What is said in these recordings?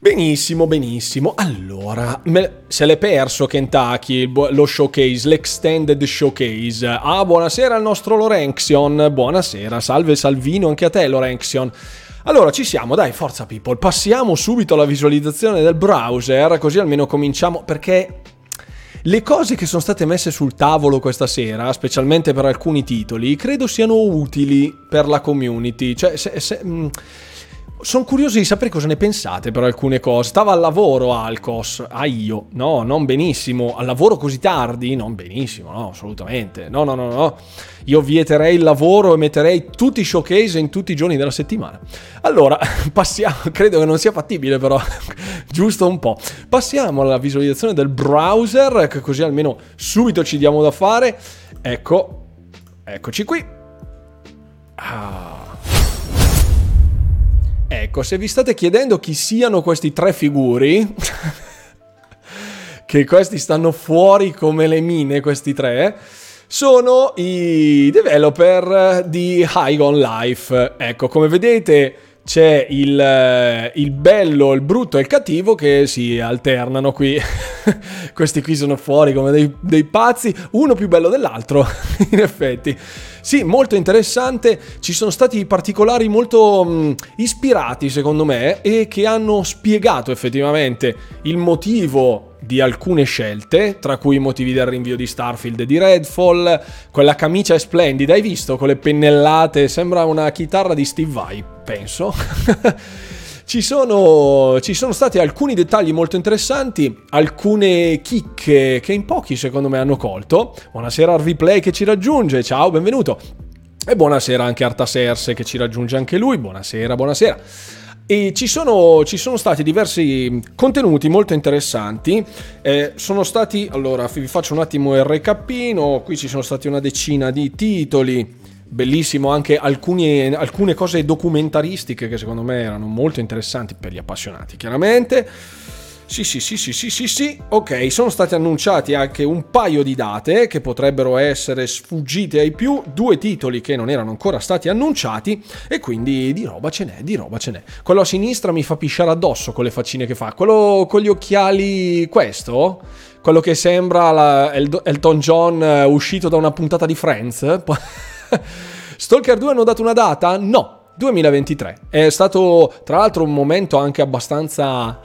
Benissimo, benissimo. Allora, me, se l'è perso Kentucky, lo showcase, l'extended showcase. Ah, buonasera al nostro Lorenxion. Buonasera, salve Salvino, anche a te Lorenxion. Allora, ci siamo, dai, forza people. Passiamo subito alla visualizzazione del browser, così almeno cominciamo, perché le cose che sono state messe sul tavolo questa sera, specialmente per alcuni titoli, credo siano utili per la community. Cioè, se... se sono curioso di sapere cosa ne pensate per alcune cose. Stava al lavoro Alcos, ah io, no, non benissimo. Al lavoro così tardi? Non benissimo, no, assolutamente. No, no, no, no. Io vieterei il lavoro e metterei tutti i showcase in tutti i giorni della settimana. Allora, passiamo, credo che non sia fattibile però, giusto un po'. Passiamo alla visualizzazione del browser, che così almeno subito ci diamo da fare. Ecco, eccoci qui. Ah. Ecco, se vi state chiedendo chi siano questi tre figuri, che questi stanno fuori come le mine, questi tre, sono i developer di High on Life. Ecco, come vedete c'è il, eh, il, bello, il brutto e il cattivo che si alternano qui. Questi qui sono fuori come dei, dei, pazzi, uno più bello dell'altro, in effetti. Sì, molto interessante, ci sono stati particolari molto mh, mm, ispirati secondo me e che hanno spiegato effettivamente il motivo di alcune scelte, tra cui i motivi del rinvio di Starfield e di Redfall. Quella camicia è splendida, hai visto? Con le pennellate, sembra una chitarra di Steve Vai, penso. Ci sono, ci sono, stati alcuni dettagli molto interessanti, alcune chicche che in pochi secondo me hanno colto. Buonasera Harvey Play che ci raggiunge, ciao, benvenuto. E buonasera anche Artaserse che ci raggiunge anche lui, buonasera, buonasera. E ci sono, ci sono, stati diversi contenuti molto interessanti. Eh, sono stati, allora vi faccio un attimo il recapino. Qui ci sono stati una decina di titoli. Bellissimo anche alcuni, alcune cose documentaristiche che secondo me erano molto interessanti per gli appassionati, chiaramente. Sì, sì, sì, sì, sì, sì, sì. Ok, sono stati annunciati anche un paio di date che potrebbero essere sfuggite ai più, due titoli che non erano ancora stati annunciati e quindi di roba ce n'è, di roba ce n'è. Quello a sinistra mi fa pisciare addosso con le faccine che fa. Quello con gli occhiali, questo? Quello che sembra la, Elton John eh, uscito da una puntata di Friends? Stalker 2 hanno dato una data? No, 2023. È stato tra l'altro un momento anche abbastanza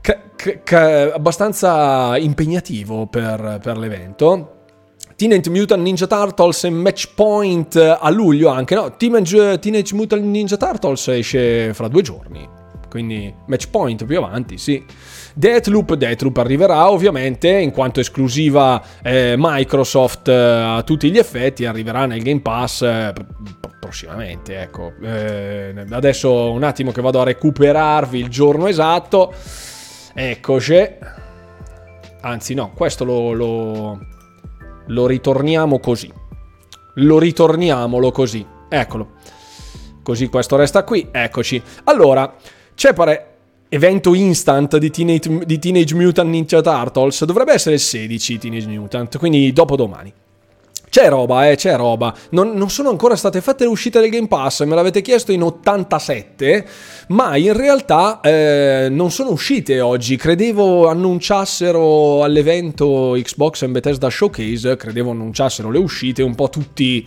c- c- abbastanza impegnativo per, per l'evento. Teenage Mutant Ninja Turtles e Match Point a luglio anche, no? Teenage, Teenage Mutant Ninja Turtles esce fra due giorni, quindi Match Point più avanti, sì. Deathloop, Deathloop arriverà ovviamente in quanto esclusiva eh, Microsoft eh, a tutti gli effetti, arriverà nel Game Pass eh, prossimamente, ecco. Eh, adesso un attimo che vado a recuperarvi il giorno esatto. Eccoci. Anzi no, questo lo, lo, lo ritorniamo così. Lo ritorniamolo così. Eccolo. Così questo resta qui. Eccoci. Allora, c'è pare evento instant di Teenage, di Teenage Mutant Ninja Turtles. Dovrebbe essere il 16 Teenage Mutant, quindi dopo domani. C'è roba, eh, c'è roba. Non, non, sono ancora state fatte le uscite del Game Pass, me l'avete chiesto in 87, ma in realtà eh, non sono uscite oggi. Credevo annunciassero all'evento Xbox and Bethesda Showcase, credevo annunciassero le uscite, un po' tutti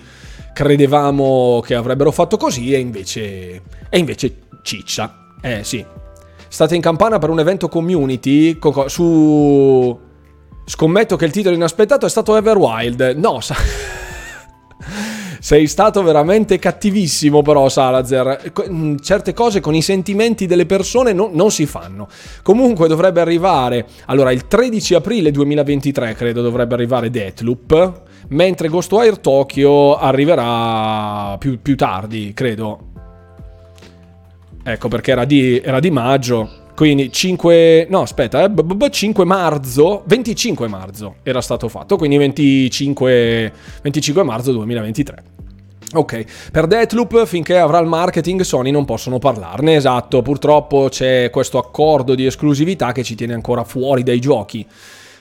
credevamo che avrebbero fatto così e invece, e invece ciccia. Eh sì. State in campana per un evento community su Scommetto che il titolo inaspettato è stato Everwild. No, sa- sei stato veramente cattivissimo però Salazar. Mm, certe cose con i sentimenti delle persone no, non si fanno. Comunque dovrebbe arrivare, allora il 13 aprile 2023 credo dovrebbe arrivare Deathloop, mentre Ghostwire Tokyo arriverà più, più tardi, credo. Ecco perché era di, era di maggio. Quindi 5, no aspetta, eh, 5 marzo, 25 marzo era stato fatto, quindi 25, 25 marzo 2023. Ok, per Deathloop finché avrà il marketing Sony non possono parlarne, esatto, purtroppo c'è questo accordo di esclusività che ci tiene ancora fuori dai giochi.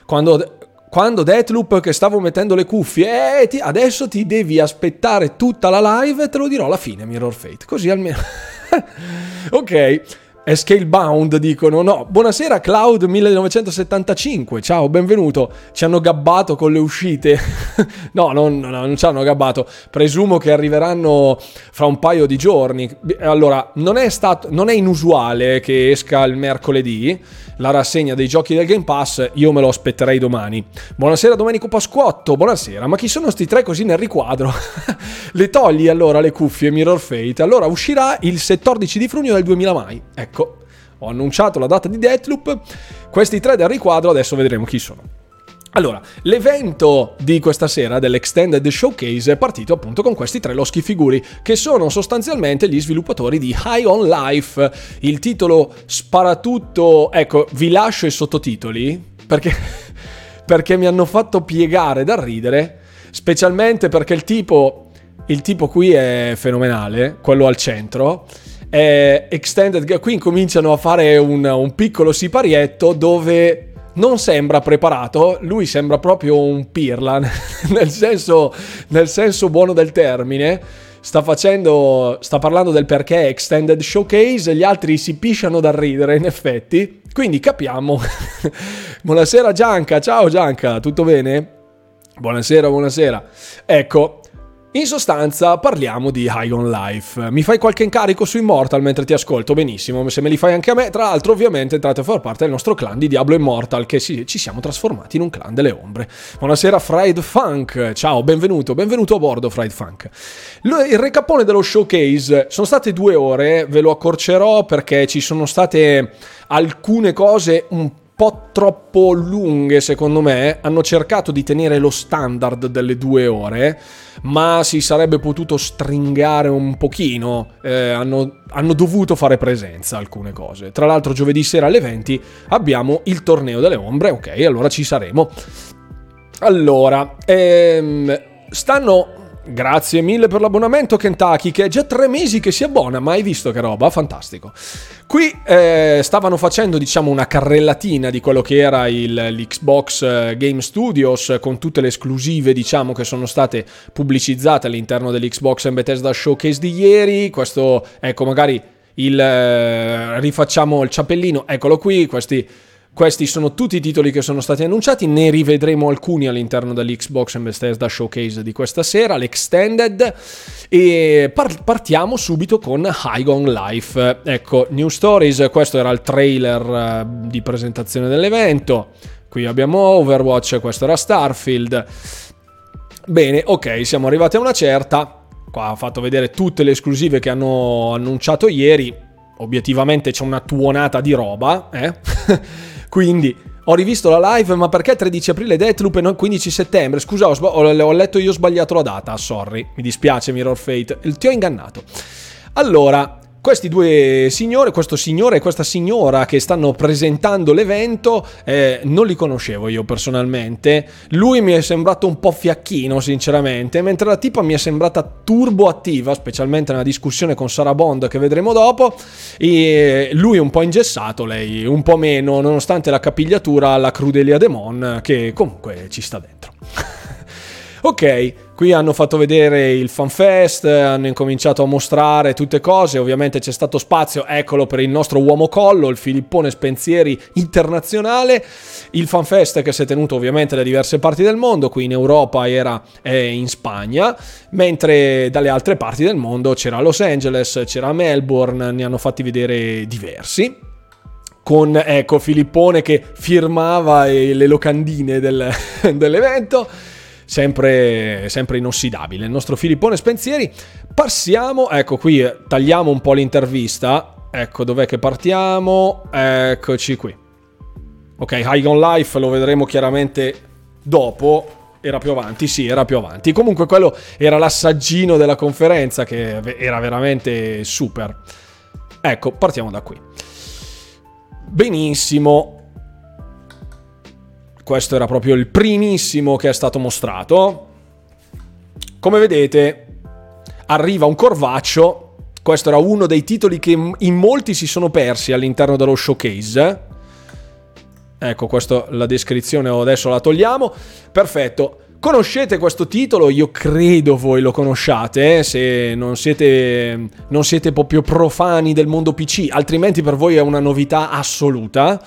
Quando, quando Deathloop che stavo mettendo le cuffie, eh, ti, adesso ti devi aspettare tutta la live e te lo dirò alla fine Mirror Fate, così almeno... ok, è Scalebound, dicono. No, buonasera Cloud 1975, ciao, benvenuto. Ci hanno gabbato con le uscite. no, non, no, non ci hanno gabbato. Presumo che arriveranno fra un paio di giorni. Allora, non è, stato, non è inusuale che esca il mercoledì la rassegna dei giochi del Game Pass, io me lo aspetterei domani. Buonasera Domenico Pasquotto, buonasera. Ma chi sono sti tre così nel riquadro? le togli allora le cuffie Mirror Fate. Allora uscirà il 14 di giugno del 2000 mai. Ecco, ho annunciato la data di Deathloop. Questi tre del riquadro adesso vedremo chi sono. Allora, l'evento di questa sera dell'Extended Showcase è partito appunto con questi tre loschi figuri, che sono sostanzialmente gli sviluppatori di High on Life. Il titolo sparatutto, ecco, vi lascio i sottotitoli perché, perché mi hanno fatto piegare da ridere, specialmente perché il tipo, il tipo qui è fenomenale, quello al centro. È extended, qui cominciano a fare un, un piccolo siparietto dove non sembra preparato, lui sembra proprio un pirla, nel senso, nel senso buono del termine. Sta facendo, sta parlando del perché Extended Showcase, gli altri si pisciano dal ridere, in effetti. Quindi capiamo. buonasera Gianca, ciao Gianca, tutto bene? Buonasera, buonasera. Ecco, in sostanza parliamo di High on Life. Mi fai qualche incarico su Immortal mentre ti ascolto? Benissimo, se me li fai anche a me. Tra l'altro ovviamente entrate a far parte del nostro clan di Diablo Immortal che si, ci siamo trasformati in un clan delle ombre. Buonasera Fried Funk, ciao, benvenuto, benvenuto a bordo Fried Funk. Il recapone dello showcase sono state due ore, ve lo accorcerò perché ci sono state alcune cose un po' troppo lunghe secondo me, hanno cercato di tenere lo standard delle due ore, ma si sarebbe potuto stringare un pochino, eh, hanno, hanno, dovuto fare presenza alcune cose. Tra l'altro giovedì sera alle 20 abbiamo il torneo delle ombre, ok, allora ci saremo. Allora, ehm, stanno Grazie mille per l'abbonamento Kentucky, che è già tre mesi che si abbona, mai visto che roba, fantastico. Qui eh, stavano facendo, diciamo, una carrellatina di quello che era il, l'Xbox eh, Game Studios, con tutte le esclusive, diciamo, che sono state pubblicizzate all'interno dell'Xbox and Bethesda Showcase di ieri. Questo, ecco, magari il... Eh, rifacciamo il ciappellino, eccolo qui, questi questi sono tutti i titoli che sono stati annunciati, ne rivedremo alcuni all'interno dell'Xbox and Bethesda Showcase di questa sera, l'Extended, e par- partiamo subito con High on Life. Ecco, New Stories, questo era il trailer uh, di presentazione dell'evento, qui abbiamo Overwatch, questo era Starfield. Bene, ok, siamo arrivati a una certa, qua ho fatto vedere tutte le esclusive che hanno annunciato ieri, obiettivamente c'è una tuonata di roba, eh? Quindi ho rivisto la live, ma perché 13 aprile Deathloop e non 15 settembre? Scusa, ho, sb- ho letto io sbagliato la data, sorry, mi dispiace Mirror Fate, ti ho ingannato. Allora, questi due signori, questo signore e questa signora che stanno presentando l'evento, eh, non li conoscevo io personalmente. Lui mi è sembrato un po' fiacchino, sinceramente, mentre la tipa mi è sembrata turbo attiva, specialmente nella discussione con Sarah Bond che vedremo dopo. E lui un po' ingessato, lei un po' meno, nonostante la capigliatura alla Crudelia Demon, che comunque ci sta dentro. ok. Qui hanno fatto vedere il fanfest, hanno incominciato a mostrare tutte cose, ovviamente c'è stato spazio, eccolo per il nostro uomo collo, il Filippone Spensieri internazionale, il fanfest che si è tenuto ovviamente da diverse parti del mondo, qui in Europa era in Spagna, mentre dalle altre parti del mondo c'era Los Angeles, c'era Melbourne, ne hanno fatti vedere diversi con ecco Filippone che firmava le locandine del, dell'evento sempre, sempre inossidabile. Il nostro Filippone Spensieri. Passiamo, ecco qui, tagliamo un po' l'intervista. Ecco dov'è che partiamo. Eccoci qui. Ok, High on Life lo vedremo chiaramente dopo. Era più avanti, sì, era più avanti. Comunque quello era l'assaggino della conferenza che era veramente super. Ecco, partiamo da qui. Benissimo, questo era proprio il primissimo che è stato mostrato. Come vedete, arriva un corvaccio. Questo era uno dei titoli che in molti si sono persi all'interno dello showcase. Ecco, questa la descrizione adesso la togliamo. Perfetto. Conoscete questo titolo? Io credo voi lo conosciate, eh, se non siete, non siete proprio profani del mondo PC, altrimenti per voi è una novità assoluta.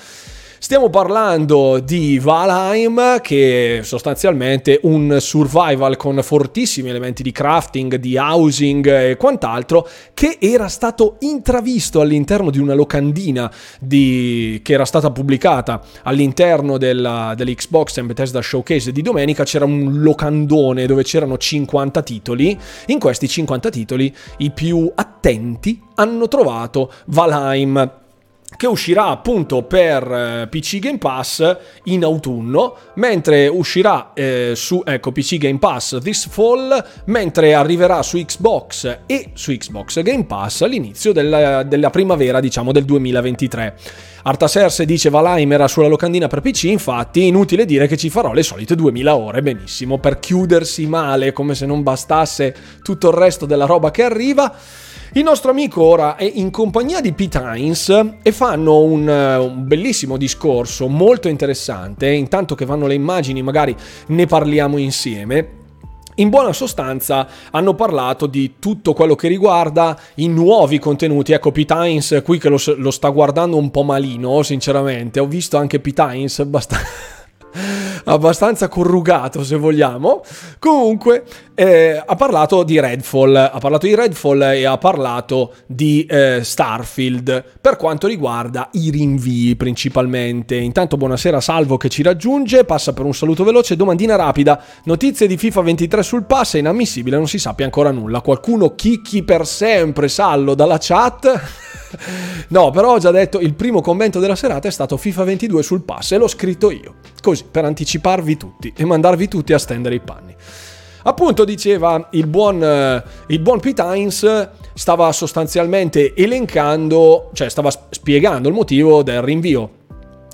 Stiamo parlando di Valheim, che è sostanzialmente un survival con fortissimi elementi di crafting, di housing e quant'altro, che era stato intravisto all'interno di una locandina di... che era stata pubblicata all'interno della, dell'Xbox and Bethesda Showcase di domenica. C'era un locandone dove c'erano 50 titoli. In questi 50 titoli i più attenti hanno trovato Valheim che uscirà appunto per eh, PC Game Pass in autunno, mentre uscirà eh, su ecco, PC Game Pass this fall, mentre arriverà su Xbox e su Xbox Game Pass all'inizio della, della primavera, diciamo, del 2023. Artaserse dice Valheim era sulla locandina per PC, infatti inutile dire che ci farò le solite 2000 ore, benissimo, per chiudersi male come se non bastasse tutto il resto della roba che arriva. Il nostro amico ora è in compagnia di Pete Hines e fanno un, eh, un, bellissimo discorso molto interessante. Intanto che vanno le immagini, magari ne parliamo insieme. In buona sostanza hanno parlato di tutto quello che riguarda i nuovi contenuti. Ecco, Pete Hines qui che lo, lo sta guardando un po' malino, sinceramente. Ho visto anche Pete Hines abbastanza abbastanza corrugato se vogliamo. Comunque eh, ha parlato di Redfall, ha parlato di Redfall e ha parlato di eh, Starfield per quanto riguarda i rinvii principalmente. Intanto buonasera Salvo che ci raggiunge, passa per un saluto veloce, domandina rapida, notizie di FIFA 23 sul pass è inammissibile, non si sappia ancora nulla. Qualcuno chicchi per sempre Sallo dalla chat. No, però ho già detto, il primo commento della serata è stato FIFA 22 sul pass e l'ho scritto io, così per anticiparvi tutti e mandarvi tutti a stendere i panni. Appunto diceva il buon, eh, il buon Pete Hines stava sostanzialmente elencando, cioè stava spiegando il motivo del rinvio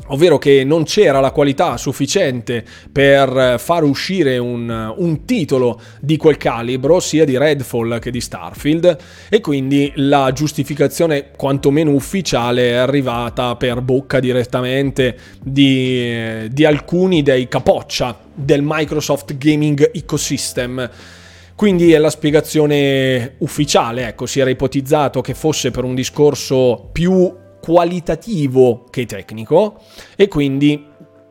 ovvero che non c'era la qualità sufficiente per far uscire un, un, titolo di quel calibro, sia di Redfall che di Starfield, e quindi la giustificazione quantomeno ufficiale è arrivata per bocca direttamente di, di alcuni dei capoccia del Microsoft Gaming Ecosystem. Quindi è la spiegazione ufficiale, ecco, si era ipotizzato che fosse per un discorso più qualitativo che tecnico e quindi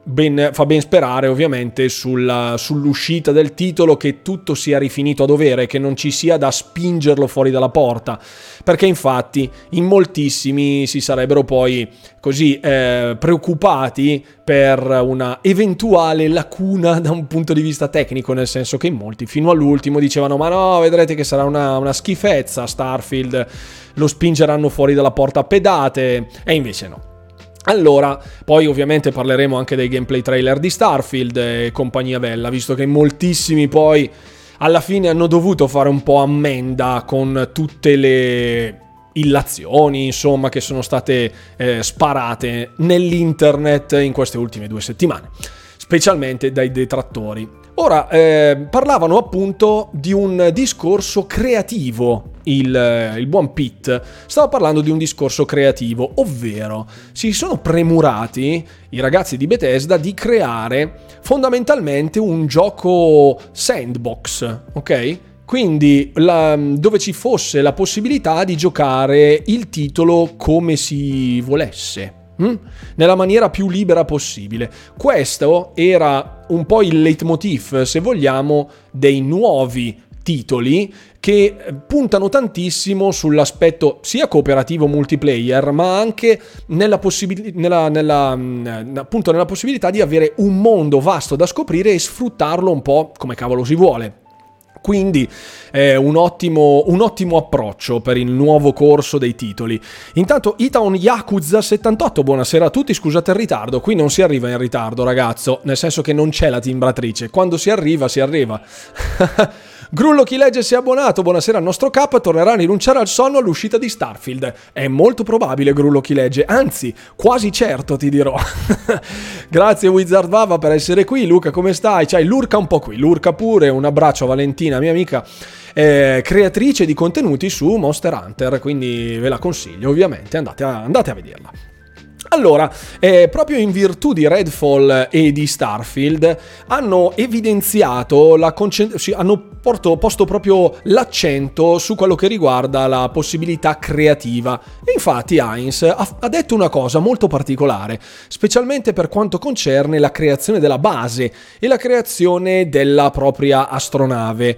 ben, fa ben sperare ovviamente sulla, sull'uscita del titolo che tutto sia rifinito a dovere, che non ci sia da spingerlo fuori dalla porta, perché infatti in moltissimi si sarebbero poi così eh, preoccupati per una eventuale lacuna da un punto di vista tecnico, nel senso che in molti fino all'ultimo dicevano ma no, vedrete che sarà una, una schifezza Starfield, lo spingeranno fuori dalla porta a pedate e invece no. Allora, poi ovviamente parleremo anche dei gameplay trailer di Starfield e compagnia bella, visto che moltissimi poi alla fine hanno dovuto fare un po' ammenda con tutte le illazioni, insomma, che sono state eh, sparate nell'internet in queste ultime due settimane, specialmente dai detrattori. Ora, eh, parlavano appunto di un discorso creativo, il, eh, il, buon Pete stava parlando di un discorso creativo, ovvero si sono premurati i ragazzi di Bethesda di creare fondamentalmente un gioco sandbox, ok? Quindi la, dove ci fosse la possibilità di giocare il titolo come si volesse. Hm? Nella maniera più libera possibile. Questo era un po' il leitmotiv, se vogliamo, dei nuovi titoli che puntano tantissimo sull'aspetto sia cooperativo multiplayer, ma anche nella, possibil- nella, nella, mm, appunto nella possibilità di avere un mondo vasto da scoprire e sfruttarlo un po' come cavolo si vuole. Quindi è un ottimo, un ottimo, approccio per il nuovo corso dei titoli. Intanto Itaon Yakuza 78, buonasera a tutti, scusate il ritardo, qui non si arriva in ritardo ragazzo, nel senso che non c'è la timbratrice, quando si arriva si arriva. Grullo chi legge si è abbonato, buonasera al nostro cap, tornerà a rinunciare al sonno all'uscita di Starfield. È molto probabile Grullo chi legge, anzi, quasi certo ti dirò. Grazie Wizard Vava per essere qui, Luca come stai? C'hai Lurca un po' qui, Lurca pure, un abbraccio a Valentina, mia amica. Eh, creatrice di contenuti su Monster Hunter, quindi ve la consiglio ovviamente, andate a, andate a vederla. Allora, eh, proprio in virtù di Redfall e di Starfield hanno evidenziato la concentrazione, hanno porto, posto proprio l'accento su quello che riguarda la possibilità creativa. E infatti Heinz ha, ha detto una cosa molto particolare, specialmente per quanto concerne la creazione della base e la creazione della propria astronave.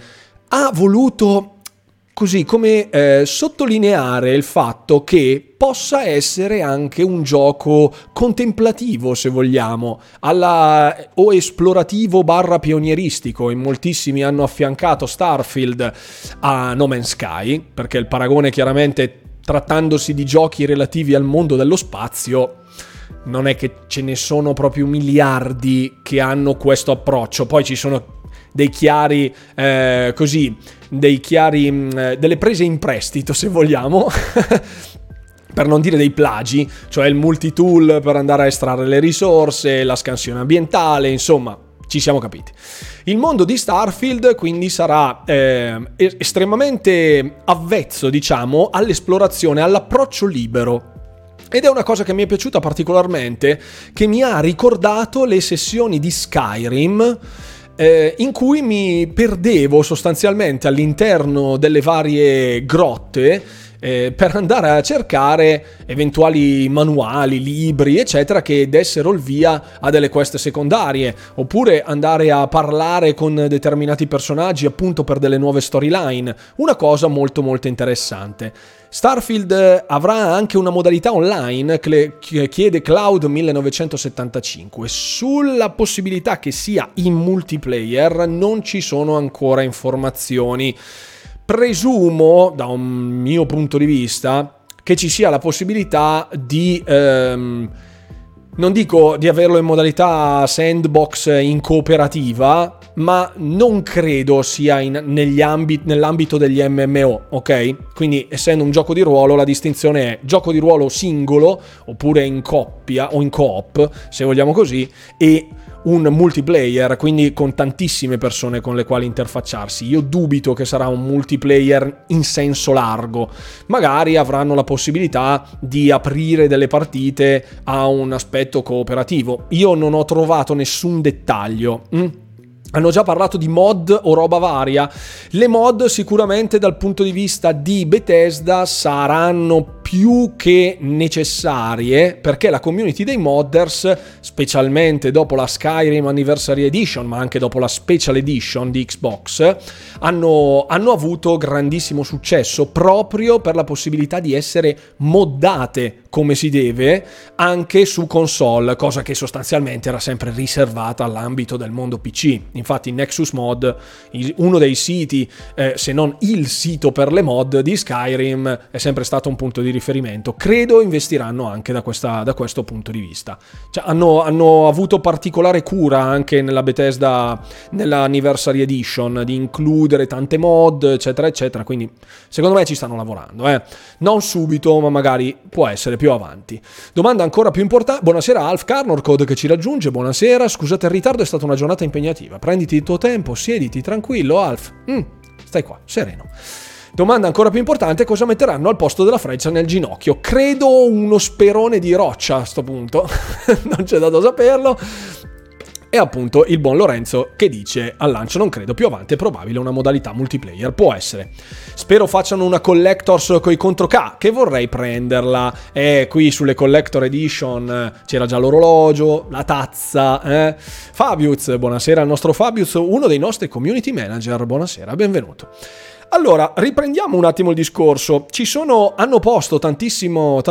Ha voluto così come eh, sottolineare il fatto che possa essere anche un gioco contemplativo, se vogliamo, alla, o esplorativo barra pionieristico. In moltissimi hanno affiancato Starfield a No Man's Sky, perché il paragone chiaramente trattandosi di giochi relativi al mondo dello spazio non è che ce ne sono proprio miliardi che hanno questo approccio. Poi ci sono dei chiari eh, così, dei chiari, mm, delle prese in prestito se vogliamo. per non dire dei plagi, cioè il multitool per andare a estrarre le risorse, la scansione ambientale, insomma, ci siamo capiti. Il mondo di Starfield quindi sarà eh, estremamente avvezzo, diciamo, all'esplorazione, all'approccio libero. Ed è una cosa che mi è piaciuta particolarmente, che mi ha ricordato le sessioni di Skyrim eh, in cui mi perdevo sostanzialmente all'interno delle varie grotte eh, per andare a cercare eventuali manuali, libri, eccetera, che dessero il via a delle quest secondarie, oppure andare a parlare con determinati personaggi appunto per delle nuove storyline, una cosa molto molto interessante. Starfield avrà anche una modalità online che chiede Cloud 1975. Sulla possibilità che sia in multiplayer non ci sono ancora informazioni. Presumo, da un mio punto di vista, che ci sia la possibilità di... Ehm, non dico di averlo in modalità sandbox in cooperativa, ma non credo sia in, ambit, nell'ambito degli MMO, ok? Quindi essendo un gioco di ruolo la distinzione è gioco di ruolo singolo oppure in coppia o in coop, se vogliamo così, e un multiplayer, quindi con tantissime persone con le quali interfacciarsi. Io dubito che sarà un multiplayer in senso largo. Magari avranno la possibilità di aprire delle partite a un aspetto cooperativo. Io non ho trovato nessun dettaglio. Mm? Hanno già parlato di mod o roba varia. Le mod sicuramente dal punto di vista di Bethesda saranno più che necessarie perché la community dei modders, specialmente dopo la Skyrim Anniversary Edition, ma anche dopo la Special Edition di Xbox, hanno, hanno avuto grandissimo successo proprio per la possibilità di essere moddate come si deve anche su console, cosa che sostanzialmente era sempre riservata all'ambito del mondo PC. Infatti Nexus Mod, uno dei siti, eh, se non il sito per le mod di Skyrim, è sempre stato un punto di riferimento. Credo investiranno anche da, questa, da questo punto di vista. Cioè, hanno, hanno, avuto particolare cura anche nella Bethesda, nell'Anniversary Edition, di includere tante mod, eccetera, eccetera. Quindi secondo me ci stanno lavorando. Eh. Non subito, ma magari può essere più avanti. Domanda ancora più importante. Buonasera Alf Carnor Code che ci raggiunge. Buonasera, scusate il ritardo, è stata una giornata impegnativa. Prenditi il tuo tempo, siediti tranquillo, Alf. Mm, stai qua, sereno. Domanda ancora più importante, cosa metteranno al posto della freccia nel ginocchio? Credo uno sperone di roccia a sto punto, non c'è dato saperlo. E appunto il buon Lorenzo che dice al lancio non credo più avanti è probabile una modalità multiplayer può essere. Spero facciano una collectors con i contro K che vorrei prenderla. E qui sulle collector edition c'era già l'orologio la tazza eh? Fabius buonasera al nostro Fabius uno dei nostri community manager. Buonasera benvenuto allora, riprendiamo un attimo il discorso. Ci sono, hanno posto tantissima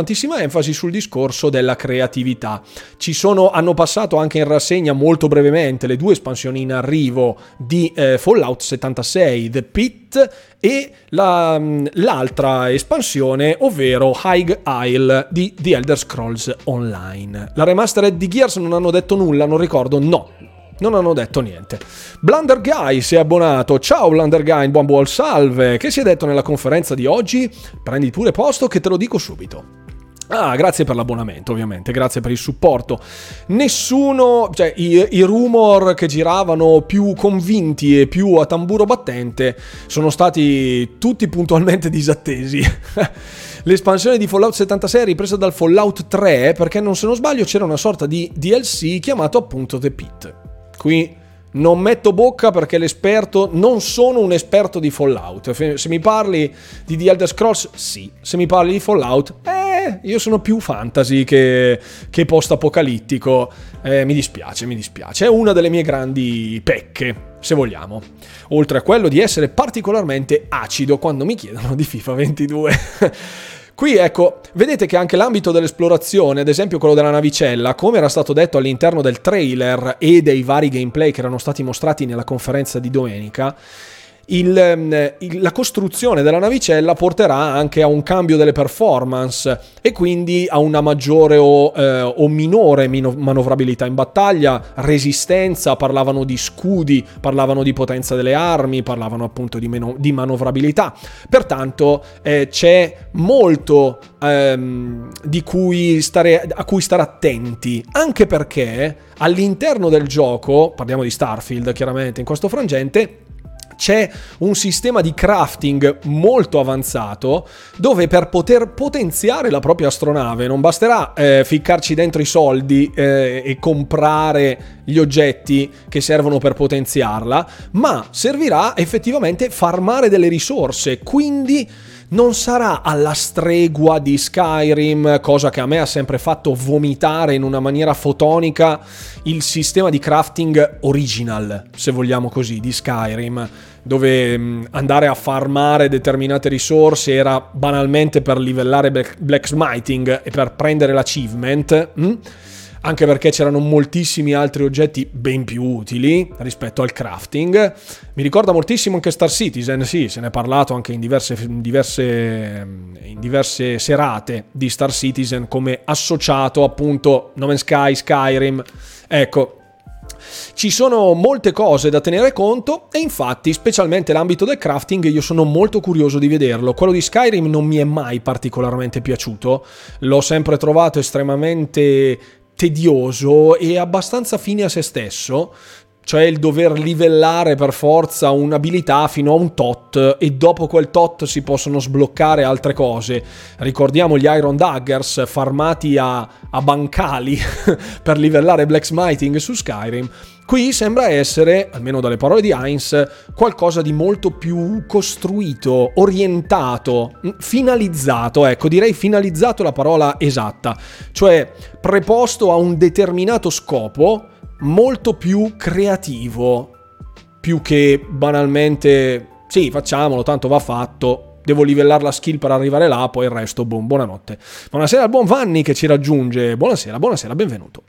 enfasi sul discorso della creatività. Ci sono, hanno passato anche in rassegna molto brevemente le due espansioni in arrivo di eh, Fallout 76, The Pit e la, mm, l'altra espansione, ovvero High Isle di The Elder Scrolls Online. La remastered di Gears non hanno detto nulla, non ricordo, no, non hanno detto niente. Blunder Guy si è abbonato. Ciao Blunder Guy, buon buon salve. Che si è detto nella conferenza di oggi? Prendi pure posto che te lo dico subito. Ah, grazie per l'abbonamento, ovviamente, grazie per il supporto. Nessuno, cioè i, i, rumor che giravano più convinti e più a tamburo battente sono stati tutti puntualmente disattesi. l'espansione di Fallout 76 è ripresa dal Fallout 3 perché non se non sbaglio c'era una sorta di DLC chiamato appunto The Pit. Qui non metto bocca perché l'esperto non sono un esperto di Fallout. Se mi parli di The Elder Scrolls, sì. Se mi parli di Fallout, eh, io sono più fantasy che, che post-apocalittico. Eh, mi dispiace, mi dispiace. È una delle mie grandi pecche, se vogliamo. Oltre a quello di essere particolarmente acido quando mi chiedono di FIFA 22. Qui ecco, vedete che anche l'ambito dell'esplorazione, ad esempio quello della navicella, come era stato detto all'interno del trailer e dei vari gameplay che erano stati mostrati nella conferenza di domenica, il, ehm, il, la costruzione della navicella porterà anche a un cambio delle performance e quindi a una maggiore o, eh, o minore manovrabilità in battaglia, resistenza, parlavano di scudi, parlavano di potenza delle armi, parlavano appunto di, meno, di manovrabilità. Pertanto eh, c'è molto ehm, cui stare, a cui stare attenti, anche perché all'interno del gioco, parliamo di Starfield chiaramente in questo frangente, c'è un sistema di crafting molto avanzato dove per poter potenziare la propria astronave non basterà eh, ficcarci dentro i soldi eh, e comprare gli oggetti che servono per potenziarla, ma servirà effettivamente farmare delle risorse, quindi non sarà alla stregua di Skyrim, cosa che a me ha sempre fatto vomitare in una maniera fotonica il sistema di crafting original, se vogliamo così, di Skyrim, dove mm, andare a farmare determinate risorse era banalmente per livellare Black Smiting e per prendere l'achievement. Hm? Anche perché c'erano moltissimi altri oggetti ben più utili rispetto al crafting. Mi ricorda moltissimo anche Star Citizen, sì, se ne è parlato anche in diverse, in diverse, in diverse serate di Star Citizen come associato appunto No Man's Sky, Skyrim. Ecco, ci sono molte cose da tenere conto e infatti, specialmente l'ambito del crafting, io sono molto curioso di vederlo. Quello di Skyrim non mi è mai particolarmente piaciuto, l'ho sempre trovato estremamente tedioso e abbastanza fine a se stesso, cioè il dover livellare per forza un'abilità fino a un tot e dopo quel tot si possono sbloccare altre cose. Ricordiamo gli Iron Daggers farmati a, a bancali per livellare Black Smiting su Skyrim. Qui sembra essere, almeno dalle parole di Heinz, qualcosa di molto più costruito, orientato, finalizzato, ecco, direi finalizzato la parola esatta, cioè preposto a un determinato scopo molto più creativo, più che banalmente sì, facciamolo, tanto va fatto, devo livellare la skill per arrivare là, poi il resto, boom, buonanotte. Buonasera al buon Vanni che ci raggiunge, buonasera, buonasera, benvenuto.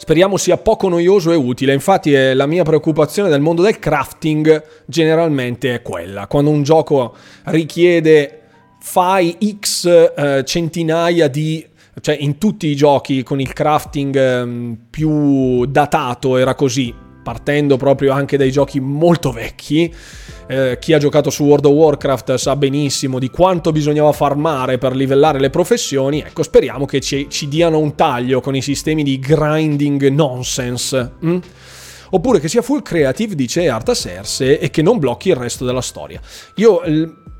Speriamo sia poco noioso e utile. Infatti, è la mia preoccupazione del mondo del crafting generalmente è quella. Quando un gioco richiede fai X eh, centinaia di cioè in tutti i giochi con il crafting eh, più datato era così, partendo proprio anche dai giochi molto vecchi. Eh, chi ha giocato su World of Warcraft sa benissimo di quanto bisognava farmare per livellare le professioni. Ecco, speriamo che ci, ci diano un taglio con i sistemi di grinding nonsense. Hm? Oppure che sia full creative, dice Artaserse, e che non blocchi il resto della storia. Io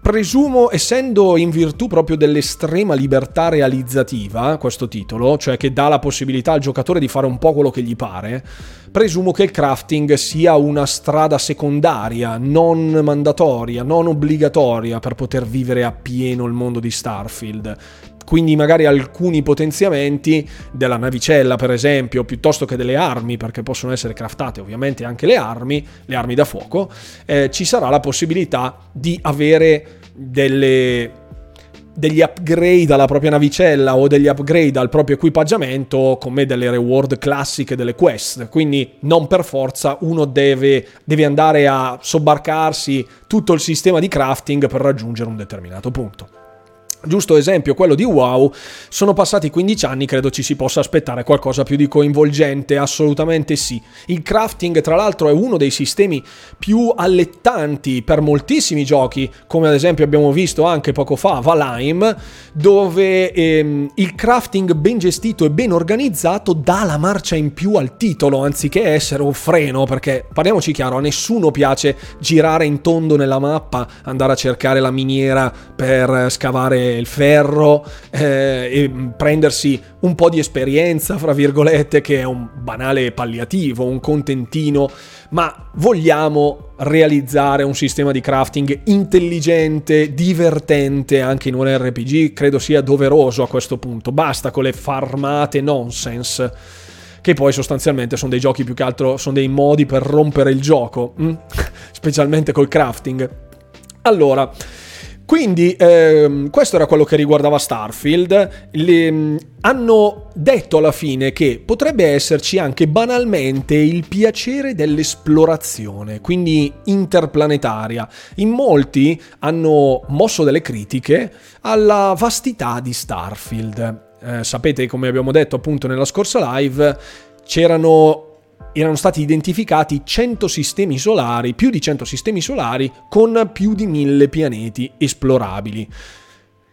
presumo, essendo in virtù proprio dell'estrema libertà realizzativa, questo titolo, cioè che dà la possibilità al giocatore di fare un po' quello che gli pare, presumo che il crafting sia una strada secondaria, non mandatoria, non obbligatoria per poter vivere appieno il mondo di Starfield. Quindi magari alcuni potenziamenti della navicella per esempio piuttosto che delle armi perché possono essere craftate ovviamente anche le armi le armi da fuoco eh, ci sarà la possibilità di avere delle degli upgrade alla propria navicella o degli upgrade al proprio equipaggiamento come delle reward classiche delle quest. Quindi non per forza uno deve, deve andare a sobbarcarsi tutto il sistema di crafting per raggiungere un determinato punto. Giusto esempio, quello di WoW, sono passati 15 anni, credo ci si possa aspettare qualcosa più di coinvolgente, assolutamente sì. Il crafting, tra l'altro, è uno dei sistemi più allettanti per moltissimi giochi, come ad esempio abbiamo visto anche poco fa Valheim, dove ehm, il crafting ben gestito e ben organizzato dà la marcia in più al titolo, anziché essere un freno, perché parliamoci chiaro, a nessuno piace girare in tondo nella mappa, andare a cercare la miniera per scavare il ferro eh, e prendersi un po' di esperienza, fra virgolette, che è un banale palliativo, un contentino, ma vogliamo realizzare un sistema di crafting intelligente, divertente anche in un RPG, credo sia doveroso a questo punto. Basta con le farmate nonsense che poi sostanzialmente sono dei giochi più che altro, sono dei modi per rompere il gioco, mm? specialmente col crafting. Allora, quindi ehm, questo era quello che riguardava Starfield. Le, mm, hanno detto alla fine che potrebbe esserci anche banalmente il piacere dell'esplorazione, quindi interplanetaria. In molti hanno mosso delle critiche alla vastità di Starfield. Eh, sapete, come abbiamo detto appunto nella scorsa live, c'erano erano stati identificati 100 sistemi solari, più di 100 sistemi solari con più di 1000 pianeti esplorabili.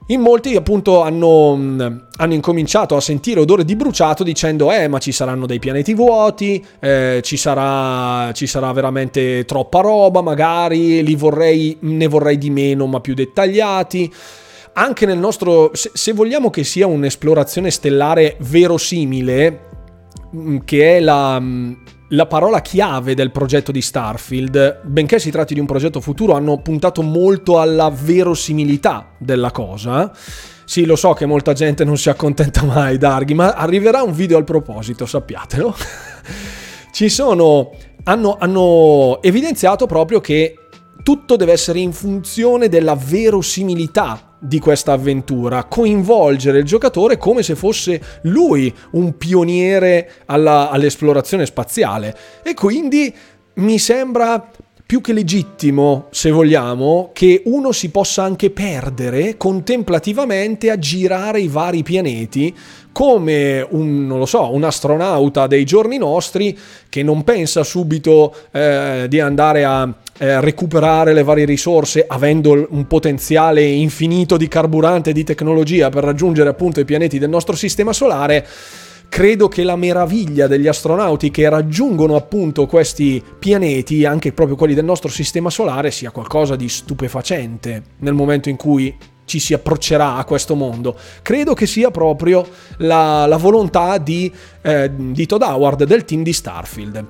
In molti appunto hanno, hanno, incominciato a sentire odore di bruciato dicendo eh ma ci saranno dei pianeti vuoti, eh, ci, sarà, ci, sarà, veramente troppa roba magari, vorrei, ne vorrei di meno ma più dettagliati. Anche nel nostro, se, se vogliamo che sia un'esplorazione stellare verosimile, che è la, mm, la parola chiave del progetto di Starfield, benché si tratti di un progetto futuro, hanno puntato molto alla verosimilità della cosa. Sì, lo so che molta gente non si accontenta mai, Darghi, ma arriverà un video al proposito, sappiatelo. Ci sono. Hanno, hanno evidenziato proprio che tutto deve essere in funzione della verosimilità di questa avventura, coinvolgere il giocatore come se fosse lui un pioniere alla, all'esplorazione spaziale. E quindi mi sembra più che legittimo, se vogliamo, che uno si possa anche perdere contemplativamente a girare i vari pianeti come un, so, un astronauta dei giorni nostri che non pensa subito eh, di andare a eh, recuperare le varie risorse avendo un potenziale infinito di carburante e di tecnologia per raggiungere appunto i pianeti del nostro sistema solare, credo che la meraviglia degli astronauti che raggiungono appunto questi pianeti, anche proprio quelli del nostro sistema solare, sia qualcosa di stupefacente nel momento in cui ci si approccerà a questo mondo. Credo che sia proprio la, la volontà di, eh, di Todd Howard del team di Starfield.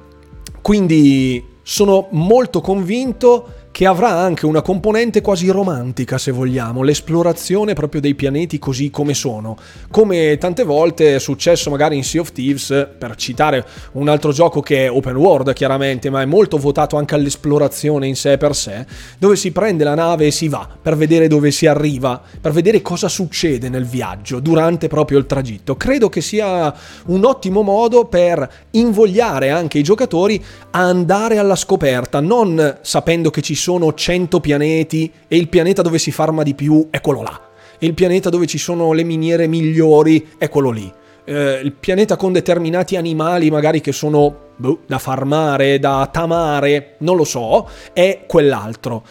Quindi sono molto convinto che avrà anche una componente quasi romantica, se vogliamo, l'esplorazione proprio dei pianeti così come sono. Come tante volte è successo magari in Sea of Thieves, per citare un altro gioco che è open world chiaramente, ma è molto votato anche all'esplorazione in sé per sé, dove si prende la nave e si va per vedere dove si arriva, per vedere cosa succede nel viaggio durante proprio il tragitto. Credo che sia un ottimo modo per invogliare anche i giocatori a andare alla scoperta, non sapendo che ci sono sono 100 pianeti e il pianeta dove si farma di più è quello là. Il pianeta dove ci sono le miniere migliori è quello lì. Eh, il pianeta con determinati animali magari che sono boh, da farmare, da tamare, non lo so, è quell'altro.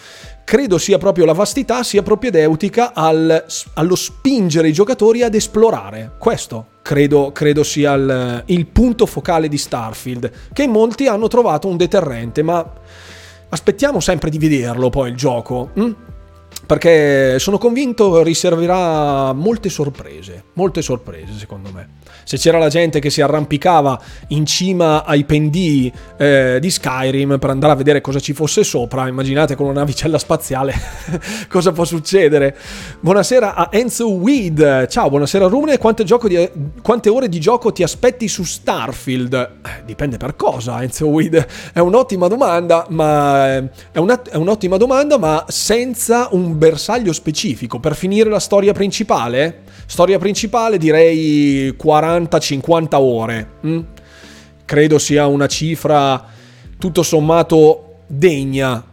Credo sia proprio la vastità, sia propedeutica al, allo spingere i giocatori ad esplorare. Questo credo, credo sia il, il punto focale di Starfield, che molti hanno trovato un deterrente, ma aspettiamo sempre di vederlo poi il gioco. Hm? Perché sono convinto riserverà molte sorprese, molte sorprese secondo me se c'era la gente che si arrampicava in cima ai pendii eh, di Skyrim per andare a vedere cosa ci fosse sopra, immaginate con una navicella spaziale cosa può succedere. Buonasera a Enzo Weed, ciao, buonasera Rumne, quante, di, quante, ore di gioco ti aspetti su Starfield? Eh, dipende per cosa, Enzo Weed, è un'ottima domanda, ma eh, è, una, è un'ottima domanda, ma senza un bersaglio specifico. Per finire la storia principale, storia principale direi 40 40-50 ore. Mm? Credo sia una cifra tutto sommato degna,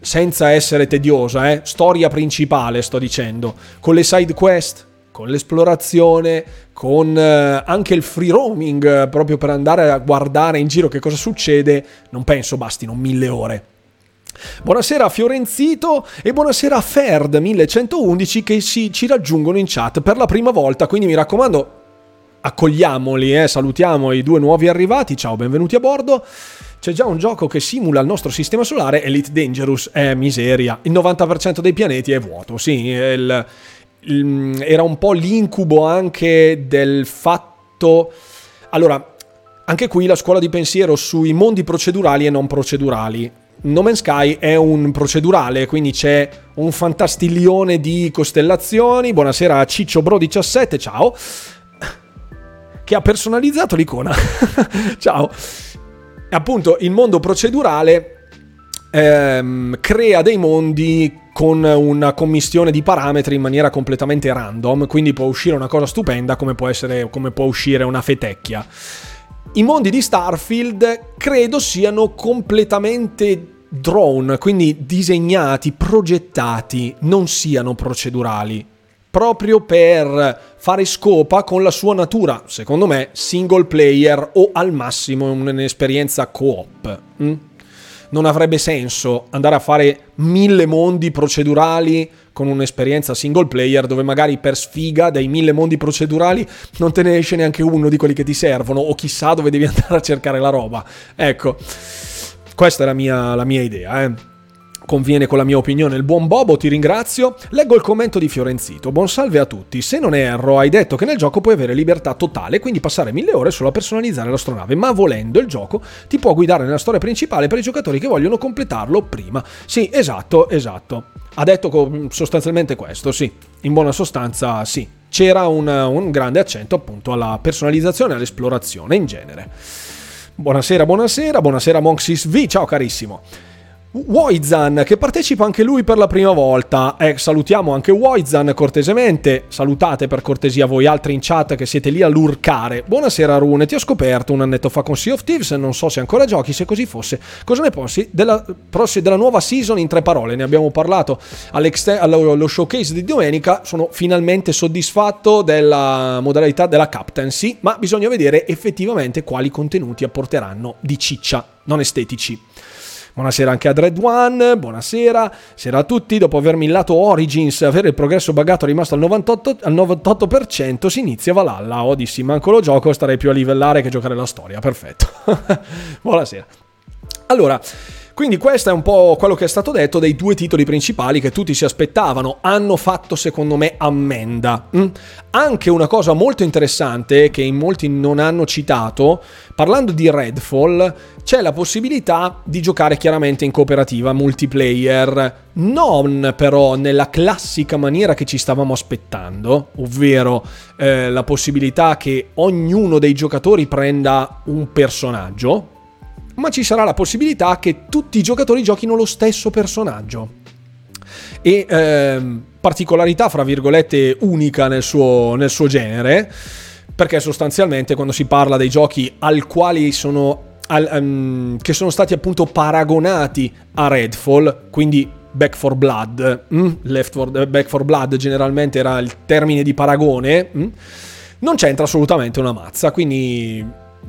senza essere tediosa, eh? storia principale sto dicendo, con le side quest, con l'esplorazione, con eh, anche il free roaming, eh, proprio per andare a guardare in giro che cosa succede, non penso bastino mille ore. Buonasera a Fiorenzito e buonasera a Ferd 1111 che si, ci raggiungono in chat per la prima volta, quindi mi raccomando accogliamoli, eh, salutiamo i due nuovi arrivati, ciao, benvenuti a bordo. C'è già un gioco che simula il nostro sistema solare, Elite Dangerous, è miseria. Il 90% dei pianeti è vuoto, sì, il, era un po' l'incubo anche del fatto... Allora, anche qui la scuola di pensiero sui mondi procedurali e non procedurali. No Man's Sky è un procedurale, quindi c'è un fantastiglione di costellazioni. Buonasera a Ciccio Bro 17, ciao. Che ha personalizzato l'icona. ciao. Appunto, il mondo procedurale ehm, crea dei mondi con una commistione di parametri in maniera completamente random, quindi può uscire una cosa stupenda come può, essere, come può uscire una fetecchia. I mondi di Starfield credo siano completamente drone, quindi disegnati, progettati, non siano procedurali. Proprio per fare scopa con la sua natura, secondo me, single player o al massimo un'esperienza co-op. Mm? Non avrebbe senso andare a fare mille mondi procedurali con un'esperienza single player dove magari per sfiga dai mille mondi procedurali non te ne esce neanche uno di quelli che ti servono o chissà dove devi andare a cercare la roba. Ecco. Questa è la mia, la mia idea, eh conviene con la mia opinione il buon Bobo, ti ringrazio. Leggo il commento di Fiorenzito. Buon salve a tutti. Se non erro, hai detto che nel gioco puoi avere libertà totale, quindi passare mille ore solo a personalizzare l'astronave, ma volendo il gioco ti può guidare nella storia principale per i giocatori che vogliono completarlo prima. Sì, esatto, esatto. Ha detto sostanzialmente questo, sì. In buona sostanza, sì. C'era un, un grande accento appunto alla personalizzazione e all'esplorazione in genere. Buonasera, buonasera, buonasera Monxis V, ciao carissimo. Woizan che partecipa anche lui per la prima volta. Eh, salutiamo anche Woizan cortesemente. Salutate per cortesia voi altri in chat che siete lì a lurcare. Buonasera Rune, ti ho scoperto un annetto fa con Sea of Thieves, non so se ancora giochi, se così fosse. Cosa ne pensi della, della nuova season in tre parole? Ne abbiamo parlato allo showcase di domenica, sono finalmente soddisfatto della modalità della captaincy, ma bisogna vedere effettivamente quali contenuti apporteranno di ciccia, non estetici. Buonasera anche a Dread One, buonasera, sera a tutti. Dopo aver millato Origins avere il progresso buggato rimasto al 98%, al 98% si inizia Valhalla. Odyssey, manco lo gioco, starei più a livellare che giocare la storia. Perfetto. buonasera. Allora, quindi questo è un po' quello che è stato detto dei due titoli principali che tutti si aspettavano. Hanno fatto secondo me ammenda. Mm? Anche una cosa molto interessante che in molti non hanno citato, parlando di Redfall, c'è la possibilità di giocare chiaramente in cooperativa, multiplayer, non però nella classica maniera che ci stavamo aspettando, ovvero eh, la possibilità che ognuno dei giocatori prenda un personaggio, ma ci sarà la possibilità che tutti i giocatori giochino lo stesso personaggio. E ehm, particolarità, fra virgolette, unica nel suo, nel suo genere, perché sostanzialmente quando si parla dei giochi al quali sono al, um, che sono stati appunto paragonati a Redfall, quindi Back for Blood, mm? Left for, Back for Blood generalmente era il termine di paragone, mm? non c'entra assolutamente una mazza, quindi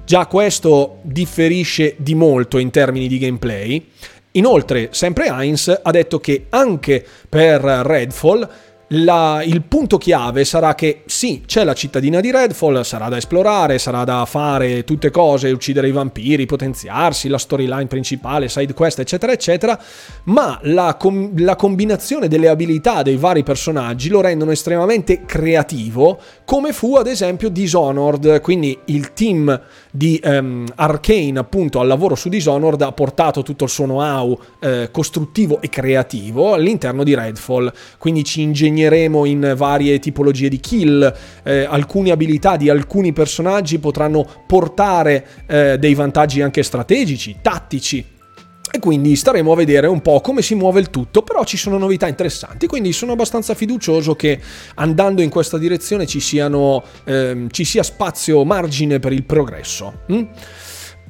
Già questo differisce di molto in termini di gameplay. Inoltre, sempre Heinz ha detto che anche per Redfall la, il punto chiave sarà che sì, c'è la cittadina di Redfall, sarà da esplorare, sarà da fare tutte cose, uccidere i vampiri, potenziarsi, la storyline principale, side quest, eccetera, eccetera, ma la, com- la combinazione delle abilità dei vari personaggi lo rendono estremamente creativo, come fu ad esempio Dishonored, quindi il team di um, Arkane appunto al lavoro su Dishonored ha portato tutto il suo know-how eh, costruttivo e creativo all'interno di Redfall, quindi ci ingegniamo impegneremo in varie tipologie di kill, eh, alcune abilità di alcuni personaggi potranno portare eh, dei vantaggi anche strategici, tattici, e quindi staremo a vedere un po' come si muove il tutto, però ci sono novità interessanti, quindi sono abbastanza fiducioso che andando in questa direzione ci, siano, ehm, ci sia spazio, margine per il progresso. Mm?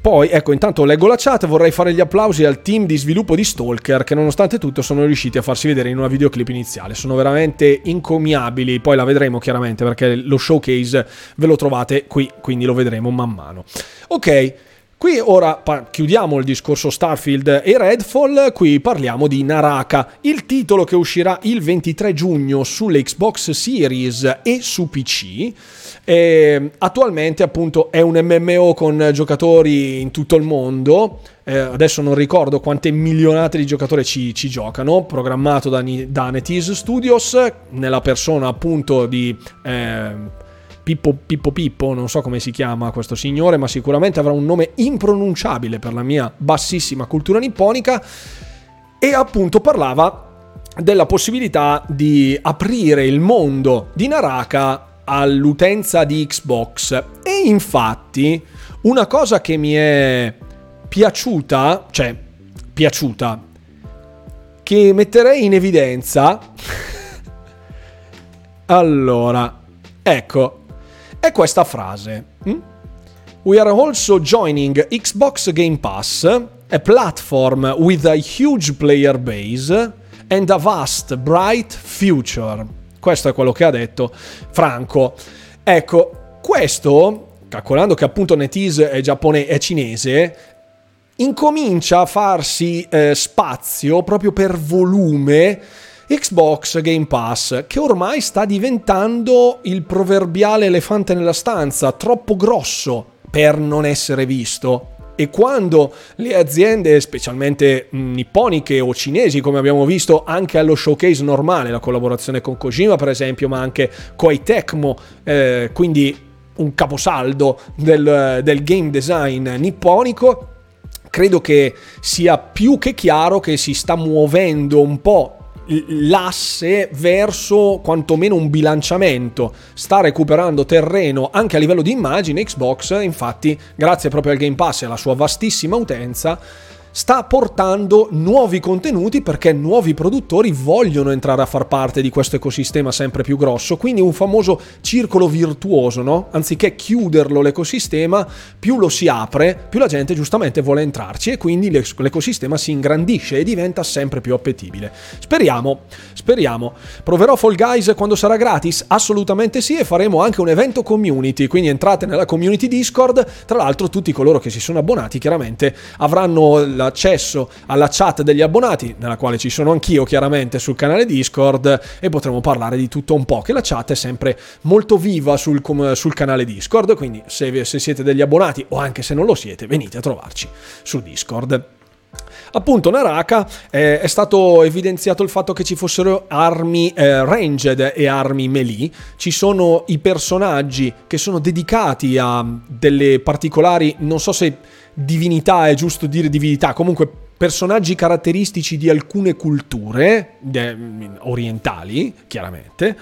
Poi, ecco, intanto leggo la chat, vorrei fare gli applausi al team di sviluppo di Stalker che nonostante tutto sono riusciti a farsi vedere in una videoclip iniziale. Sono veramente incomiabili, poi la vedremo chiaramente perché lo showcase ve lo trovate qui, quindi lo vedremo man mano. Ok, Qui ora chiudiamo il discorso Starfield e Redfall, qui parliamo di Naraka, il titolo che uscirà il 23 giugno sulle Xbox Series e su PC. E attualmente appunto è un MMO con giocatori in tutto il mondo, eh, adesso non ricordo quante milionate di giocatori ci, ci giocano, programmato da, da NetEase Studios, nella persona appunto di... Eh, Pippo, Pippo Pippo, non so come si chiama questo signore, ma sicuramente avrà un nome impronunciabile per la mia bassissima cultura nipponica, e appunto parlava della possibilità di aprire il mondo di Naraka all'utenza di Xbox. E infatti una cosa che mi è piaciuta, cioè piaciuta, che metterei in evidenza... allora, ecco, è questa frase. Hm? We are also joining Xbox Game Pass, a platform with a huge player base and a vast, bright future. Questo è quello che ha detto Franco. Ecco, questo, calcolando che appunto NetEase è, giappone- è cinese, incomincia a farsi eh, spazio proprio per volume Xbox Game Pass, che ormai sta diventando il proverbiale elefante nella stanza, troppo grosso per non essere visto. E quando le aziende, specialmente nipponiche o cinesi, come abbiamo visto anche allo showcase normale, la collaborazione con Kojima per esempio, ma anche Koei Tecmo, eh, quindi un caposaldo del, del game design nipponico, credo che sia più che chiaro che si sta muovendo un po' l'asse verso quantomeno un bilanciamento. Sta recuperando terreno anche a livello di immagine. Xbox, infatti, grazie proprio al Game Pass e alla sua vastissima utenza, sta portando nuovi contenuti perché nuovi produttori vogliono entrare a far parte di questo ecosistema sempre più grosso, quindi un famoso circolo virtuoso, no? Anziché chiuderlo l'ecosistema, più lo si apre, più la gente giustamente vuole entrarci e quindi l'ecosistema si ingrandisce e diventa sempre più appetibile. Speriamo, speriamo. Proverò Fall Guys quando sarà gratis? Assolutamente sì e faremo anche un evento community, quindi entrate nella community Discord, tra l'altro tutti coloro che si sono abbonati chiaramente avranno la l'accesso alla chat degli abbonati, nella quale ci sono anch'io chiaramente sul canale Discord e potremo parlare di tutto un po', che la chat è sempre molto viva sul, sul canale Discord, quindi se, se siete degli abbonati o anche se non lo siete, venite a trovarci su Discord. Appunto, Naraka eh, è stato evidenziato il fatto che ci fossero armi eh, ranged e armi melee. Ci sono i personaggi che sono dedicati a delle particolari, non so se divinità, è giusto dire divinità, comunque personaggi caratteristici di alcune culture de, orientali, chiaramente.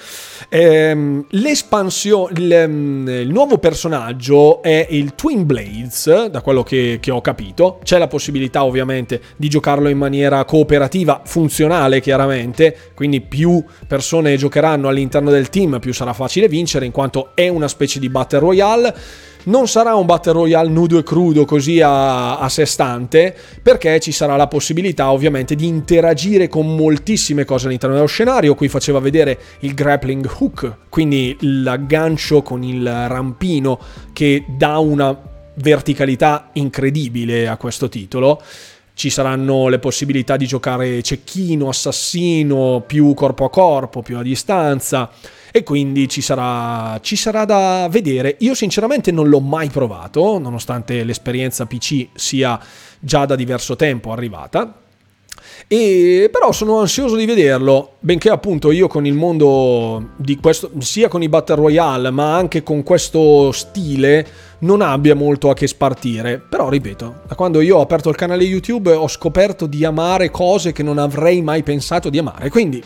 Ehm, l'espansione, il, mm, il, nuovo personaggio è il Twin Blades, da quello che, che, ho capito. C'è la possibilità ovviamente di giocarlo in maniera cooperativa, funzionale chiaramente, quindi più persone giocheranno all'interno del team, più sarà facile vincere, in quanto è una specie di battle royale non sarà un battle royale nudo e crudo così a, a sé stante, perché ci sarà la possibilità ovviamente di interagire con moltissime cose all'interno dello scenario. Qui faceva vedere il grappling hook, quindi l'aggancio con il rampino che dà una verticalità incredibile a questo titolo ci saranno le possibilità di giocare cecchino, assassino, più corpo a corpo, più a distanza e quindi ci sarà, ci sarà da vedere. Io sinceramente non l'ho mai provato, nonostante l'esperienza PC sia già da diverso tempo arrivata. E però sono ansioso di vederlo, benché appunto io con il mondo di questo, sia con i Battle Royale, ma anche con questo stile, non abbia molto a che spartire. Però ripeto, da quando io ho aperto il canale YouTube ho scoperto di amare cose che non avrei mai pensato di amare. Quindi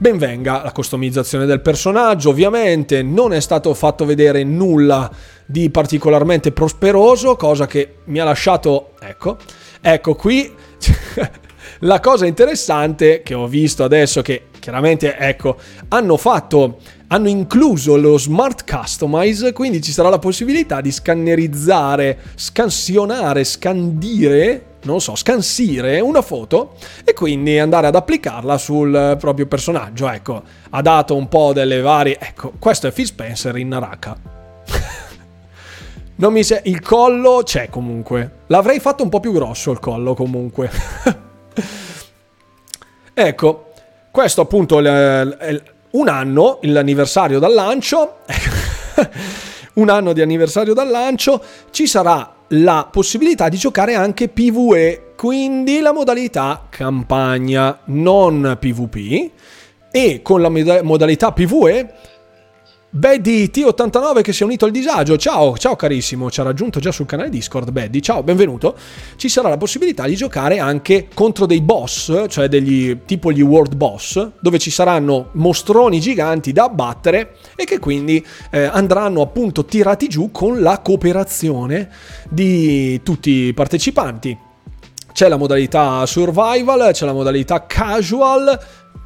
Benvenga la customizzazione del personaggio, ovviamente non è stato fatto vedere nulla di particolarmente prosperoso, cosa che mi ha lasciato, ecco, ecco qui la cosa interessante che ho visto adesso che chiaramente, ecco, hanno fatto hanno incluso lo smart customize, quindi ci sarà la possibilità di scannerizzare, scansionare, scandire non so, scansire una foto e quindi andare ad applicarla sul proprio personaggio. Ecco, ha dato un po' delle varie... Ecco, questo è Phil Spencer in Naraka. Non mi se- il collo c'è comunque. L'avrei fatto un po' più grosso il collo comunque. ecco, questo appunto è un anno, l'anniversario dal lancio. un anno di anniversario dal lancio. Ci sarà la possibilità di giocare anche PvE, quindi la modalità campagna, non PvP. E con la modalità PvE Beddy T89 che si è unito al disagio. Ciao, ciao carissimo, ci ha raggiunto già sul canale Discord. Beddy, ciao, benvenuto. Ci sarà la possibilità di giocare anche contro dei boss, cioè degli tipo gli world boss, dove ci saranno mostroni giganti da abbattere e che quindi eh, andranno appunto tirati giù con la cooperazione di tutti i partecipanti. C'è la modalità survival, c'è la modalità casual,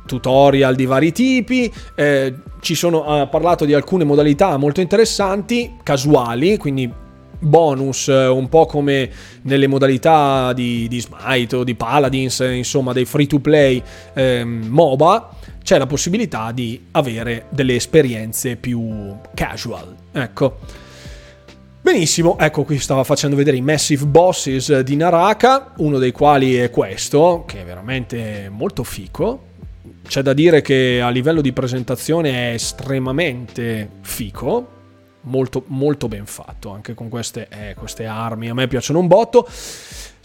tutorial di vari tipi, eh, ci sono, ha parlato di alcune modalità molto interessanti, casuali, quindi bonus, eh, un po' come nelle modalità di, di Smite o di Paladins, insomma dei free to play eh, MOBA, c'è la possibilità di avere delle esperienze più casual. Ecco. Benissimo, ecco qui stava facendo vedere i Massive Bosses di Naraka, uno dei quali è questo, che è veramente molto fico, c'è da dire che a livello di presentazione è estremamente fico, molto, molto ben fatto, anche con queste, eh, queste armi, a me piacciono un botto.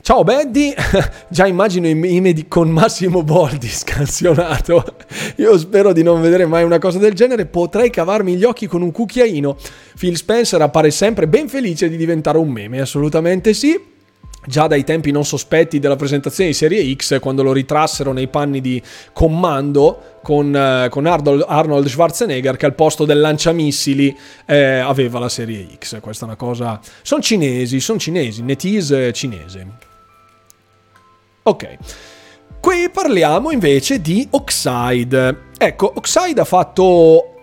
Ciao Beddy, già immagino i meme con Massimo Boldi scansionato. Io spero di non vedere mai una cosa del genere, potrei cavarmi gli occhi con un cucchiaino. Phil Spencer appare sempre ben felice di diventare un meme, assolutamente sì già dai tempi non sospetti della presentazione di Serie X, quando lo ritrassero nei panni di comando con, eh, con Arnold, Schwarzenegger, che al posto del lanciamissili eh, aveva la Serie X. Questa è una cosa. Sono cinesi, sono cinesi, Netese cinese. Ok. Qui parliamo invece di Oxide. Ecco, Oxide ha fatto.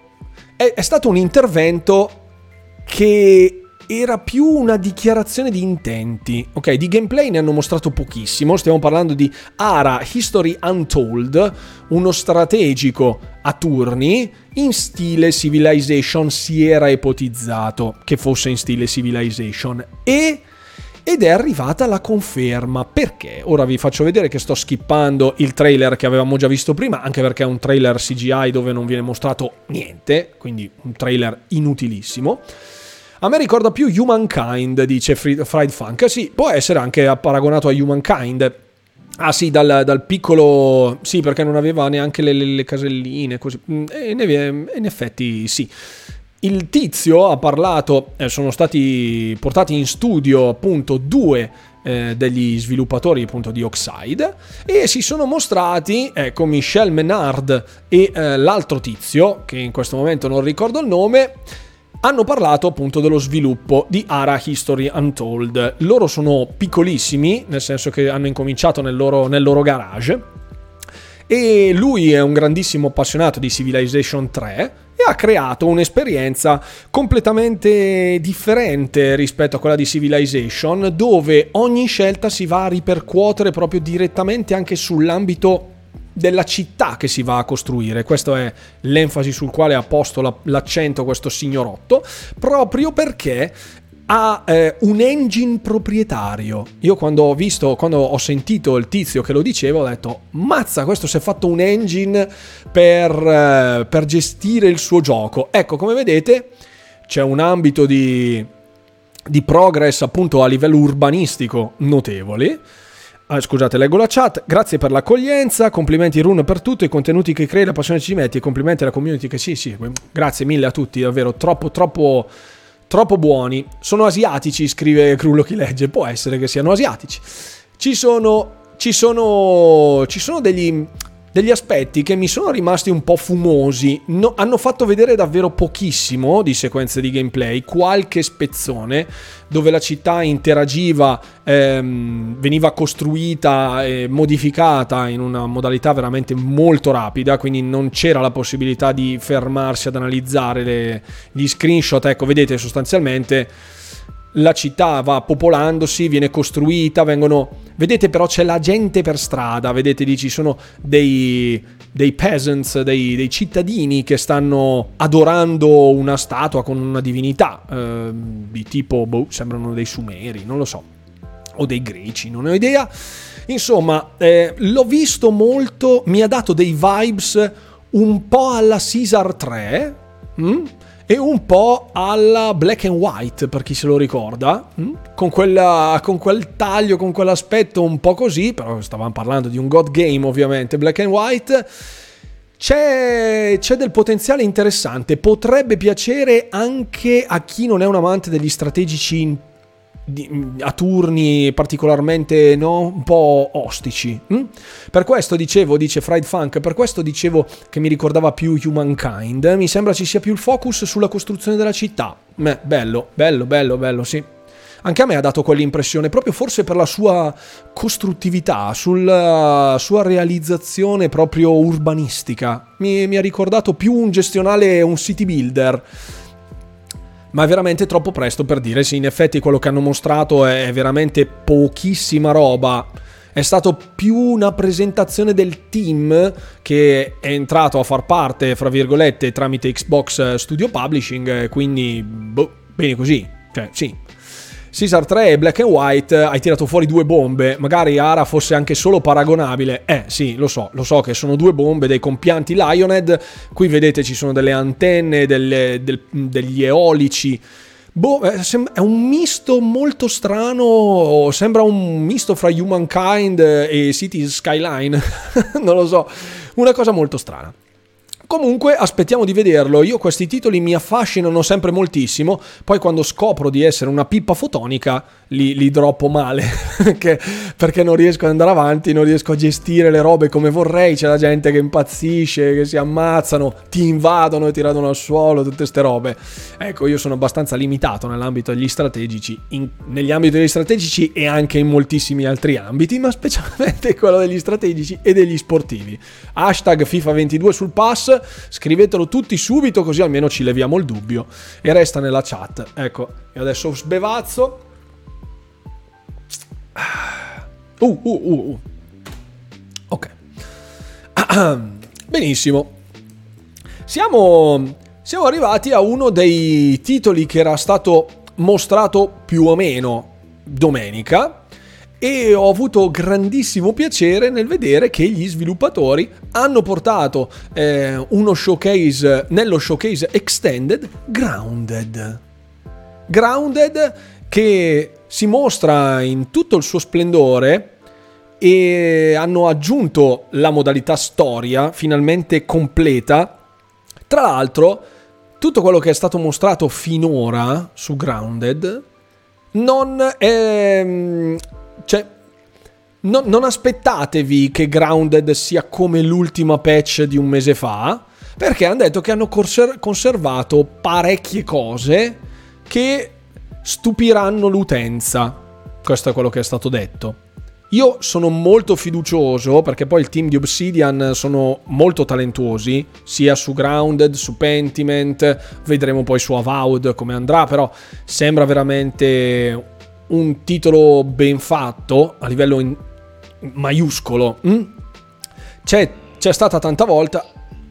È, è stato un intervento che era più una dichiarazione di intenti. Ok, di gameplay ne hanno mostrato pochissimo. Stiamo parlando di Ara History Untold, uno strategico a turni in stile Civilization. Si era ipotizzato che fosse in stile Civilization. E ed è arrivata la conferma. Perché? Ora vi faccio vedere che sto skippando il trailer che avevamo già visto prima, anche perché è un trailer CGI dove non viene mostrato niente, quindi un trailer inutilissimo. A me ricorda più Humankind, dice Fried Funk. Sì, può essere anche paragonato a Humankind. Ah sì, dal, dal, piccolo... Sì, perché non aveva neanche le, le caselline, così. Mm, e in effetti sì. Il tizio ha parlato, eh, sono stati portati in studio appunto due eh, degli sviluppatori appunto di Oxide e si sono mostrati, ecco, Michel Menard e eh, l'altro tizio, che in questo momento non ricordo il nome, hanno parlato appunto dello sviluppo di Ara History Untold. Loro sono piccolissimi, nel senso che hanno incominciato nel loro, nel loro garage. E lui è un grandissimo appassionato di Civilization 3 e ha creato un'esperienza completamente differente rispetto a quella di Civilization, dove ogni scelta si va a ripercuotere proprio direttamente anche sull'ambito della città che si va a costruire. Questa è l'enfasi sul quale ha posto l'accento questo signorotto, proprio perché ha eh, un engine proprietario. Io quando ho visto, quando ho sentito il tizio che lo diceva, ho detto, mazza, questo si è fatto un engine per, eh, per gestire il suo gioco. Ecco, come vedete, c'è un ambito di, di progress appunto a livello urbanistico notevole Ah, scusate, leggo la chat. Grazie per l'accoglienza. Complimenti Run per tutto. I contenuti che crei, la passione ci metti. E complimenti alla community che sì, sì. Grazie mille a tutti, davvero. Troppo, troppo, troppo buoni. Sono asiatici, scrive Crullo chi legge. Può essere che siano asiatici. Ci sono. Ci sono. Ci sono degli degli aspetti che mi sono rimasti un po' fumosi. No, hanno fatto vedere davvero pochissimo di sequenze di gameplay, qualche spezzone dove la città interagiva, ehm, veniva costruita e modificata in una modalità veramente molto rapida, quindi non c'era la possibilità di fermarsi ad analizzare le, gli screenshot. Ecco, vedete sostanzialmente la città va popolandosi, viene costruita, vengono Vedete però c'è la gente per strada, vedete lì ci sono dei, dei peasants, dei, dei, cittadini che stanno adorando una statua con una divinità, eh, di tipo, boh, sembrano dei sumeri, non lo so, o dei greci, non ho idea. Insomma, eh, l'ho visto molto, mi ha dato dei vibes un po' alla Caesar 3, hm? E un po' alla black and white, per chi se lo ricorda, hm? con, quella, con quel taglio, con quell'aspetto un po' così, però stavamo parlando di un God Game ovviamente, black and white. C'è, c'è, del potenziale interessante, potrebbe piacere anche a chi non è un amante degli strategici a turni particolarmente no, un po' ostici. Hm? Per questo dicevo, dice Fried Funk, per questo dicevo che mi ricordava più Humankind. Mi sembra ci sia più il focus sulla costruzione della città. Beh, bello, bello, bello, bello, sì. Anche a me ha dato quell'impressione, proprio forse per la sua costruttività, sulla sua realizzazione proprio urbanistica. Mi, mi ha ricordato più un gestionale, un city builder ma è veramente troppo presto per dire sì, in effetti quello che hanno mostrato è veramente pochissima roba. È stato più una presentazione del team che è entrato a far parte, fra virgolette, tramite Xbox Studio Publishing, quindi boh, bene così. Cioè, sì, Caesar 3 e Black and White hai tirato fuori due bombe, magari Ara fosse anche solo paragonabile. Eh sì, lo so, lo so che sono due bombe dei compianti Lionhead, qui vedete ci sono delle antenne, delle, del, degli eolici. Boh, è un misto molto strano, sembra un misto fra Humankind e City Skyline, non lo so, una cosa molto strana. Comunque aspettiamo di vederlo, io questi titoli mi affascinano sempre moltissimo, poi quando scopro di essere una pippa fotonica li, li droppo male, perché, perché, non riesco ad andare avanti, non riesco a gestire le robe come vorrei, c'è la gente che impazzisce, che si ammazzano, ti invadono e ti radono al suolo, tutte queste robe. Ecco, io sono abbastanza limitato nell'ambito degli strategici, in, negli ambiti degli strategici e anche in moltissimi altri ambiti, ma specialmente quello degli strategici e degli sportivi. Hashtag FIFA 22 sul pass scrivetelo tutti subito così almeno ci leviamo il dubbio e resta nella chat. Ecco, io adesso sbevazzo. Uh, uh, uh, uh. Ok. Benissimo. Siamo, siamo arrivati a uno dei titoli che era stato mostrato più o meno domenica e ho avuto grandissimo piacere nel vedere che gli sviluppatori hanno portato eh, uno showcase nello showcase extended Grounded. Grounded che si mostra in tutto il suo splendore e hanno aggiunto la modalità storia finalmente completa. Tra l'altro, tutto quello che è stato mostrato finora su Grounded non è mm, cioè, no, non aspettatevi che Grounded sia come l'ultima patch di un mese fa, perché hanno detto che hanno conservato parecchie cose che stupiranno l'utenza. Questo è quello che è stato detto. Io sono molto fiducioso perché poi il team di Obsidian sono molto talentuosi, sia su Grounded, su Pentiment, vedremo poi su Avowed come andrà, però sembra veramente un titolo ben fatto a livello in, maiuscolo. Mm? C'è, c'è stata tanta volta.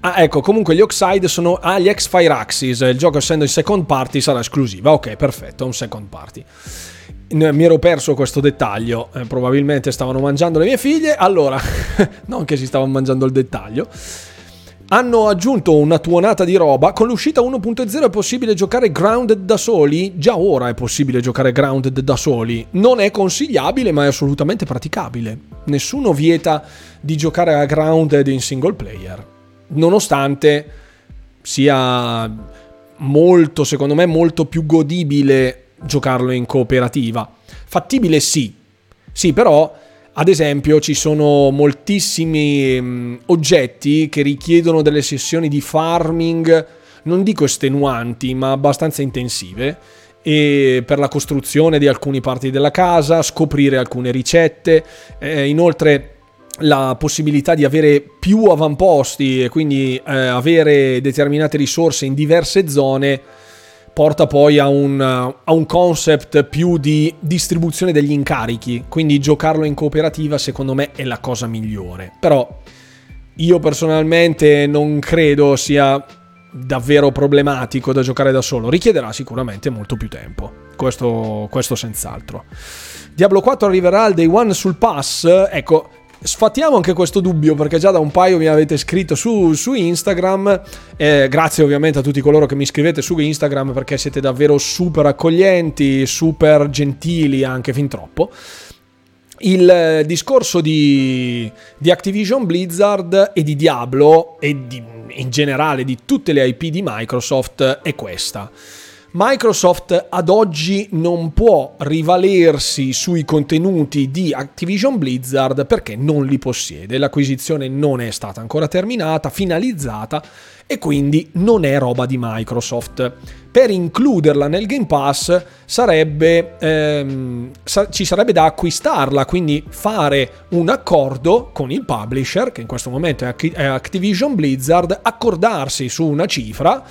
Ah, ecco, comunque gli Oxide sono ah, X-Fire Axis. Il gioco, essendo in second party, sarà esclusiva. Ok, perfetto, un second party. Mi ero perso questo dettaglio. Eh, probabilmente stavano mangiando le mie figlie. Allora, non che si stavano mangiando il dettaglio. Hanno aggiunto una tuonata di roba. Con l'uscita 1.0 è possibile giocare grounded da soli? Già ora è possibile giocare grounded da soli. Non è consigliabile, ma è assolutamente praticabile. Nessuno vieta di giocare a grounded in single player. Nonostante sia molto, secondo me, molto più godibile giocarlo in cooperativa. Fattibile sì. Sì, però ad esempio ci sono moltissimi mh, mm, oggetti che richiedono delle sessioni di farming, non dico estenuanti, ma abbastanza intensive, e per la costruzione di alcune parti della casa, scoprire alcune ricette, eh, inoltre la possibilità di avere più avamposti e quindi eh, avere determinate risorse in diverse zone porta poi a un, a un, concept più di distribuzione degli incarichi, quindi giocarlo in cooperativa secondo me è la cosa migliore. Però io personalmente non credo sia davvero problematico da giocare da solo, richiederà sicuramente molto più tempo, questo, questo senz'altro. Diablo 4 arriverà al day one sul pass, ecco, sfattiamo anche questo dubbio perché già da un paio mi avete scritto su, su Instagram. Eh, grazie ovviamente a tutti coloro che mi scrivete su Instagram perché siete davvero super accoglienti, super gentili, anche fin troppo. Il eh, discorso di, di Activision Blizzard e di Diablo e di, in generale di tutte le IP di Microsoft è questa Microsoft ad oggi non può rivalersi sui contenuti di Activision Blizzard perché non li possiede. L'acquisizione non è stata ancora terminata, finalizzata e quindi non è roba di Microsoft. Per includerla nel Game Pass sarebbe, ehm, sa- ci sarebbe da acquistarla, quindi fare un accordo con il publisher, che in questo momento è, Ac- è Activision Blizzard, accordarsi su una cifra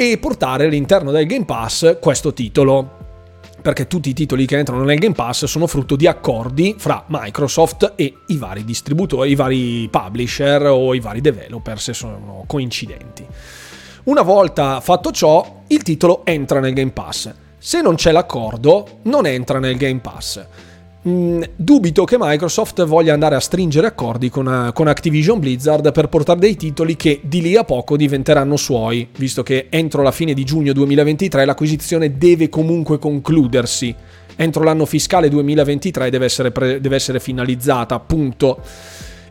e portare all'interno del Game Pass questo titolo perché tutti i titoli che entrano nel Game Pass sono frutto di accordi fra Microsoft e i vari distributori, i vari publisher o i vari developer se sono coincidenti. Una volta fatto ciò, il titolo entra nel Game Pass. Se non c'è l'accordo, non entra nel Game Pass. Mm, dubito che Microsoft voglia andare a stringere accordi con, uh, con, Activision Blizzard per portare dei titoli che di lì a poco diventeranno suoi, visto che entro la fine di giugno 2023 l'acquisizione deve comunque concludersi. Entro l'anno fiscale 2023 deve essere, pre- deve essere finalizzata, appunto.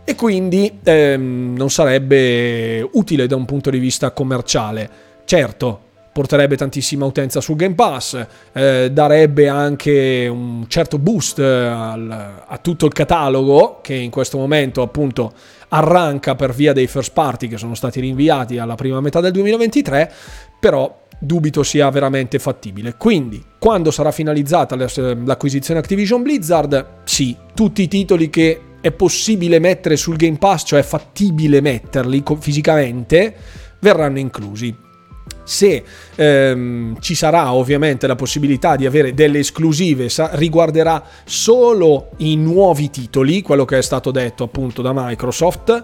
E quindi ehm, non sarebbe utile da un punto di vista commerciale. Certo, porterebbe tantissima utenza su Game Pass, eh, darebbe anche un certo boost al, a tutto il catalogo che in questo momento appunto arranca per via dei first party che sono stati rinviati alla prima metà del 2023, però dubito sia veramente fattibile. Quindi, quando sarà finalizzata l'acquisizione Activision Blizzard, sì, tutti i titoli che è possibile mettere sul Game Pass, cioè fattibile metterli fisicamente, verranno inclusi se ehm, ci sarà ovviamente la possibilità di avere delle esclusive, sa- riguarderà solo i nuovi titoli, quello che è stato detto appunto da Microsoft.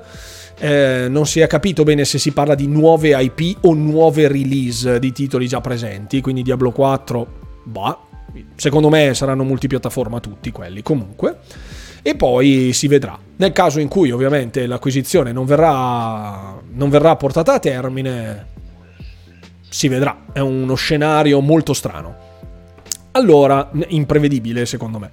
Eh, non si è capito bene se si parla di nuove IP o nuove release di titoli già presenti, quindi Diablo 4, bah, secondo me saranno multipiattaforma tutti quelli comunque. E poi si vedrà. Nel caso in cui ovviamente l'acquisizione non verrà, non verrà portata a termine, si vedrà, è uno scenario molto strano. Allora, imprevedibile secondo me.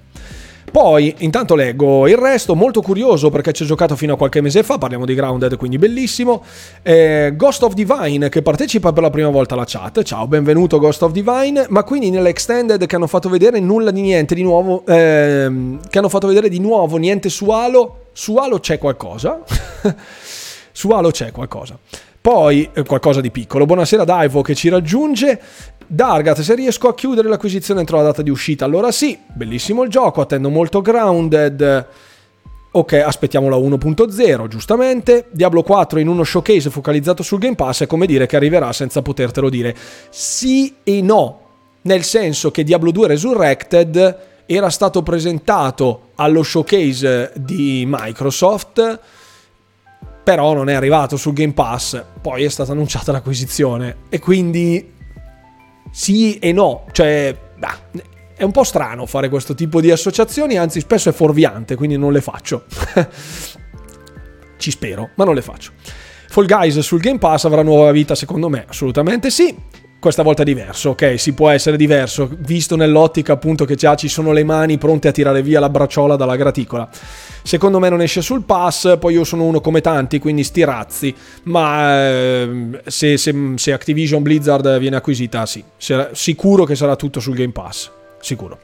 Poi, intanto leggo il resto, molto curioso perché ci ho giocato fino a qualche mese fa, parliamo di Grounded, quindi bellissimo. Eh, Ghost of Divine che partecipa per la prima volta alla chat, ciao, benvenuto Ghost of Divine, ma quindi nell'extended che hanno fatto vedere nulla di niente di nuovo, ehm, che hanno fatto vedere di nuovo niente su Halo, su Halo c'è qualcosa, su Halo c'è qualcosa. Poi eh, qualcosa di piccolo. Buonasera Daivo che ci raggiunge. Dargat, se riesco a chiudere l'acquisizione entro la data di uscita, allora sì, bellissimo il gioco, attendo molto Grounded. Ok, aspettiamo la 1.0, giustamente. Diablo 4 in uno showcase focalizzato sul Game Pass è come dire che arriverà senza potertelo dire. Sì e no, nel senso che Diablo 2 Resurrected era stato presentato allo showcase di Microsoft però non è arrivato sul Game Pass, poi è stata annunciata l'acquisizione e quindi sì e no, cioè bah, è un po' strano fare questo tipo di associazioni, anzi spesso è fuorviante, quindi non le faccio. Ci spero, ma non le faccio. Fall Guys sul Game Pass avrà nuova vita secondo me, assolutamente sì questa volta diverso, ok? Si può essere diverso, visto nell'ottica appunto che già ci sono le mani pronte a tirare via la bracciola dalla graticola. Secondo me non esce sul pass, poi io sono uno come tanti, quindi stirazzi, ma eh, se, se, se Activision Blizzard viene acquisita, sì, sicuro che sarà tutto sul Game Pass, sicuro.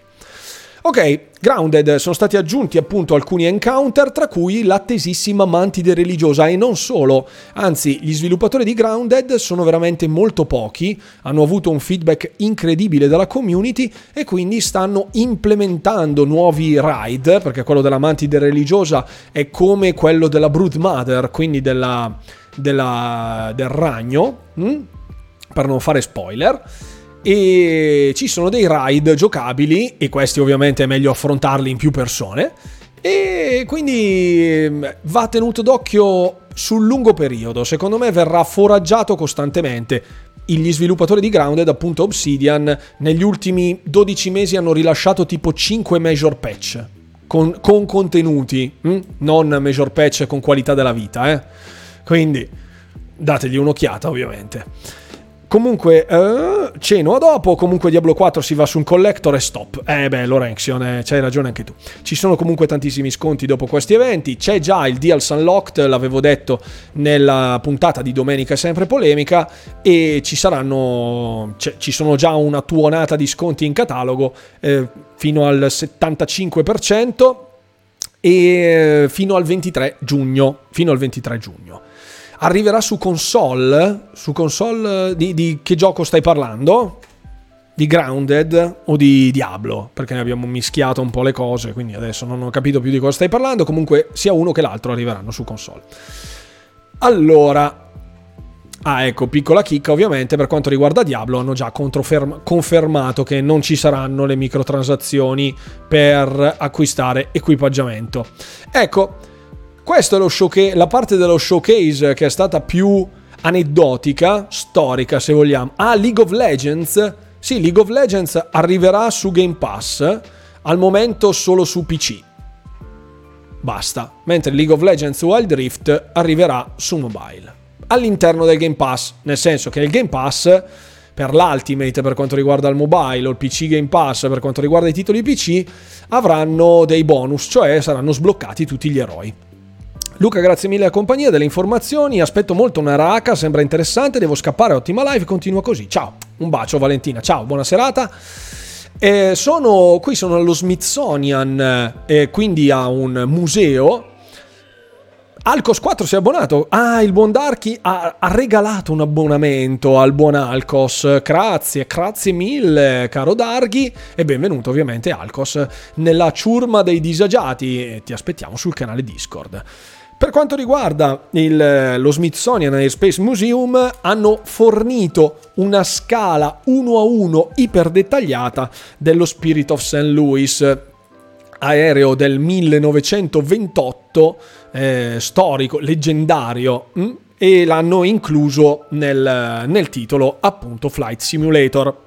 Ok, Grounded sono stati aggiunti appunto alcuni encounter, tra cui l'attesissima mantide religiosa e non solo, anzi gli sviluppatori di Grounded sono veramente molto pochi, hanno avuto un feedback incredibile dalla community e quindi stanno implementando nuovi ride, perché quello della mantide religiosa è come quello della Brood Mother, quindi della, della, del ragno, hm? per non fare spoiler e ci sono dei ride giocabili e questi ovviamente è meglio affrontarli in più persone e quindi ehm, va tenuto d'occhio sul lungo periodo. Secondo me verrà foraggiato costantemente. Gli sviluppatori di Grounded, appunto Obsidian, negli ultimi 12 mesi hanno rilasciato tipo 5 major patch con, con contenuti, hm? non major patch con qualità della vita. Eh? Quindi dategli un'occhiata ovviamente. Comunque, uh, ceno a dopo. Comunque, Diablo 4 si va su un collector e stop. Eh, beh, Lorenzion, eh, c'hai ragione anche tu. Ci sono comunque tantissimi sconti dopo questi eventi. C'è già il Deals Unlocked, l'avevo detto nella puntata di domenica, sempre polemica. E ci saranno. ci sono già una tuonata di sconti in catalogo eh, fino al 75% e eh, fino al 23 giugno. Fino al 23 giugno arriverà su console. Su console di, di che gioco stai parlando? Di Grounded o di Diablo? Perché ne abbiamo mischiato un po' le cose, quindi adesso non ho capito più di cosa stai parlando. Comunque, sia uno che l'altro arriveranno su console. Allora, Ah, ecco, piccola chicca, ovviamente, per quanto riguarda Diablo, hanno già confermato che non ci saranno le microtransazioni per acquistare equipaggiamento. Ecco, questo è lo showcase, la parte dello showcase che è stata più aneddotica, storica se vogliamo. Ah, League of Legends. Sì, League of Legends arriverà su Game Pass, al momento solo su PC. Basta. Mentre League of Legends Wild Rift arriverà su mobile. All'interno del Game Pass, nel senso che il Game Pass per l'Ultimate per quanto riguarda il mobile o il PC Game Pass per quanto riguarda i titoli PC avranno dei bonus, cioè saranno sbloccati tutti gli eroi. Luca, grazie mille a compagnia delle informazioni. Aspetto molto una raca, sembra interessante. Devo scappare, ottima live. Continua così. Ciao, un bacio, Valentina. Ciao, buona serata. Eh, sono, qui sono allo Smithsonian, eh, quindi a un museo. Alcos 4 si è abbonato. Ah, il buon Darky ha, ha, regalato un abbonamento al buon Alcos. Grazie, grazie mille, caro Darghi. E benvenuto ovviamente Alcos nella ciurma dei disagiati. E ti aspettiamo sul canale Discord. Per quanto riguarda il, lo Smithsonian Airspace Museum, hanno fornito una scala 1 a 1 iper dettagliata dello Spirit of St. Louis, aereo del 1928, eh, storico, leggendario, mh? Mm? e l'hanno incluso nel, nel titolo appunto Flight Simulator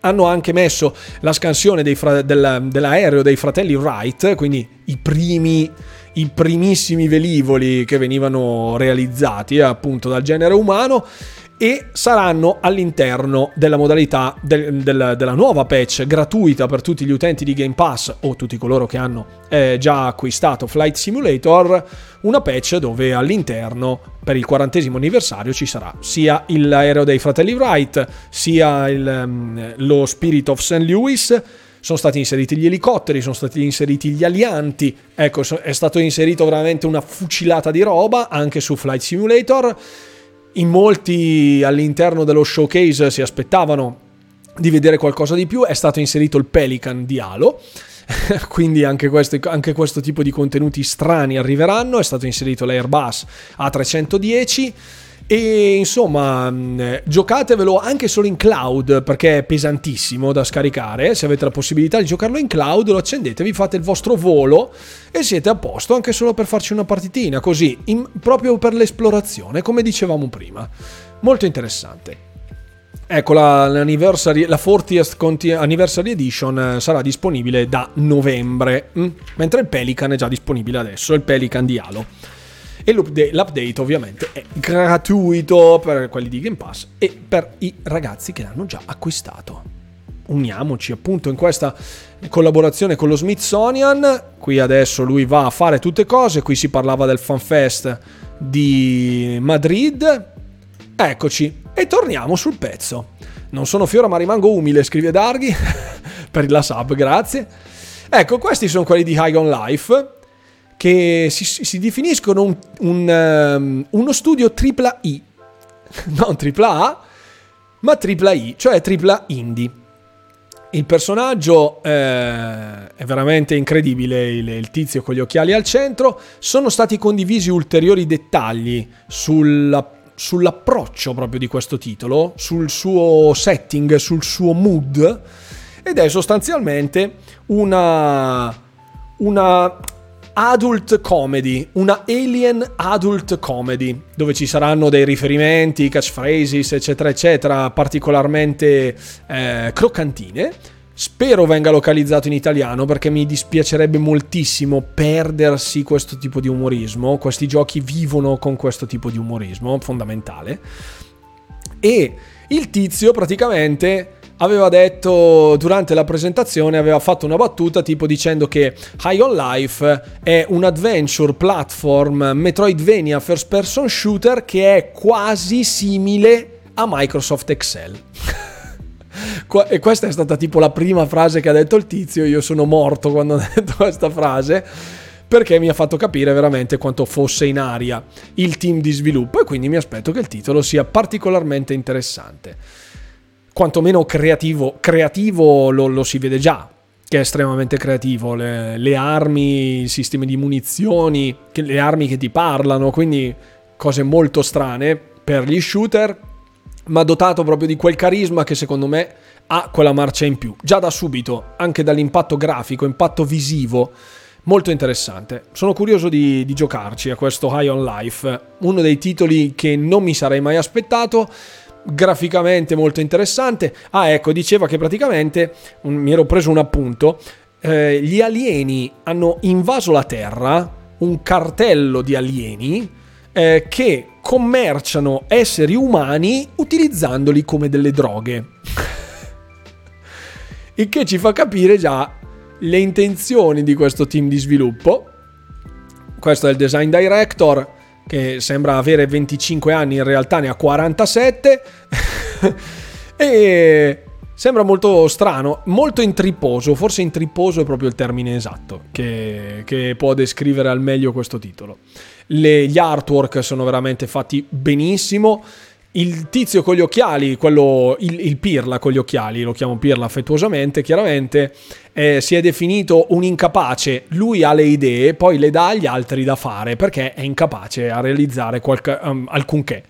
hanno anche messo la scansione fra- del, dell'aereo dei fratelli Wright, quindi i primi i primissimi velivoli che venivano realizzati eh, appunto dal genere umano e saranno all'interno della modalità del, del, della nuova patch gratuita per tutti gli utenti di Game Pass o tutti coloro che hanno eh, già acquistato Flight Simulator, una patch dove all'interno per il quarantesimo anniversario ci sarà sia l'aereo dei fratelli Wright, sia il, um, lo Spirit of St. Louis, sono stati inseriti gli elicotteri, sono stati inseriti gli alianti, ecco, è stato inserito veramente una fucilata di roba anche su Flight Simulator. In molti all'interno dello showcase si aspettavano di vedere qualcosa di più, è stato inserito il Pelican di Halo. quindi anche questo, anche questo, tipo di contenuti strani arriveranno. È stato inserito l'Airbus A310 e insomma, mm, giocatevelo anche solo in cloud perché è pesantissimo da scaricare. Se avete la possibilità di giocarlo in cloud, lo accendete, vi fate il vostro volo e siete a posto anche solo per farci una partitina, così, in, proprio per l'esplorazione, come dicevamo prima. Molto interessante. Ecco, la, la 40th Anniversary Edition eh, sarà disponibile da novembre, mm? mentre il Pelican è già disponibile adesso, il Pelican di Halo. E l'update ovviamente è gratuito per quelli di Game Pass e per i ragazzi che l'hanno già acquistato. Uniamoci appunto in questa collaborazione con lo Smithsonian. Qui adesso lui va a fare tutte cose. Qui si parlava del FanFest di Madrid. Eccoci e torniamo sul pezzo. Non sono fiora ma rimango umile, scrive Darghi per la sub, grazie. Ecco, questi sono quelli di High on Life che si, si definiscono un, un, um, uno studio tripla I, non tripla A, ma tripla I, cioè tripla indie. Il personaggio eh, è veramente incredibile, il, il, tizio con gli occhiali al centro. Sono stati condivisi ulteriori dettagli sulla, sull'approccio proprio di questo titolo, sul suo setting, sul suo mood, ed è sostanzialmente una, una adult comedy, una alien adult comedy, dove ci saranno dei riferimenti, catchphrases, eccetera, eccetera, particolarmente eh, croccantine. Spero venga localizzato in italiano perché mi dispiacerebbe moltissimo perdersi questo tipo di umorismo. Questi giochi vivono con questo tipo di umorismo fondamentale. E il tizio praticamente aveva detto durante la presentazione, aveva fatto una battuta tipo dicendo che High on Life è un adventure platform Metroidvania first person shooter che è quasi simile a Microsoft Excel. e questa è stata tipo la prima frase che ha detto il tizio, io sono morto quando ha detto questa frase perché mi ha fatto capire veramente quanto fosse in aria il team di sviluppo e quindi mi aspetto che il titolo sia particolarmente interessante quantomeno creativo, creativo lo, lo si vede già, che è estremamente creativo, le, le, armi, i sistemi di munizioni, le armi che ti parlano, quindi cose molto strane per gli shooter, ma dotato proprio di quel carisma che secondo me ha quella marcia in più. Già da subito, anche dall'impatto grafico, impatto visivo, molto interessante. Sono curioso di, di giocarci a questo High on Life, uno dei titoli che non mi sarei mai aspettato graficamente molto interessante. Ah, ecco, diceva che praticamente, mi ero preso un appunto, eh, gli alieni hanno invaso la Terra, un cartello di alieni eh, che commerciano esseri umani utilizzandoli come delle droghe. Il che ci fa capire già le intenzioni di questo team di sviluppo. Questo è il design director che sembra avere 25 anni, in realtà ne ha 47. e sembra molto strano, molto intripposo, forse intripposo è proprio il termine esatto che, che può descrivere al meglio questo titolo. Le, gli artwork sono veramente fatti benissimo il tizio con gli occhiali, quello, il, il, Pirla con gli occhiali, lo chiamo Pirla affettuosamente, chiaramente, eh, si è definito un incapace. Lui ha le idee, poi le dà agli altri da fare perché è incapace a realizzare qualche, um, alcunché.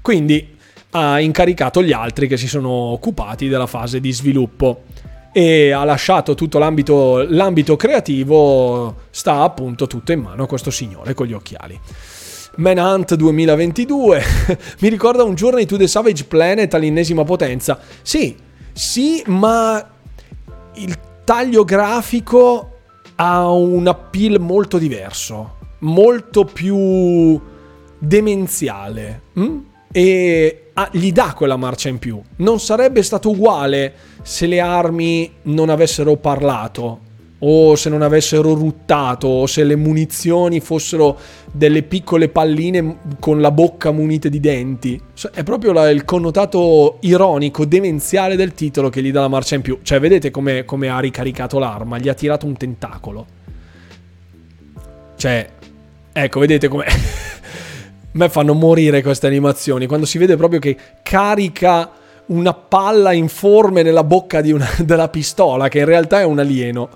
Quindi ha incaricato gli altri che si sono occupati della fase di sviluppo e ha lasciato tutto l'ambito, l'ambito creativo, sta appunto tutto in mano a questo signore con gli occhiali. Manhunt 2022. Mi ricorda un Journey to the Savage Planet all'ennesima potenza. Sì, sì, ma il taglio grafico ha un appeal molto diverso, molto più demenziale. Hm? E ah, gli dà quella marcia in più. Non sarebbe stato uguale se le armi non avessero parlato o se non avessero ruttato o se le munizioni fossero delle piccole palline con la bocca munite di denti. È proprio la, il connotato ironico, demenziale del titolo che gli dà la marcia in più. Cioè, vedete come, come ha ricaricato l'arma? Gli ha tirato un tentacolo. Cioè, ecco, vedete come... A me fanno morire queste animazioni. Quando si vede proprio che carica una palla informe nella bocca una, della pistola, che in realtà è un alieno.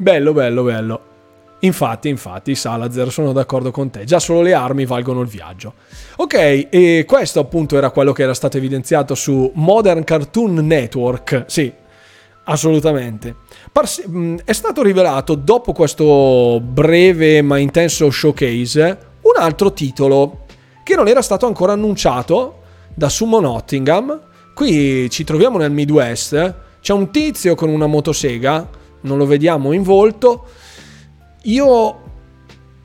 Bello, bello, bello. Infatti, infatti, Salazar, sono d'accordo con te. Già solo le armi valgono il viaggio. Ok, e questo appunto era quello che era stato evidenziato su Modern Cartoon Network. Sì, assolutamente. Mm, è stato rivelato dopo questo breve ma intenso showcase un altro titolo che non era stato ancora annunciato da Sumo Nottingham. Qui ci troviamo nel Midwest. C'è un tizio con una motosega non lo vediamo in volto. Io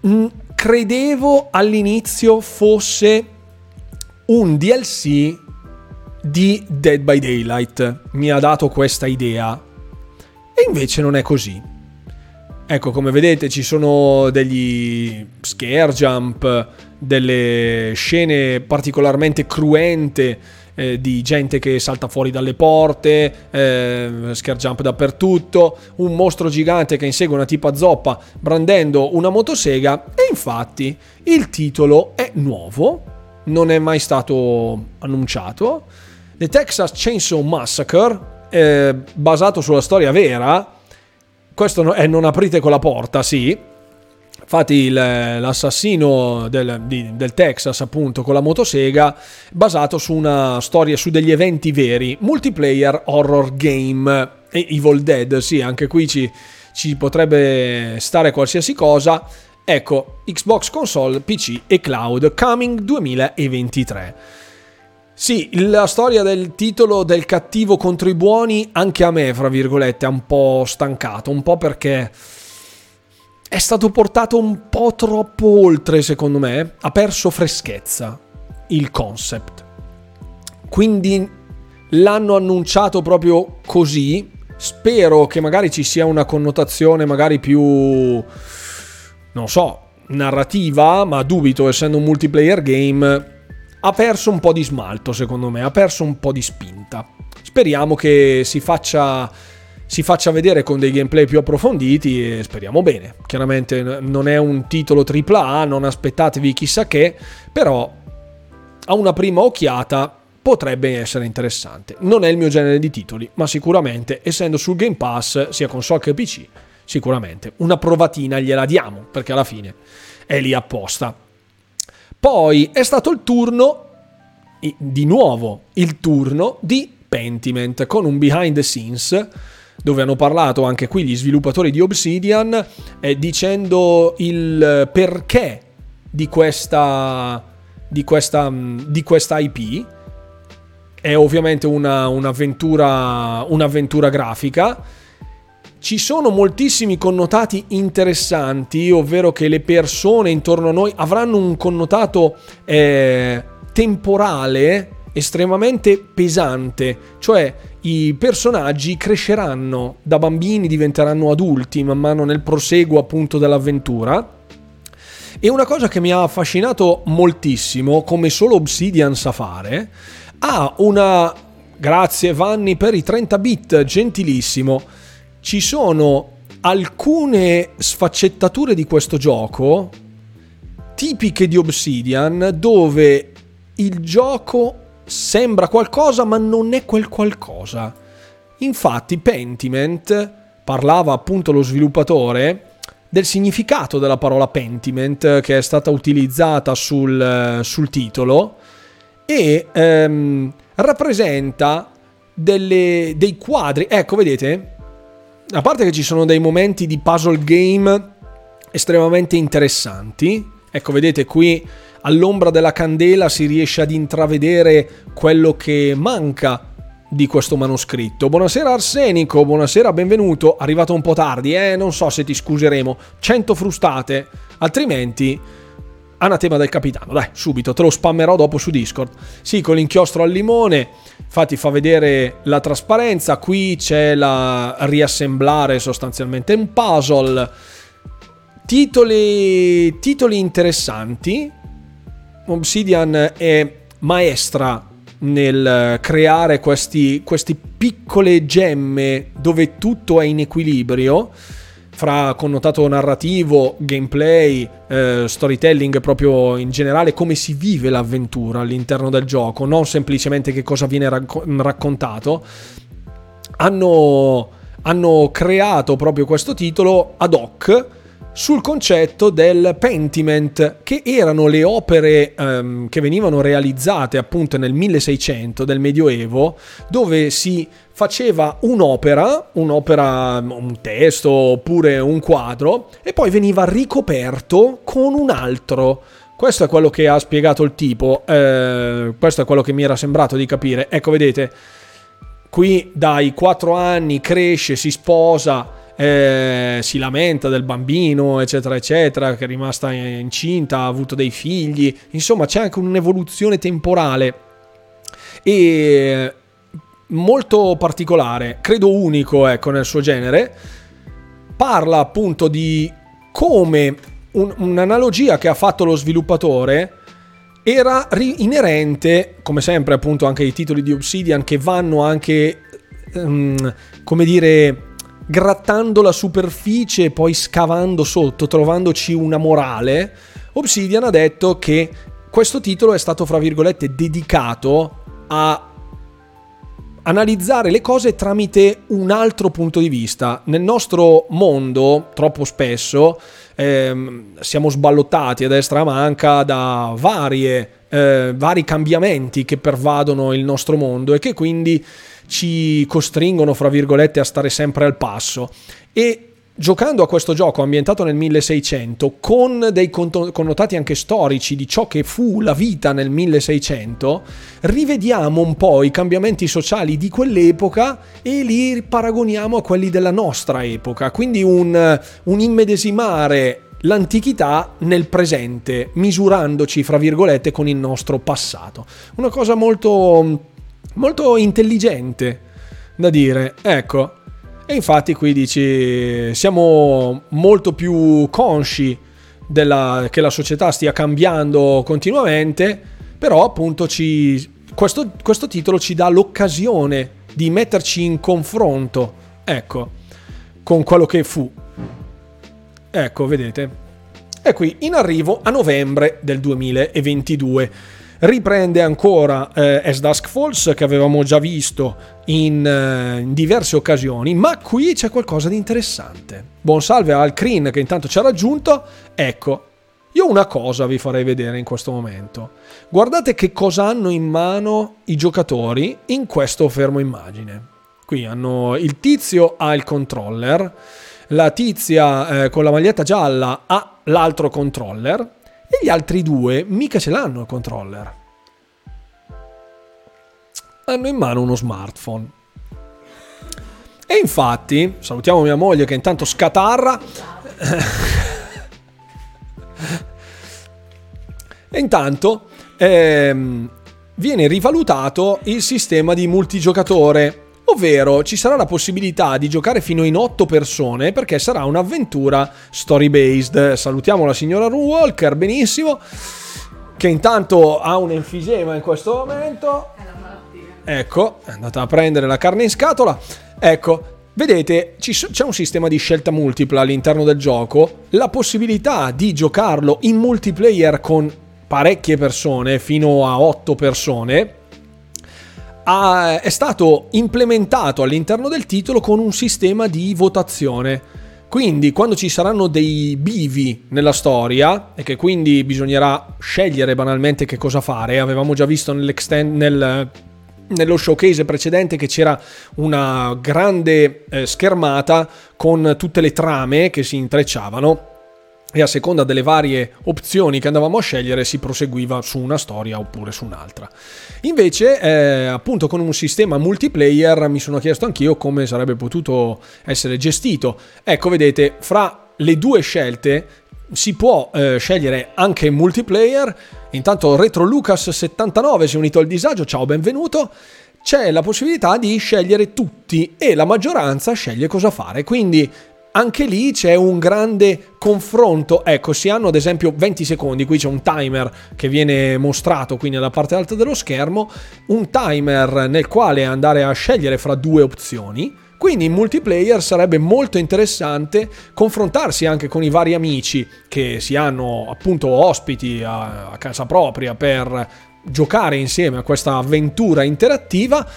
mh, credevo all'inizio fosse un DLC di Dead by Daylight. Mi ha dato questa idea. E invece non è così. Ecco, come vedete ci sono degli scare jump, delle scene particolarmente cruente eh, di gente che salta fuori dalle porte, eh, scare jump dappertutto, un mostro gigante che insegue una tipa zoppa brandendo una motosega e infatti il titolo è nuovo, non è mai stato annunciato. The Texas Chainsaw Massacre, eh, basato sulla storia vera, questo è Non aprite con la porta, sì, Infatti il, l'assassino del, di, del, Texas, appunto, con la motosega, basato su una storia, su degli eventi veri, multiplayer horror game, e Evil Dead, sì, anche qui ci, ci potrebbe stare qualsiasi cosa. Ecco, Xbox console, PC e cloud, coming 2023. Sì, la storia del titolo del cattivo contro i buoni, anche a me, fra virgolette, ha un po' stancato, un po' perché è stato portato un po' troppo oltre, secondo me. Ha perso freschezza il concept. Quindi l'hanno annunciato proprio così. Spero che magari ci sia una connotazione magari più, non so, narrativa, ma dubito, essendo un multiplayer game, ha perso un po' di smalto, secondo me, ha perso un po' di spinta. Speriamo che si faccia si faccia vedere con dei gameplay più approfonditi e speriamo bene. Chiaramente non è un titolo AAA, non aspettatevi chissà che, però a una prima occhiata potrebbe essere interessante. Non è il mio genere di titoli, ma sicuramente, essendo sul Game Pass, sia console che PC, sicuramente una provatina gliela diamo, perché alla fine è lì apposta. Poi è stato il turno, di nuovo il turno di Pentiment con un behind the scenes dove hanno parlato anche qui gli sviluppatori di Obsidian eh, dicendo il perché di questa, di questa, di questa IP. È ovviamente una, un'avventura, un'avventura grafica. Ci sono moltissimi connotati interessanti, ovvero che le persone intorno a noi avranno un connotato eh, temporale estremamente pesante, cioè i personaggi cresceranno da bambini, diventeranno adulti man mano nel proseguo appunto dell'avventura. E una cosa che mi ha affascinato moltissimo, come solo Obsidian sa fare, ha una... Grazie Vanni per i 30 bit, gentilissimo. Ci sono alcune sfaccettature di questo gioco tipiche di Obsidian dove il gioco sembra qualcosa ma non è quel qualcosa. Infatti Pentiment parlava appunto lo sviluppatore del significato della parola pentiment che è stata utilizzata sul, sul titolo e ehm, rappresenta delle, dei quadri. Ecco, vedete? A parte che ci sono dei momenti di puzzle game estremamente interessanti. Ecco, vedete qui all'ombra della candela si riesce ad intravedere quello che manca di questo manoscritto. Buonasera Arsenico, buonasera, benvenuto. Arrivato un po' tardi, eh, non so se ti scuseremo. 100 frustate, altrimenti anatema del capitano. Dai, subito, te lo spammerò dopo su Discord. Sì, con l'inchiostro al limone. Infatti fa vedere la trasparenza, qui c'è la riassemblare sostanzialmente un puzzle. Titoli, titoli interessanti, Obsidian è maestra nel creare questi, queste piccole gemme dove tutto è in equilibrio fra connotato narrativo, gameplay, eh, storytelling proprio in generale, come si vive l'avventura all'interno del gioco, non semplicemente che cosa viene racco- raccontato. Hanno, hanno creato proprio questo titolo ad hoc sul concetto del pentiment, che erano le opere um, che venivano realizzate appunto nel 1600 del Medioevo, dove si faceva un'opera, un'opera, un testo oppure un quadro, e poi veniva ricoperto con un altro. Questo è quello che ha spiegato il tipo, eh, questo è quello che mi era sembrato di capire. Ecco, vedete, qui dai 4 anni cresce, si sposa, eh, si lamenta del bambino, eccetera, eccetera, che è rimasta incinta, ha avuto dei figli, insomma c'è anche un'evoluzione temporale. E molto particolare, credo unico ecco, nel suo genere, parla appunto di come un, un'analogia che ha fatto lo sviluppatore era inerente, come sempre appunto anche i titoli di Obsidian che vanno anche, um, come dire, grattando la superficie e poi scavando sotto, trovandoci una morale, Obsidian ha detto che questo titolo è stato, fra virgolette, dedicato a analizzare le cose tramite un altro punto di vista. Nel nostro mondo, troppo spesso, ehm, siamo sballottati a destra e a manca da varie, eh, vari cambiamenti che pervadono il nostro mondo e che quindi ci costringono, fra virgolette, a stare sempre al passo. E giocando a questo gioco ambientato nel 1600 con dei connotati anche storici di ciò che fu la vita nel 1600 rivediamo un po' i cambiamenti sociali di quell'epoca e li paragoniamo a quelli della nostra epoca quindi un, un immedesimare l'antichità nel presente misurandoci fra virgolette con il nostro passato una cosa molto molto intelligente da dire ecco e infatti qui dici, siamo molto più consci della, che la società stia cambiando continuamente, però appunto ci, questo, questo titolo ci dà l'occasione di metterci in confronto, ecco, con quello che fu. Ecco, vedete. È qui in arrivo a novembre del 2022 riprende ancora eh, As Dusk Falls che avevamo già visto in, eh, in, diverse occasioni, ma qui c'è qualcosa di interessante. Buon salve al Kreen che intanto ci ha raggiunto. Ecco, io una cosa vi farei vedere in questo momento. Guardate che cosa hanno in mano i giocatori in questo fermo immagine. Qui hanno il tizio ha il controller, la tizia eh, con la maglietta gialla ha l'altro controller e gli altri due mica ce l'hanno il controller. Hanno in mano uno smartphone. E infatti, salutiamo mia moglie che intanto scatarra. e intanto ehm, viene rivalutato il sistema di multigiocatore ovvero ci sarà la possibilità di giocare fino in 8 persone perché sarà un'avventura story based. Salutiamo la signora Ru Walker, benissimo, che intanto ha un enfisema in questo momento. Ecco, è andata a prendere la carne in scatola. Ecco, Vedete, c'è un sistema di scelta multipla all'interno del gioco, la possibilità di giocarlo in multiplayer con parecchie persone, fino a 8 persone, ha, è stato implementato all'interno del titolo con un sistema di votazione. Quindi quando ci saranno dei bivi nella storia e che quindi bisognerà scegliere banalmente che cosa fare, avevamo già visto nel, nello showcase precedente che c'era una grande eh, schermata con tutte le trame che si intrecciavano e a seconda delle varie opzioni che andavamo a scegliere si proseguiva su una storia oppure su un'altra. Invece, eh, appunto con un sistema multiplayer mi sono chiesto anch'io come sarebbe potuto essere gestito. Ecco, vedete, fra le due scelte si può eh, scegliere anche multiplayer. Intanto Retro Lucas 79 si è unito al disagio, ciao, benvenuto c'è la possibilità di scegliere tutti e la maggioranza sceglie cosa fare. Quindi anche lì c'è un grande confronto. Ecco, si hanno ad esempio 20 secondi, qui c'è un timer che viene mostrato qui nella parte alta dello schermo, un timer nel quale andare a scegliere fra due opzioni. Quindi in multiplayer sarebbe molto interessante confrontarsi anche con i vari amici che si hanno appunto ospiti a, a casa propria per giocare insieme a questa avventura interattiva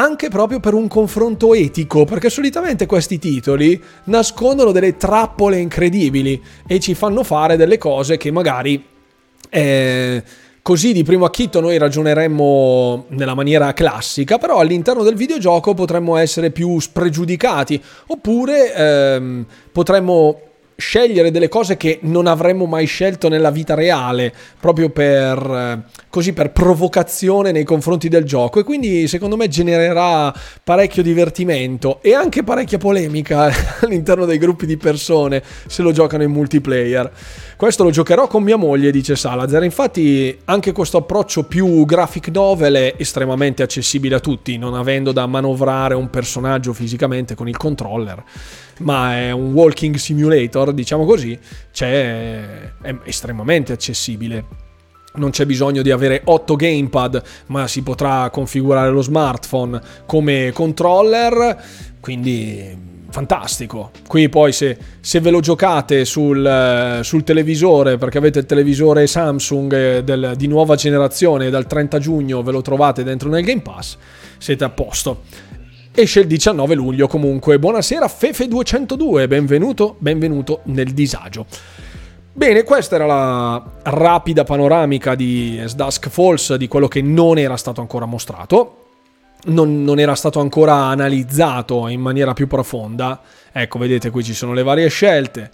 anche proprio per un confronto etico, perché solitamente questi titoli nascondono delle trappole incredibili e ci fanno fare delle cose che magari eh, così di primo acchito noi ragioneremmo nella maniera classica, però all'interno del videogioco potremmo essere più spregiudicati, oppure ehm, potremmo scegliere delle cose che non avremmo mai scelto nella vita reale, proprio per, eh, così, per provocazione nei confronti del gioco e quindi secondo me genererà parecchio divertimento e anche parecchia polemica all'interno dei gruppi di persone se lo giocano in multiplayer. Questo lo giocherò con mia moglie, dice Salazar. Infatti anche questo approccio più graphic novel è estremamente accessibile a tutti, non avendo da manovrare un personaggio fisicamente con il controller ma è un walking simulator, diciamo così, è estremamente accessibile. Non c'è bisogno di avere 8 gamepad, ma si potrà configurare lo smartphone come controller, quindi fantastico. Qui poi se, se ve lo giocate sul, sul, televisore, perché avete il televisore Samsung eh, del, di nuova generazione, dal 30 giugno ve lo trovate dentro nel Game Pass, siete a posto. Esce il 19 luglio comunque. Buonasera Fefe202, benvenuto, benvenuto nel disagio. Bene, questa era la rapida panoramica di Dusk Falls, di quello che non era stato ancora mostrato non, non, era stato ancora analizzato in maniera più profonda. Ecco, vedete qui ci sono le varie scelte.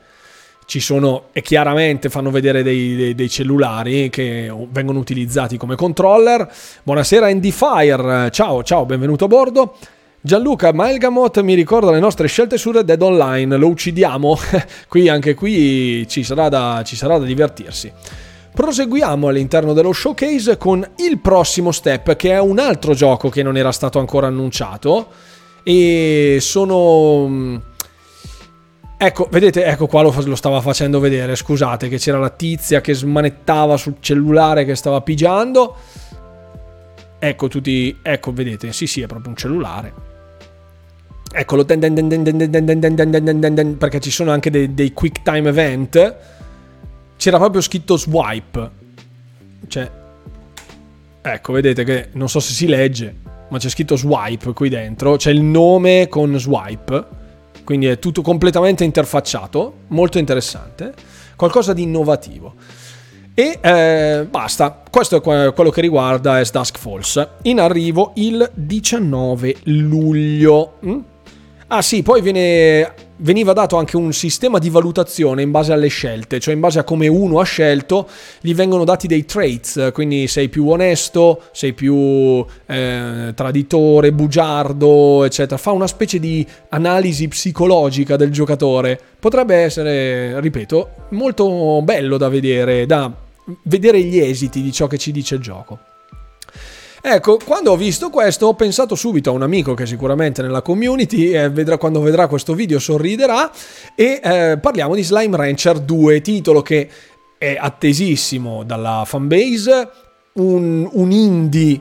Ci sono, e chiaramente fanno vedere dei, dei, dei cellulari che vengono utilizzati come controller. Buonasera Andy Fire, ciao, ciao, benvenuto a bordo. Gianluca Malgamot mi ricorda le nostre scelte su Red Dead Online, lo uccidiamo? qui anche qui ci sarà da, ci sarà da divertirsi. Proseguiamo all'interno dello showcase con il prossimo step, che è un altro gioco che non era stato ancora annunciato. E sono. Mm, ecco, vedete, ecco qua lo, lo, stava facendo vedere. Scusate, che c'era la tizia che smanettava sul cellulare che stava pigiando. Ecco tutti. Ecco, vedete, sì, sì, è proprio un cellulare. Eccolo, perché ci sono anche dei, dei quick time event c'era proprio scritto swipe. Cioè, ecco, vedete che non so se si legge, ma c'è scritto swipe qui dentro. C'è il nome con swipe. Quindi è tutto completamente interfacciato, molto interessante, qualcosa di innovativo. E eh, basta, questo è quello che riguarda S Dusk Falls. In arrivo il 19 luglio. Mm? Ah sì, poi viene veniva dato anche un sistema di valutazione in base alle scelte, cioè in base a come uno ha scelto, gli vengono dati dei traits, quindi sei più onesto, sei più eh, traditore, bugiardo, eccetera. Fa una specie di analisi psicologica del giocatore. Potrebbe essere, ripeto, molto bello da vedere, da vedere gli esiti di ciò che ci dice il gioco. Ecco, quando ho visto questo ho pensato subito a un amico che sicuramente nella community eh, vedrà, quando vedrà questo video sorriderà e eh, parliamo di Slime Rancher 2, titolo che è attesissimo dalla fanbase, un, un indie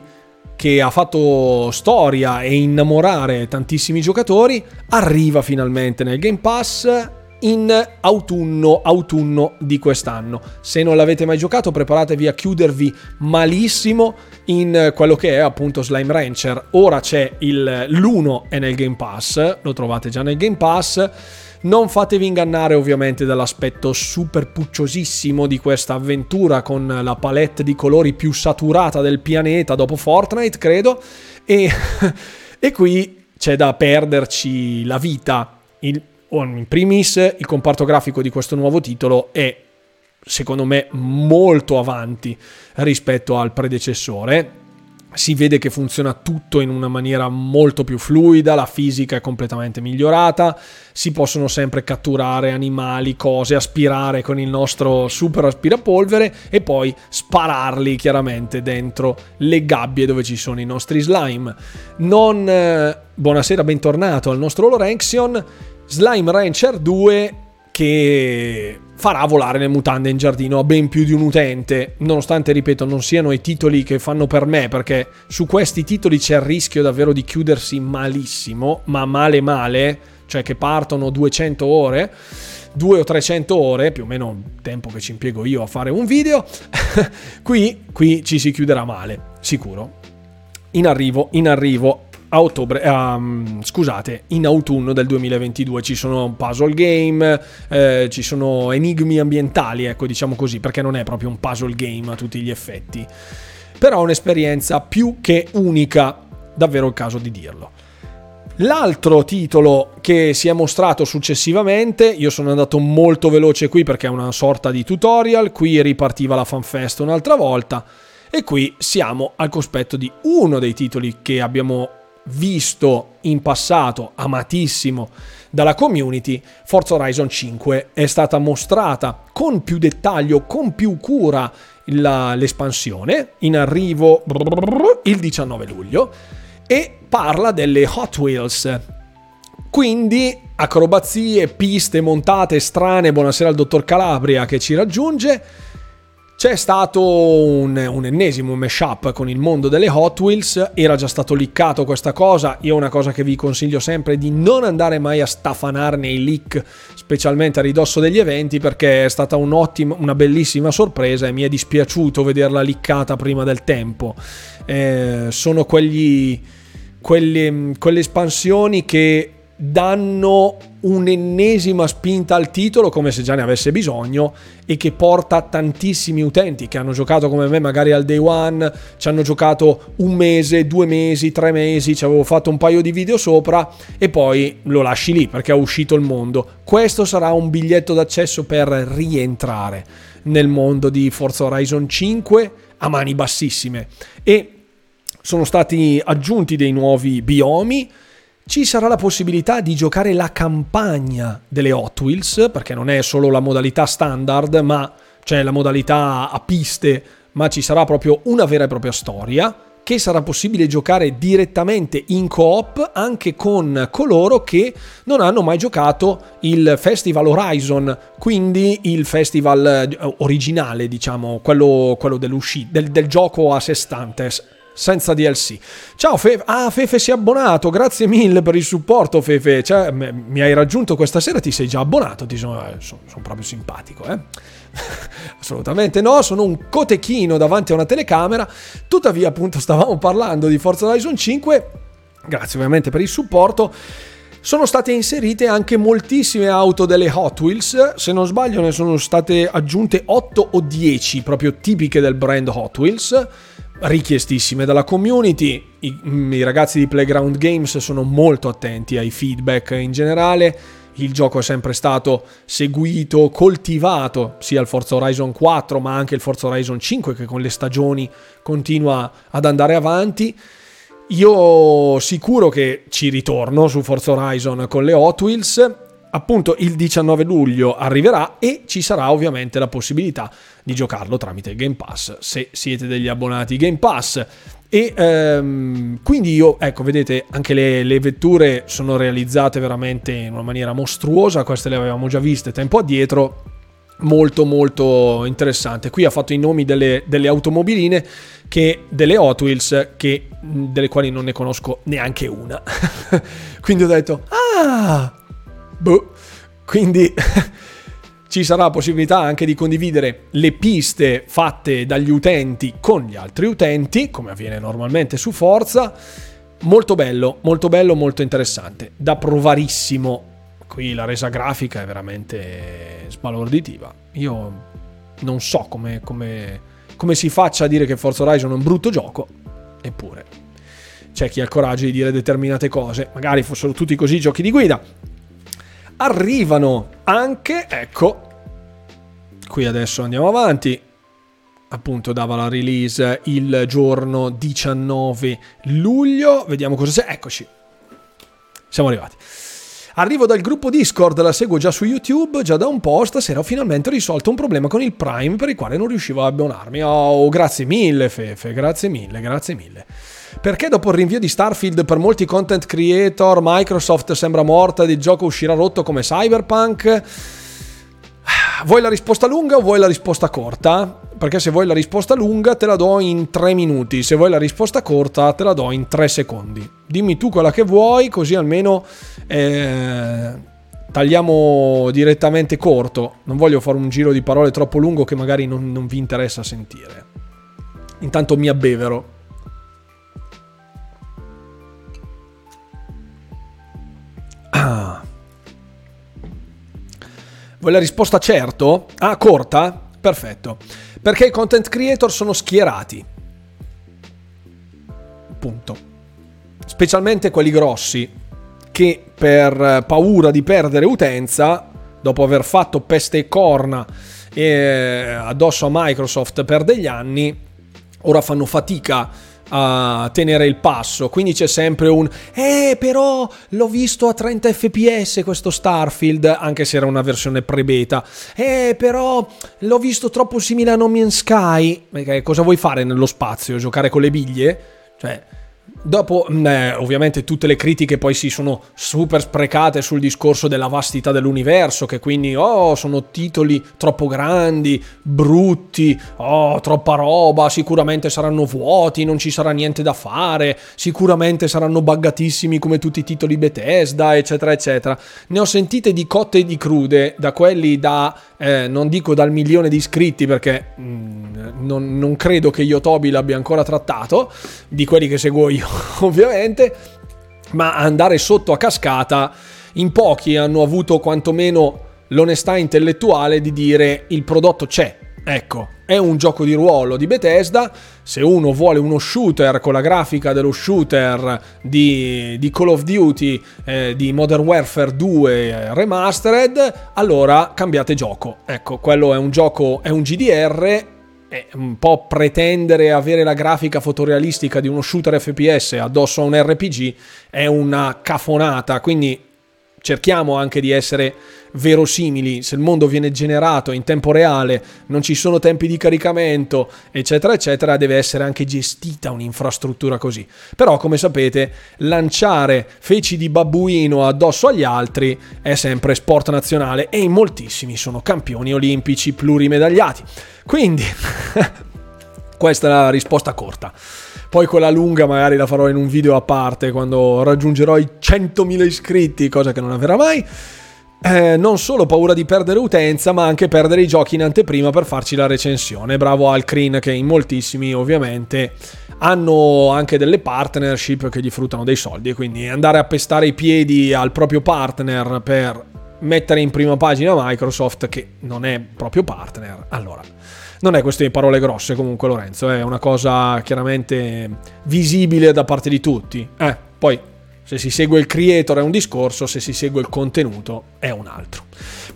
che ha fatto storia e innamorare tantissimi giocatori, arriva finalmente nel Game Pass in autunno, autunno di quest'anno. Se non l'avete mai giocato, preparatevi a chiudervi malissimo in quello che è appunto Slime Rancher. Ora c'è il, l'1 è nel Game Pass, lo trovate già nel Game Pass. Non fatevi ingannare ovviamente dall'aspetto super pucciosissimo di questa avventura con la palette di colori più saturata del pianeta dopo Fortnite, credo. E, e qui c'è da perderci la vita. Il, in primis il comparto grafico di questo nuovo titolo è secondo me molto avanti rispetto al predecessore si vede che funziona tutto in una maniera molto più fluida, la fisica è completamente migliorata, si possono sempre catturare animali, cose, aspirare con il nostro super aspirapolvere e poi spararli chiaramente dentro le gabbie dove ci sono i nostri slime. Non eh, buonasera, bentornato al nostro Lorenxion. Slime Rancher 2 che farà volare le mutande in giardino a ben più di un utente, nonostante, ripeto, non siano i titoli che fanno per me, perché su questi titoli c'è il rischio davvero di chiudersi malissimo, ma male male, cioè che partono 200 ore, 2 o 300 ore, più o meno il tempo che ci impiego io a fare un video, qui, qui ci si chiuderà male, sicuro. In arrivo, in arrivo a ottobre, um, scusate, in autunno del 2022 ci sono puzzle game, eh, ci sono enigmi ambientali, ecco diciamo così, perché non è proprio un puzzle game a tutti gli effetti, però un'esperienza più che unica, davvero il caso di dirlo. L'altro titolo che si è mostrato successivamente, io sono andato molto veloce qui perché è una sorta di tutorial, qui ripartiva la fanfest un'altra volta e qui siamo al cospetto di uno dei titoli che abbiamo visto in passato, amatissimo dalla community, Forza Horizon 5 è stata mostrata con più dettaglio, con più cura la, l'espansione, in arrivo il 19 luglio, e parla delle Hot Wheels. Quindi acrobazie, piste montate strane, buonasera al dottor Calabria che ci raggiunge. C'è stato un, un, ennesimo mashup con il mondo delle Hot Wheels, era già stato liccato questa cosa, io una cosa che vi consiglio sempre è di non andare mai a stafanare nei leak, specialmente a ridosso degli eventi, perché è stata un'ottima, una bellissima sorpresa e mi è dispiaciuto vederla liccata prima del tempo. Eh, sono quegli, quelle, quelle espansioni che danno un'ennesima spinta al titolo come se già ne avesse bisogno e che porta tantissimi utenti che hanno giocato come me magari al day one, ci hanno giocato un mese, due mesi, tre mesi, ci avevo fatto un paio di video sopra e poi lo lasci lì perché è uscito il mondo. Questo sarà un biglietto d'accesso per rientrare nel mondo di Forza Horizon 5 a mani bassissime e sono stati aggiunti dei nuovi biomi ci sarà la possibilità di giocare la campagna delle Hot Wheels, perché non è solo la modalità standard, ma c'è la modalità a piste, ma ci sarà proprio una vera e propria storia che sarà possibile giocare direttamente in coop anche con coloro che non hanno mai giocato il Festival Horizon, quindi il festival eh, originale, diciamo, quello, quello del, del gioco a sé stante senza DLC. Ciao Fefe, ah Fefe si è abbonato, grazie mille per il supporto Fefe, cioè, mi hai raggiunto questa sera, ti sei già abbonato, ti sono, eh, sono, sono proprio simpatico, eh? Assolutamente no, sono un cotechino davanti a una telecamera, tuttavia appunto stavamo parlando di Forza Horizon 5, grazie ovviamente per il supporto, sono state inserite anche moltissime auto delle Hot Wheels, se non sbaglio ne sono state aggiunte 8 o 10 proprio tipiche del brand Hot Wheels richiestissime dalla community. I, I, ragazzi di Playground Games sono molto attenti ai feedback in generale. Il gioco è sempre stato seguito, coltivato sia il Forza Horizon 4 ma anche il Forza Horizon 5 che con le stagioni continua ad andare avanti. Io sicuro che ci ritorno su Forza Horizon con le Hot Wheels appunto il 19 luglio arriverà e ci sarà ovviamente la possibilità di giocarlo tramite Game Pass se siete degli abbonati Game Pass. E ehm, quindi io ecco vedete anche le, le, vetture sono realizzate veramente in una maniera mostruosa queste le avevamo già viste tempo addietro molto molto interessante. Qui ha fatto i nomi delle, delle automobiline che delle Hot Wheels che, delle quali non ne conosco neanche una. Quindi ho detto ah Boh. Quindi ci sarà la possibilità anche di condividere le piste fatte dagli utenti con gli altri utenti, come avviene normalmente su Forza. Molto bello, molto bello, molto interessante. Da provarissimo. Qui la resa grafica è veramente sbalorditiva. Io non so come, come, come si faccia a dire che Forza Horizon è un brutto gioco, eppure c'è chi ha il coraggio di dire determinate cose. Magari fossero tutti così giochi di guida arrivano anche, ecco, qui adesso andiamo avanti, appunto dava la release il giorno 19 luglio, vediamo cosa c'è, eccoci, siamo arrivati. Arrivo dal gruppo Discord, la seguo già su YouTube, già da un po', stasera ho finalmente risolto un problema con il Prime per il quale non riuscivo ad abbonarmi. Oh, grazie mille Fefe, grazie mille, grazie mille. Perché dopo il rinvio di Starfield per molti content creator Microsoft sembra morta ed il gioco uscirà rotto come Cyberpunk? Vuoi la risposta lunga o vuoi la risposta corta? Perché se vuoi la risposta lunga te la do in 3 minuti, se vuoi la risposta corta te la do in 3 secondi. Dimmi tu quella che vuoi, così almeno eh, tagliamo direttamente corto. Non voglio fare un giro di parole troppo lungo che magari non, non vi interessa sentire. Intanto mi abbevero. Vuoi la risposta certo? Ah, corta? Perfetto. Perché i content creator sono schierati. Punto. Specialmente quelli grossi che per paura di perdere utenza, dopo aver fatto peste e corna eh, addosso a Microsoft per degli anni, ora fanno fatica a tenere il passo. Quindi c'è sempre un Eh, però l'ho visto a 30 fps questo Starfield, anche se era una versione pre-beta. Eh, però l'ho visto troppo simile a No Man's Sky. Perché cosa vuoi fare nello spazio? Giocare con le biglie? Cioè, Dopo, mm, eh, ovviamente, tutte le critiche poi si sono super sprecate sul discorso della vastità dell'universo, che quindi, oh, sono titoli troppo grandi, brutti, oh, troppa roba, sicuramente saranno vuoti, non ci sarà niente da fare, sicuramente saranno buggatissimi come tutti i titoli Bethesda, eccetera, eccetera. Ne ho sentite di cotte e di crude, da quelli da, eh, non dico dal milione di iscritti, perché mh, mm, non, non credo che Yotobi l'abbia ancora trattato, di quelli che seguo io ovviamente, ma andare sotto a cascata, in pochi hanno avuto quantomeno l'onestà intellettuale di dire il prodotto c'è. Ecco, è un gioco di ruolo di Bethesda. Se uno vuole uno shooter con la grafica dello shooter di, di Call of Duty, eh, di Modern Warfare 2 eh, Remastered, allora cambiate gioco. Ecco, quello è un gioco, è un GDR è un po' pretendere avere la grafica fotorealistica di uno shooter FPS addosso a un RPG è una cafonata, quindi cerchiamo anche di essere verosimili, se il mondo viene generato in tempo reale, non ci sono tempi di caricamento, eccetera, eccetera, deve essere anche gestita un'infrastruttura così. Però, come sapete, lanciare feci di babbuino addosso agli altri è sempre sport nazionale e in moltissimi sono campioni olimpici plurimedagliati. Quindi, questa è la risposta corta. Poi quella lunga magari la farò in un video a parte quando raggiungerò i 100.000 iscritti, cosa che non avverrà mai. Eh, non solo paura di perdere utenza, ma anche perdere i giochi in anteprima per farci la recensione. Bravo Alcreen che in moltissimi ovviamente hanno anche delle partnership che gli fruttano dei soldi quindi andare a pestare i piedi al proprio partner per mettere in prima pagina Microsoft che non è proprio partner. Allora, non è questione di parole grosse comunque Lorenzo, è una cosa chiaramente visibile da parte di tutti. Eh, poi se si segue il creator è un discorso, se si segue il contenuto è un altro.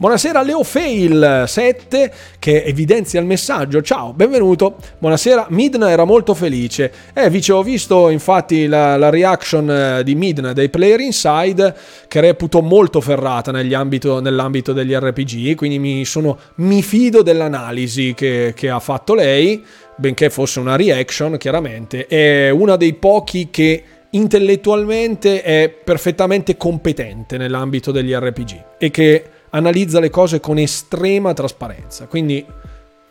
Buonasera Leofail7 che evidenzia il messaggio. Ciao, benvenuto. Buonasera, Midna era molto felice. Eh, vi ho visto infatti la, la, reaction eh, di Midna dei Player Inside che reputo molto ferrata ambito, nell'ambito degli RPG, quindi mi, sono, mi fido dell'analisi che, che ha fatto lei, benché fosse una reaction chiaramente. È una dei pochi che intellettualmente è perfettamente competente nell'ambito degli RPG e che analizza le cose con estrema trasparenza. Quindi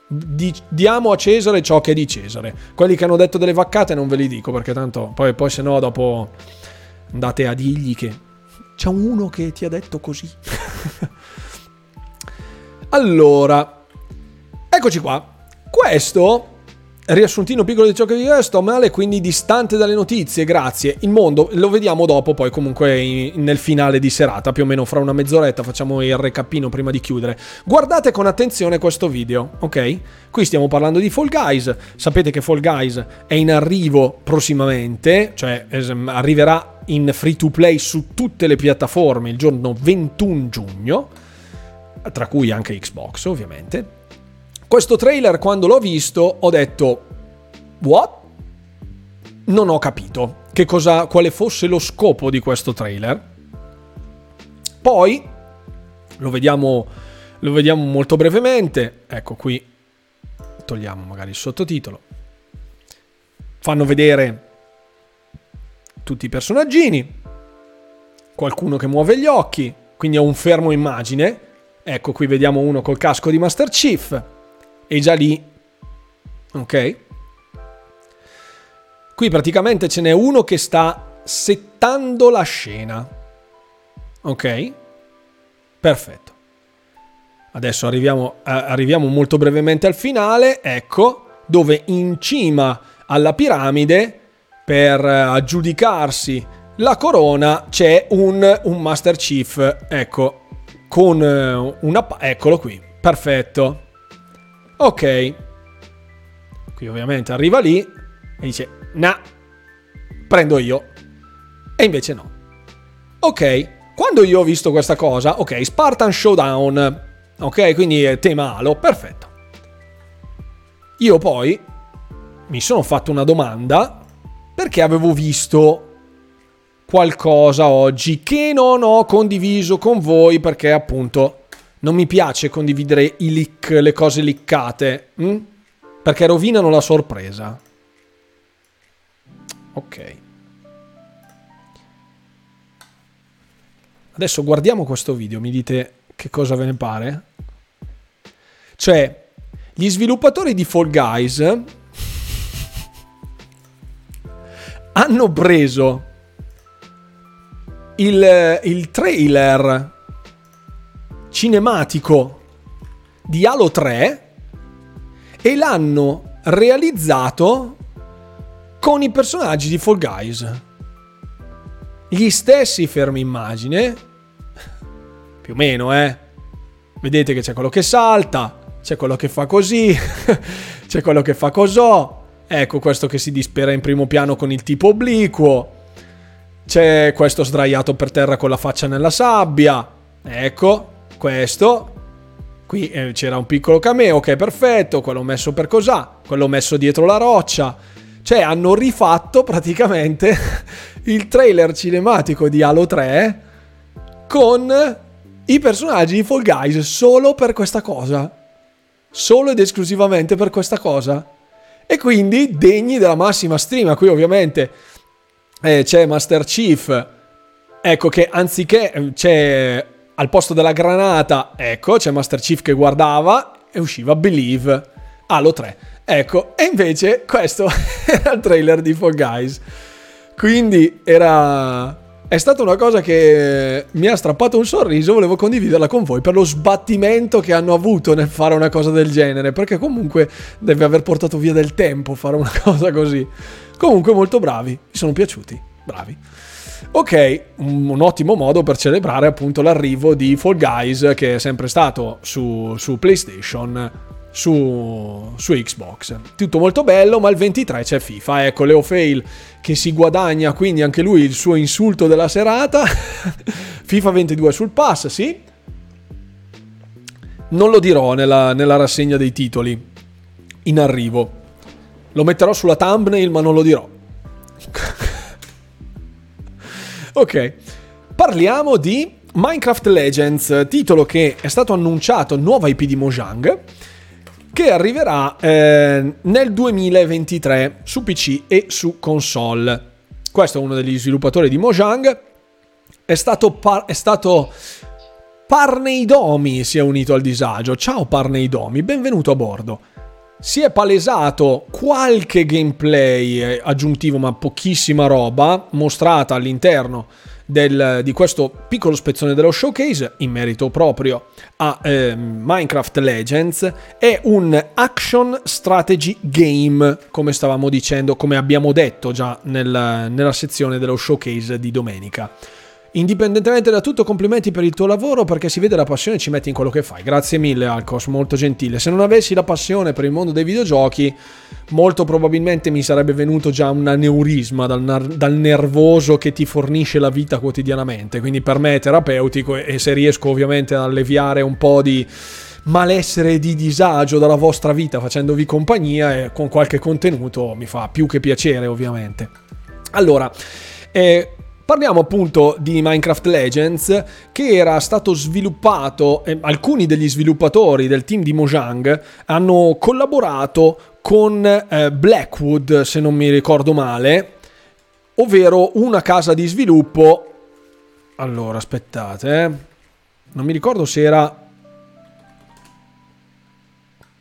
di, diamo a Cesare ciò che è di Cesare. Quelli che hanno detto delle vaccate non ve li dico perché tanto poi, poi se no dopo andate a dirgli che c'è uno che ti ha detto così. allora, eccoci qua. Questo riassuntino piccolo di ciò che vi è, sto male, quindi distante dalle notizie, grazie. Il mondo lo vediamo dopo, poi comunque in, nel finale di serata, più o meno fra una mezz'oretta facciamo il recapino prima di chiudere. Guardate con attenzione questo video, ok? Qui stiamo parlando di Fall Guys, sapete che Fall Guys è in arrivo prossimamente, cioè arriverà in free to play su tutte le piattaforme il giorno 21 giugno, tra cui anche Xbox ovviamente. Questo trailer quando l'ho visto ho detto What? Non ho capito che cosa, quale fosse lo scopo di questo trailer. Poi lo vediamo, lo vediamo molto brevemente. Ecco qui, togliamo magari il sottotitolo. Fanno vedere tutti i personaggini, qualcuno che muove gli occhi, quindi è un fermo immagine. Ecco qui vediamo uno col casco di Master Chief e già lì, ok? Qui praticamente ce n'è uno che sta settando la scena, ok? Perfetto. Adesso arriviamo, eh, arriviamo molto brevemente al finale, ecco, dove in cima alla piramide, per aggiudicarsi la corona, c'è un, un Master Chief, ecco, con eh, una... Eccolo qui, perfetto. Ok. Qui ovviamente arriva lì e dice, nah, prendo io. E invece no. Ok, quando io ho visto questa cosa, ok, Spartan Showdown, ok, quindi tema Halo, perfetto. Io poi mi sono fatto una domanda perché avevo visto qualcosa oggi che non ho condiviso con voi perché appunto non mi piace condividere i leak, le cose liccate, mh? Mm? perché rovinano la sorpresa. Ok. Adesso guardiamo questo video, mi dite che cosa ve ne pare. Cioè, gli sviluppatori di Fall Guys hanno preso il, il trailer cinematico di Halo 3 e l'hanno realizzato con i personaggi di Fall Guys. Gli stessi fermi immagine, più o meno, eh. Vedete che c'è quello che salta, c'è quello che fa così, c'è quello che fa cosò. Ecco questo che si dispera in primo piano con il tipo obliquo. C'è questo sdraiato per terra con la faccia nella sabbia. Ecco, questo. Qui eh, c'era un piccolo cameo, ok, perfetto. Quello messo per cos'ha, quello messo dietro la roccia. Cioè, hanno rifatto praticamente il trailer cinematico di Halo 3 con i personaggi di Fall Guys solo per questa cosa. Solo ed esclusivamente per questa cosa e quindi degni della massima stima. Qui ovviamente eh, c'è Master Chief, ecco che anziché eh, c'è al posto della granata, ecco, c'è Master Chief che guardava e usciva Believe Halo 3. Ecco, e invece questo era il trailer di Fall Guys. Quindi era è stata una cosa che mi ha strappato un sorriso, volevo condividerla con voi per lo sbattimento che hanno avuto nel fare una cosa del genere, perché comunque deve aver portato via del tempo fare una cosa così. Comunque molto bravi, mi sono piaciuti, bravi. Ok, un, ottimo modo per celebrare appunto l'arrivo di Fall Guys che è sempre stato su, su PlayStation su, su, Xbox. Tutto molto bello, ma il 23 c'è FIFA. Ecco, Leo Fail che si guadagna quindi anche lui il suo insulto della serata. FIFA 22 sul pass, sì. Non lo dirò nella, nella rassegna dei titoli in arrivo. Lo metterò sulla thumbnail, ma non lo dirò. ok, parliamo di Minecraft Legends, titolo che è stato annunciato, nuova IP di Mojang che arriverà eh, nel 2023 su PC e su console. Questo è uno degli sviluppatori di Mojang. È stato, par- è stato Parneidomi si è unito al disagio. Ciao Parneidomi, benvenuto a bordo. Si è palesato qualche gameplay eh, aggiuntivo, ma pochissima roba, mostrata all'interno del, di questo piccolo spezzone dello showcase in merito proprio a eh, Minecraft Legends è un action strategy game come stavamo dicendo come abbiamo detto già nel, nella sezione dello showcase di domenica Indipendentemente da tutto, complimenti per il tuo lavoro perché si vede la passione e ci metti in quello che fai. Grazie mille, Alcos, molto gentile. Se non avessi la passione per il mondo dei videogiochi, molto probabilmente mi sarebbe venuto già un aneurisma dal, dal nervoso che ti fornisce la vita quotidianamente. Quindi per me è terapeutico e, se riesco ovviamente ad alleviare un po' di malessere e di disagio dalla vostra vita facendovi compagnia e con qualche contenuto mi fa più che piacere, ovviamente. Allora, eh, Parliamo appunto di Minecraft Legends che era stato sviluppato, eh, alcuni degli sviluppatori del team di Mojang hanno collaborato con eh, Blackwood, se non mi ricordo male, ovvero una casa di sviluppo. Allora, aspettate, eh. non mi ricordo se era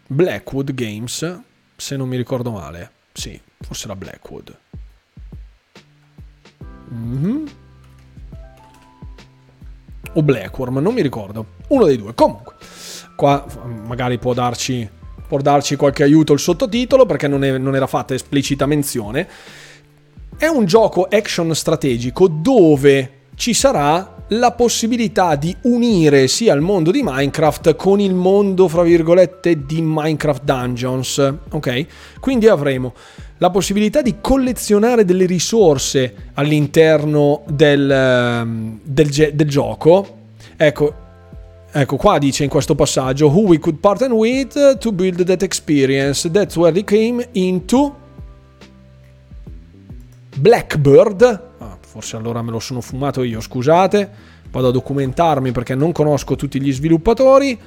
Blackwood Games, se non mi ricordo male. Sì, forse era Blackwood. Mm-hmm. O Blackworm, non mi ricordo. Uno dei due. Comunque, qua magari può darci, può darci qualche aiuto il sottotitolo perché non, è, non era fatta esplicita menzione. È un gioco action strategico dove ci sarà la possibilità di unire sia il mondo di Minecraft con il mondo, fra virgolette, di Minecraft Dungeons. Ok? Quindi avremo la possibilità di collezionare delle risorse all'interno del, ehm, del, del gioco. Ecco, Ecco qua dice in questo passaggio Who we could partner with to build that experience. That's where they came into Blackbird. Ah, Forse allora me lo sono fumato io, scusate. Vado a documentarmi perché non conosco tutti gli sviluppatori.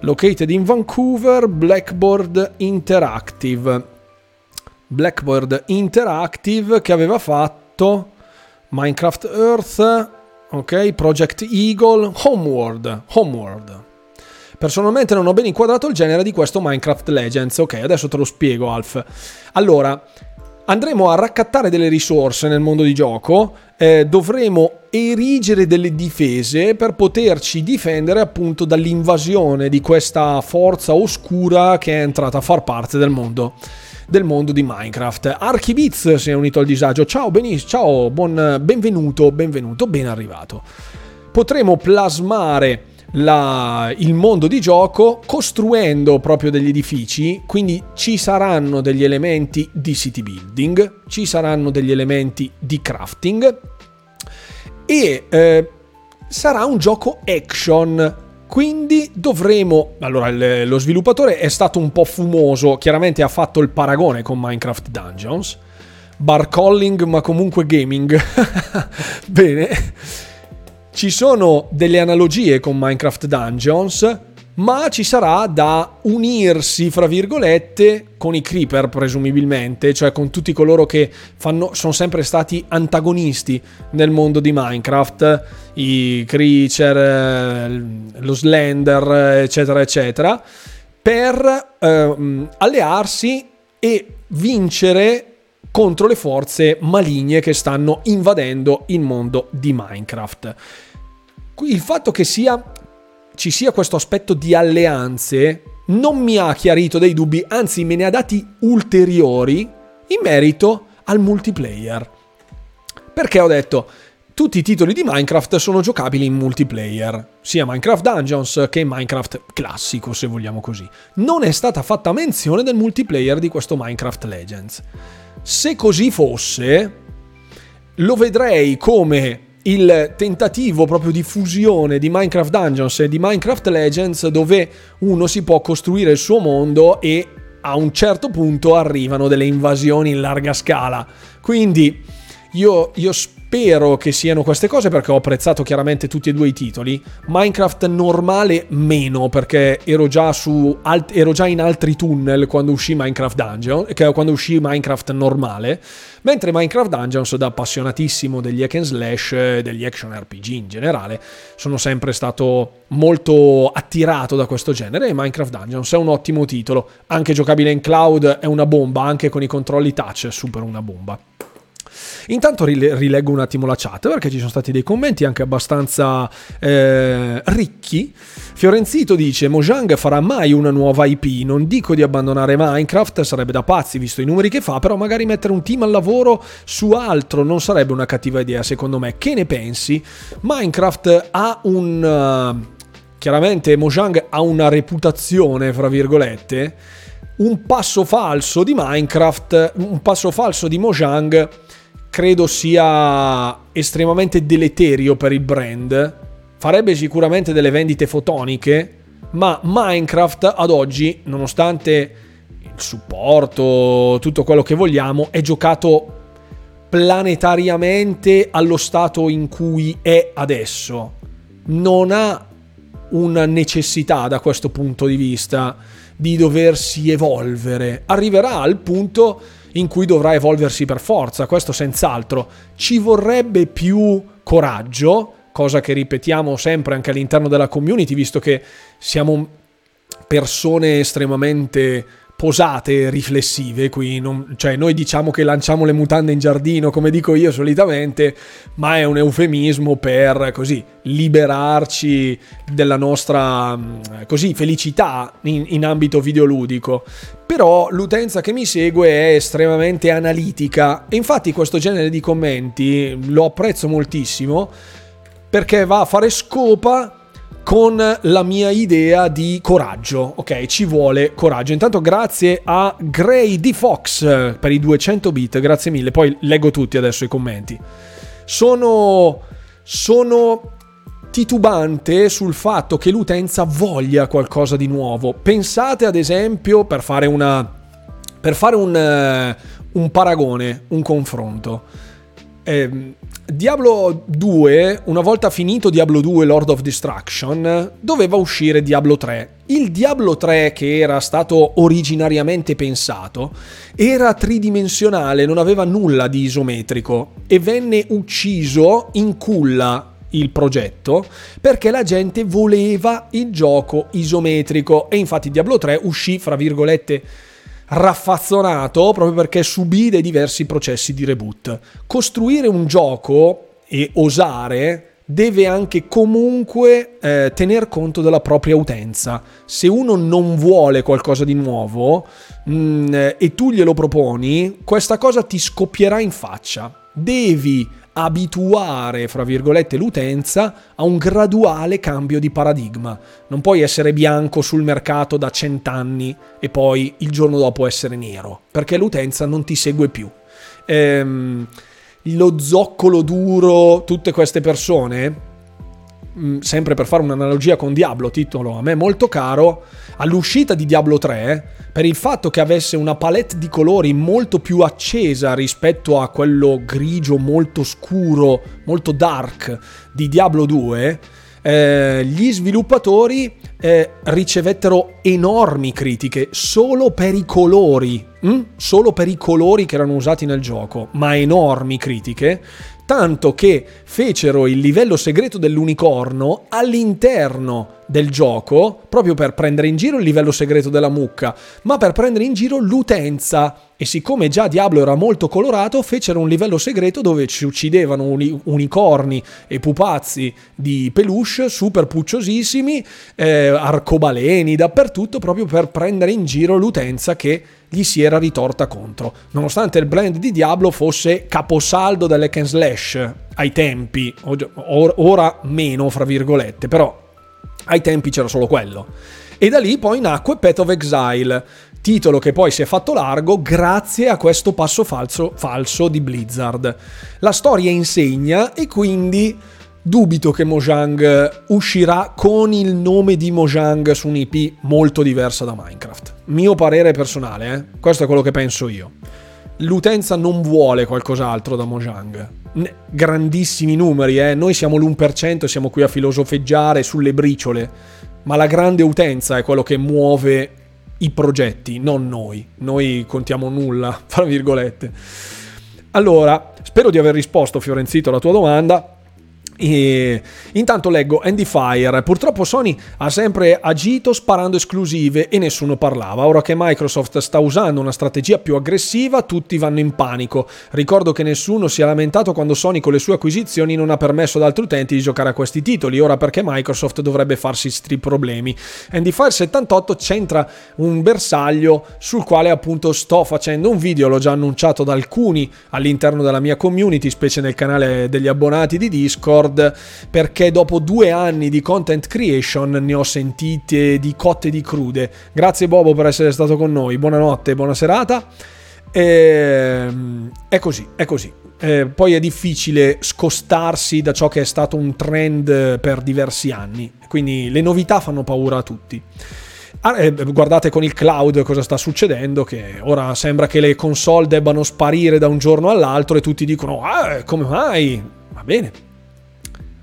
Located in Vancouver Blackbird Interactive Blackbird Interactive che aveva fatto Minecraft Earth, ok? Project Eagle, Homeworld, Homeworld. Personalmente non ho ben inquadrato il genere di questo Minecraft Legends. Ok, adesso te lo spiego, Alf. Allora, andremo a raccattare delle risorse nel mondo di gioco, eh, dovremo erigere delle difese per poterci difendere appunto dall'invasione di questa forza oscura che è entrata a far parte del mondo del mondo di Minecraft. Archiviz si è unito al disagio. Ciao, benissimo, ciao, buon, benvenuto, benvenuto, ben arrivato. Potremo plasmare la, il mondo di gioco costruendo proprio degli edifici, quindi ci saranno degli elementi di city building, ci saranno degli elementi di crafting e eh, sarà un gioco action. Quindi dovremo. Allora, lo sviluppatore è stato un po' fumoso. Chiaramente ha fatto il paragone con Minecraft Dungeons. Bar calling, ma comunque gaming. Bene. Ci sono delle analogie con Minecraft Dungeons, ma ci sarà da unirsi, fra virgolette, con i creeper, presumibilmente, cioè con tutti coloro che fanno, sono sempre stati antagonisti nel mondo di Minecraft, i creature, lo slender, eccetera, eccetera, per eh, allearsi e vincere contro le forze maligne che stanno invadendo il mondo di Minecraft. Il fatto che sia, ci sia questo aspetto di alleanze non mi ha chiarito dei dubbi, anzi me ne ha dati ulteriori in merito al multiplayer. Perché ho detto, tutti i titoli di Minecraft sono giocabili in multiplayer, sia Minecraft Dungeons che Minecraft classico, se vogliamo così. Non è stata fatta menzione del multiplayer di questo Minecraft Legends. Se così fosse, lo vedrei come il tentativo proprio di fusione di Minecraft Dungeons e di Minecraft Legends dove uno si può costruire il suo mondo e a un certo punto arrivano delle invasioni in larga scala. Quindi io, io spero che siano queste cose perché ho apprezzato chiaramente tutti e due i titoli. Minecraft normale meno perché ero già, su, ero già in altri tunnel quando uscì Minecraft Dungeon, quando uscì Minecraft normale, mentre Minecraft Dungeons da appassionatissimo degli hack and slash, degli action RPG in generale, sono sempre stato molto attirato da questo genere e Minecraft Dungeons è un ottimo titolo, anche giocabile in cloud è una bomba, anche con i controlli touch è super una bomba. Intanto rileggo un attimo la chat perché ci sono stati dei commenti anche abbastanza eh, ricchi. Fiorenzito dice: Mojang farà mai una nuova IP? Non dico di abbandonare Minecraft, sarebbe da pazzi visto i numeri che fa, però magari mettere un team al lavoro su altro non sarebbe una cattiva idea, secondo me. Che ne pensi? Minecraft ha un. Uh, chiaramente Mojang ha una reputazione, fra virgolette. Un passo falso di Minecraft, un passo falso di Mojang credo sia estremamente deleterio per il brand. Farebbe sicuramente delle vendite fotoniche, ma Minecraft ad oggi, nonostante il supporto, tutto quello che vogliamo, è giocato planetariamente allo stato in cui è adesso. Non ha una necessità da questo punto di vista di doversi evolvere. Arriverà al punto in cui dovrà evolversi per forza, questo senz'altro. Ci vorrebbe più coraggio, cosa che ripetiamo sempre anche all'interno della community, visto che siamo persone estremamente posate, riflessive qui, non, cioè noi diciamo che lanciamo le mutande in giardino come dico io solitamente, ma è un eufemismo per così liberarci della nostra mm, così felicità in, in ambito videoludico. Però l'utenza che mi segue è estremamente analitica e infatti questo genere di commenti lo apprezzo moltissimo perché va a fare scopa con la mia idea di coraggio. Ok, ci vuole coraggio. Intanto grazie a Gray D. Fox per i 200 bit, grazie mille. Poi leggo tutti adesso i commenti. Sono sono titubante sul fatto che l'utenza voglia qualcosa di nuovo. Pensate ad esempio per fare una per fare un, uh, un paragone, un confronto. Eh, Diablo 2, una volta finito Diablo 2 Lord of Destruction, doveva uscire Diablo 3. Il Diablo 3 che era stato originariamente pensato era tridimensionale, non aveva nulla di isometrico e venne ucciso in culla il progetto perché la gente voleva il gioco isometrico e infatti Diablo 3 uscì, fra virgolette, raffazzonato proprio perché subì dei diversi processi di reboot. Costruire un gioco e osare deve anche comunque eh, tener conto della propria utenza. Se uno non vuole qualcosa di nuovo mh, mm, e tu glielo proponi, questa cosa ti scoppierà in faccia. Devi abituare, fra virgolette, l'utenza a un graduale cambio di paradigma. Non puoi essere bianco sul mercato da cent'anni e poi il giorno dopo essere nero, perché l'utenza non ti segue più. Ehm, lo zoccolo duro, tutte queste persone, sempre per fare un'analogia con Diablo, titolo a me molto caro, all'uscita di Diablo 3, per il fatto che avesse una palette di colori molto più accesa rispetto a quello grigio molto scuro, molto dark di Diablo 2, eh, gli sviluppatori eh, ricevettero enormi critiche solo per i colori, hm? solo per i colori che erano usati nel gioco, ma enormi critiche, tanto che fecero il livello segreto dell'unicorno all'interno del gioco, proprio per prendere in giro il livello segreto della mucca, ma per prendere in giro l'utenza. E siccome già Diablo era molto colorato, fecero un livello segreto dove ci uccidevano uni- unicorni e pupazzi di peluche super pucciosissimi, eh, arcobaleni dappertutto, proprio per prendere in giro l'utenza che gli si era ritorta contro. Nonostante il blend di Diablo fosse caposaldo dell'hack and slash ai tempi, ora meno, fra virgolette, però ai tempi c'era solo quello. E da lì poi nacque Path of Exile, titolo che poi si è fatto largo grazie a questo passo falso, falso di Blizzard. La storia insegna e quindi dubito che Mojang uscirà con il nome di Mojang su un'IP molto diversa da Minecraft. Mio parere personale, eh? questo è quello che penso io. L'utenza non vuole qualcos'altro da Mojang grandissimi numeri, eh? noi siamo l'1%, siamo qui a filosofeggiare sulle briciole, ma la grande utenza è quello che muove i progetti, non noi. Noi contiamo nulla, fra virgolette. Allora, spero di aver risposto Fiorenzito alla tua domanda. E intanto leggo Andy Fire. Purtroppo Sony ha sempre agito sparando esclusive e nessuno parlava. Ora che Microsoft sta usando una strategia più aggressiva, tutti vanno in panico. Ricordo che nessuno si è lamentato quando Sony con le sue acquisizioni non ha permesso ad altri utenti di giocare a questi titoli. Ora perché Microsoft dovrebbe farsi sti problemi. Andy Fire 78 c'entra un bersaglio sul quale appunto sto facendo un video, l'ho già annunciato da alcuni all'interno della mia community, specie nel canale degli abbonati di Discord Discord perché dopo due anni di content creation ne ho sentite di cotte e di crude. Grazie Bobo per essere stato con noi, buonanotte, buona serata. E, ehm, è così, è così. Eh, poi è difficile scostarsi da ciò che è stato un trend per diversi anni, quindi le novità fanno paura a tutti. Ah, eh, guardate con il cloud cosa sta succedendo, che ora sembra che le console debbano sparire da un giorno all'altro e tutti dicono, ah, come mai? Va bene,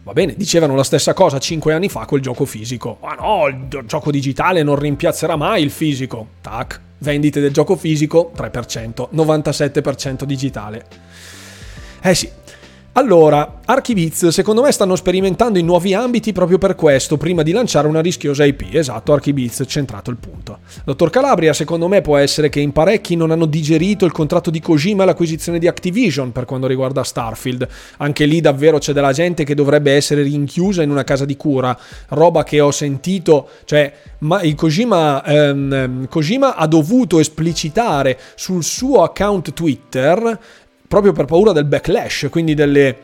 Va bene, dicevano la stessa cosa 5 anni fa col gioco fisico. Ma no, il gioco digitale non rimpiazzerà mai il fisico. Tac, vendite del gioco fisico 3%, 97% digitale. Eh sì, allora, Archiviz, secondo me stanno sperimentando in nuovi ambiti proprio per questo, prima di lanciare una rischiosa IP. Esatto, Archiviz, centrato il punto. Dottor Calabria, secondo me può essere che in parecchi non hanno digerito il contratto di Kojima e l'acquisizione di Activision per quanto riguarda Starfield. Anche lì davvero c'è della gente che dovrebbe essere rinchiusa in una casa di cura. Roba che ho sentito, cioè, ma il Kojima, ehm, Kojima ha dovuto esplicitare sul suo account Twitter proprio per paura del backlash, quindi delle,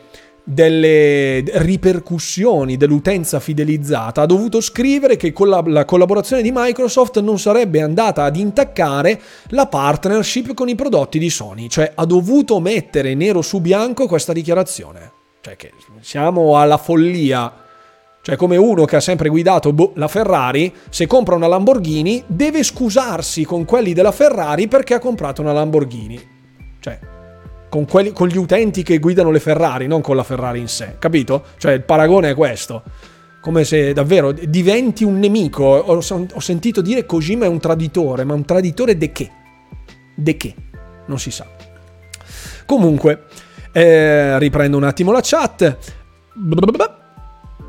delle ripercussioni dell'utenza fidelizzata, ha dovuto scrivere che con la, la, collaborazione di Microsoft non sarebbe andata ad intaccare la partnership con i prodotti di Sony, cioè ha dovuto mettere nero su bianco questa dichiarazione. Cioè che siamo alla follia. Cioè come uno che ha sempre guidato boh, la Ferrari, se compra una Lamborghini, deve scusarsi con quelli della Ferrari perché ha comprato una Lamborghini. Cioè, con, quelli, con, gli utenti che guidano le Ferrari, non con la Ferrari in sé, capito? Cioè il paragone è questo. Come se davvero diventi un nemico. Ho, ho sentito dire Kojima è un traditore, ma un traditore de che? De che? Non si sa. Comunque, eh, riprendo un attimo la chat.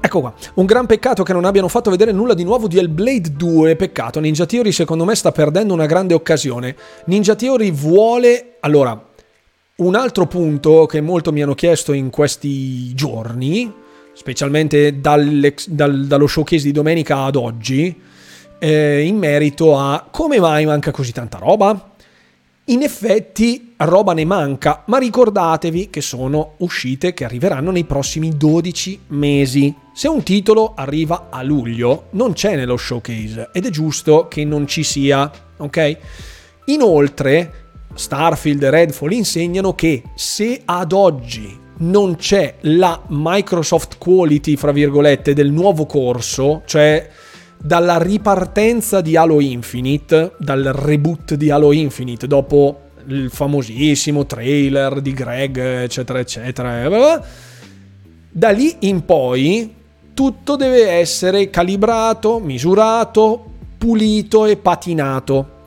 Ecco qua, un gran peccato che non abbiano fatto vedere nulla di nuovo di Hellblade 2, peccato, Ninja Theory secondo me sta perdendo una grande occasione. Ninja Theory vuole... Allora, un altro punto che molto mi hanno chiesto in questi giorni, specialmente dal, dallo showcase di domenica ad oggi, eh, in merito a come mai manca così tanta roba. In effetti roba ne manca, ma ricordatevi che sono uscite che arriveranno nei prossimi 12 mesi. Se un titolo arriva a luglio, non c'è nello showcase ed è giusto che non ci sia, ok? Inoltre, Starfield e Redfall insegnano che se ad oggi non c'è la Microsoft Quality, fra virgolette, del nuovo corso, cioè dalla ripartenza di Halo Infinite, dal reboot di Halo Infinite, dopo il famosissimo trailer di Greg, eccetera, eccetera. Da lì in poi tutto deve essere calibrato, misurato, pulito e patinato.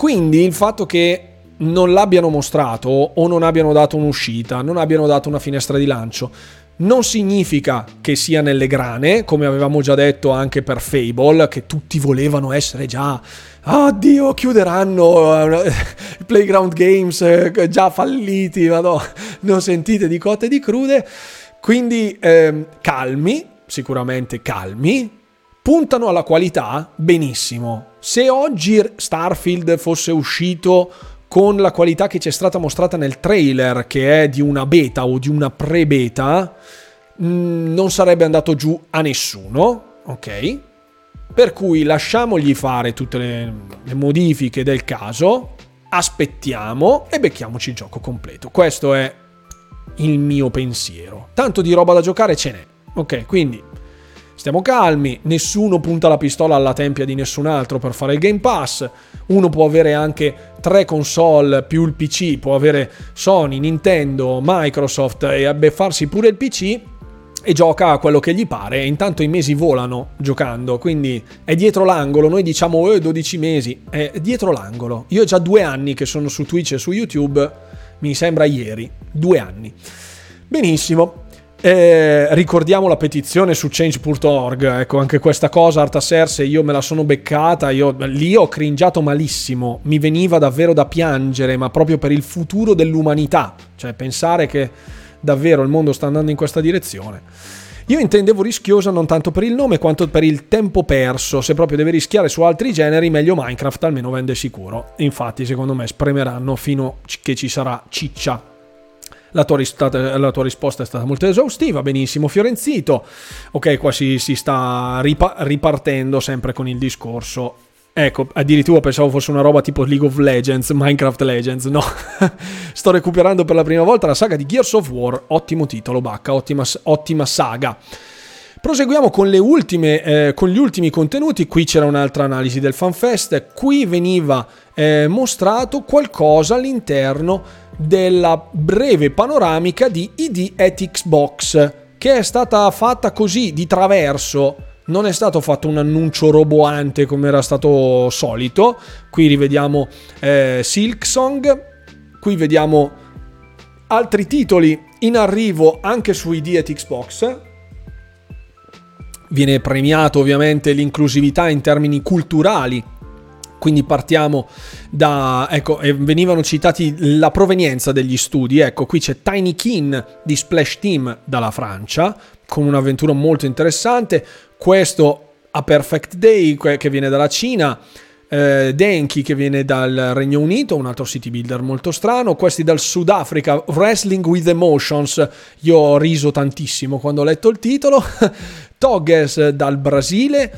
Quindi il fatto che non l'abbiano mostrato o non abbiano dato un'uscita, non abbiano dato una finestra di lancio, non significa che sia nelle grane, come avevamo già detto anche per Fable, che tutti volevano essere già oddio, chiuderanno uh, Playground Games uh, già falliti, vado, non sentite di cotte di crude. Quindi eh, calmi, sicuramente calmi, puntano alla qualità benissimo. Se oggi Starfield fosse uscito con la qualità che ci è stata mostrata nel trailer, che è di una beta o di una pre-beta, mm, non sarebbe andato giù a nessuno, ok? Per cui lasciamogli fare tutte le, le modifiche del caso, aspettiamo e becchiamoci il gioco completo. Questo è il mio pensiero. Tanto di roba da giocare ce n'è. Ok, quindi Stiamo calmi, nessuno punta la pistola alla tempia di nessun altro per fare il Game Pass. Uno può avere anche tre console più il PC, può avere Sony, Nintendo, Microsoft e abbeffarsi pure il PC e gioca a quello che gli pare. Intanto i mesi volano giocando, quindi è dietro l'angolo. Noi diciamo eh, 12 mesi, è dietro l'angolo. Io ho già due anni che sono su Twitch e su YouTube, mi sembra ieri, due anni. Benissimo. Eh, ricordiamo la petizione su change.org, ecco anche questa cosa Artaserse io me la sono beccata, io lì ho cringiato malissimo, mi veniva davvero da piangere, ma proprio per il futuro dell'umanità, cioè pensare che davvero il mondo sta andando in questa direzione. Io intendevo rischiosa non tanto per il nome quanto per il tempo perso, se proprio deve rischiare su altri generi meglio Minecraft almeno vende sicuro. Infatti secondo me spremeranno fino che ci sarà ciccia la tua, risposta, la tua, risposta è stata molto esaustiva, benissimo Fiorenzito. Ok, qua si, si sta ripa- ripartendo sempre con il discorso. Ecco, addirittura pensavo fosse una roba tipo League of Legends, Minecraft Legends. No, sto recuperando per la prima volta la saga di Gears of War. Ottimo titolo, Bacca, ottima, ottima saga. Proseguiamo con, ultime, eh, con, gli ultimi contenuti. Qui c'era un'altra analisi del FanFest. Qui veniva eh, mostrato qualcosa all'interno della breve panoramica di ID at Xbox, che è stata fatta così di traverso. Non è stato fatto un annuncio roboante come era stato solito. Qui rivediamo eh, Silksong, qui vediamo altri titoli in arrivo anche su ID at Xbox. Viene premiato ovviamente l'inclusività in termini culturali quindi partiamo da, ecco, venivano citati la provenienza degli studi, ecco, qui c'è Tiny Kin di Splash Team dalla Francia, con un'avventura molto interessante, questo A Perfect Day che viene dalla Cina, eh, Denki che viene dal Regno Unito, un altro city builder molto strano, questi dal Sudafrica, Wrestling with Emotions, io ho riso tantissimo quando ho letto il titolo, Toges dal Brasile,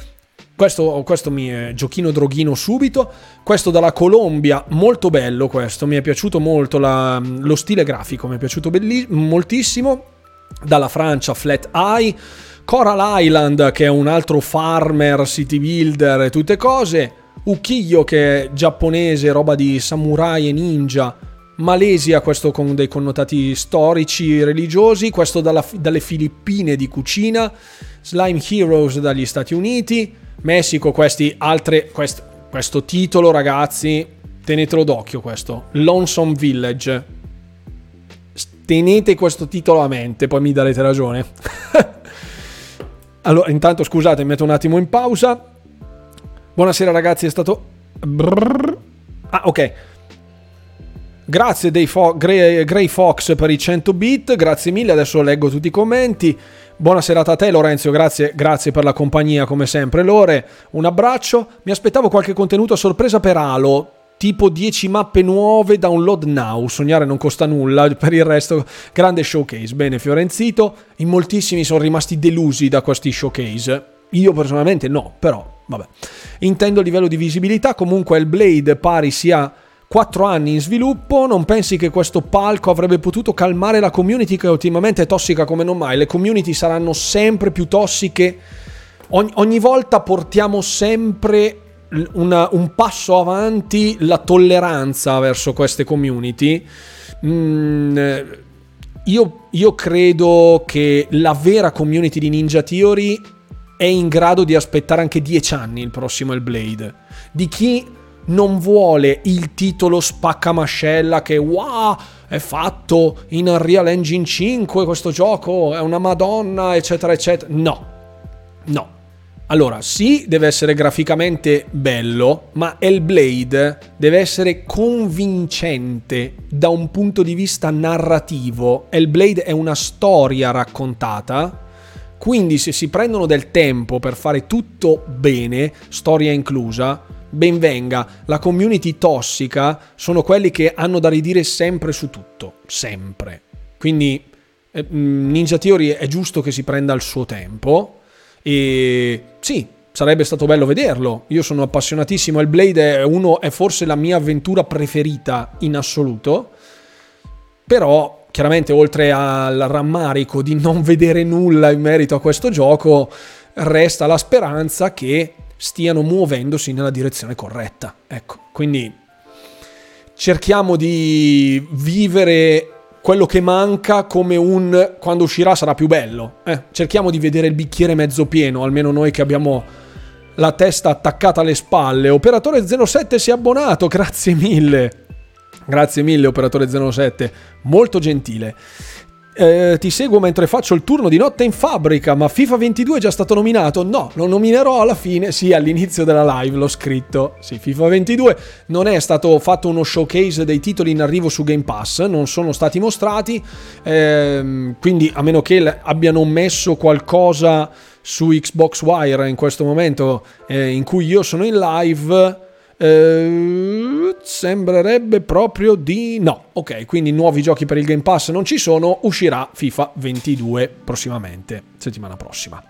questo, questo mi è giochino droghino subito. Questo dalla Colombia, molto bello questo, mi è piaciuto molto la, lo stile grafico, mi è piaciuto belli, moltissimo. Dalla Francia Flat Eye, Coral Island che è un altro farmer, city builder e tutte cose. Ukiyo che è giapponese, roba di samurai e ninja. Malesia, questo con dei connotati storici, religiosi, questo dalla, dalle Filippine di cucina, Slime Heroes dagli Stati Uniti, Messico, questi altre, quest, questo titolo ragazzi, tenetelo d'occhio questo, Lonesome Village. Tenete questo titolo a mente, poi mi darete ragione. Allora, intanto scusate, metto un attimo in pausa. Buonasera ragazzi, è stato... Ah, ok. Grazie dei Fo- Grey, Grey Fox per i 100 bit, grazie mille, adesso leggo tutti i commenti. Buona serata a te Lorenzo, grazie, grazie per la compagnia come sempre Lore, un abbraccio. Mi aspettavo qualche contenuto a sorpresa per Halo, tipo 10 mappe nuove, download now, sognare non costa nulla, per il resto grande showcase. Bene Fiorenzito, in moltissimi sono rimasti delusi da questi showcase. Io personalmente no, però vabbè. Intendo il livello di visibilità, comunque il Blade pari sia 4 anni in sviluppo, non pensi che questo palco avrebbe potuto calmare la community che ultimamente è tossica come non mai? Le community saranno sempre più tossiche. Ogni, ogni volta portiamo sempre una, un passo avanti la tolleranza verso queste community. Mm, io, io credo che la vera community di Ninja Theory è in grado di aspettare anche 10 anni il prossimo Hellblade. Di chi non vuole il titolo spaccamascella che wow, è fatto in Unreal Engine 5 questo gioco, è una madonna, eccetera, eccetera. No, no. Allora, sì, deve essere graficamente bello, ma Hellblade deve essere convincente da un punto di vista narrativo. Hellblade è una storia raccontata, quindi se si prendono del tempo per fare tutto bene, storia inclusa, ben venga. La community tossica sono quelli che hanno da ridire sempre su tutto, sempre. Quindi eh, mm, Ninja Theory è giusto che si prenda il suo tempo e sì, sarebbe stato bello vederlo. Io sono appassionatissimo, il Blade è, uno, è forse la mia avventura preferita in assoluto, però chiaramente oltre al rammarico di non vedere nulla in merito a questo gioco, resta la speranza che stiano muovendosi nella direzione corretta. Ecco, quindi cerchiamo di vivere quello che manca come un quando uscirà sarà più bello. Eh, cerchiamo di vedere il bicchiere mezzo pieno, almeno noi che abbiamo la testa attaccata alle spalle. Operatore 07 si è abbonato, grazie mille. Grazie mille, operatore 07, molto gentile. Eh, ti seguo mentre faccio il turno di notte in fabbrica, ma FIFA 22 è già stato nominato? No, lo nominerò alla fine, sì, all'inizio della live l'ho scritto. Sì, FIFA 22 non è stato fatto uno showcase dei titoli in arrivo su Game Pass, non sono stati mostrati, ehm, quindi a meno che abbiano messo qualcosa su Xbox Wire in questo momento eh, in cui io sono in live eh, sembrerebbe proprio di no. Ok, quindi nuovi giochi per il Game Pass non ci sono. Uscirà FIFA 22 prossimamente, settimana prossima.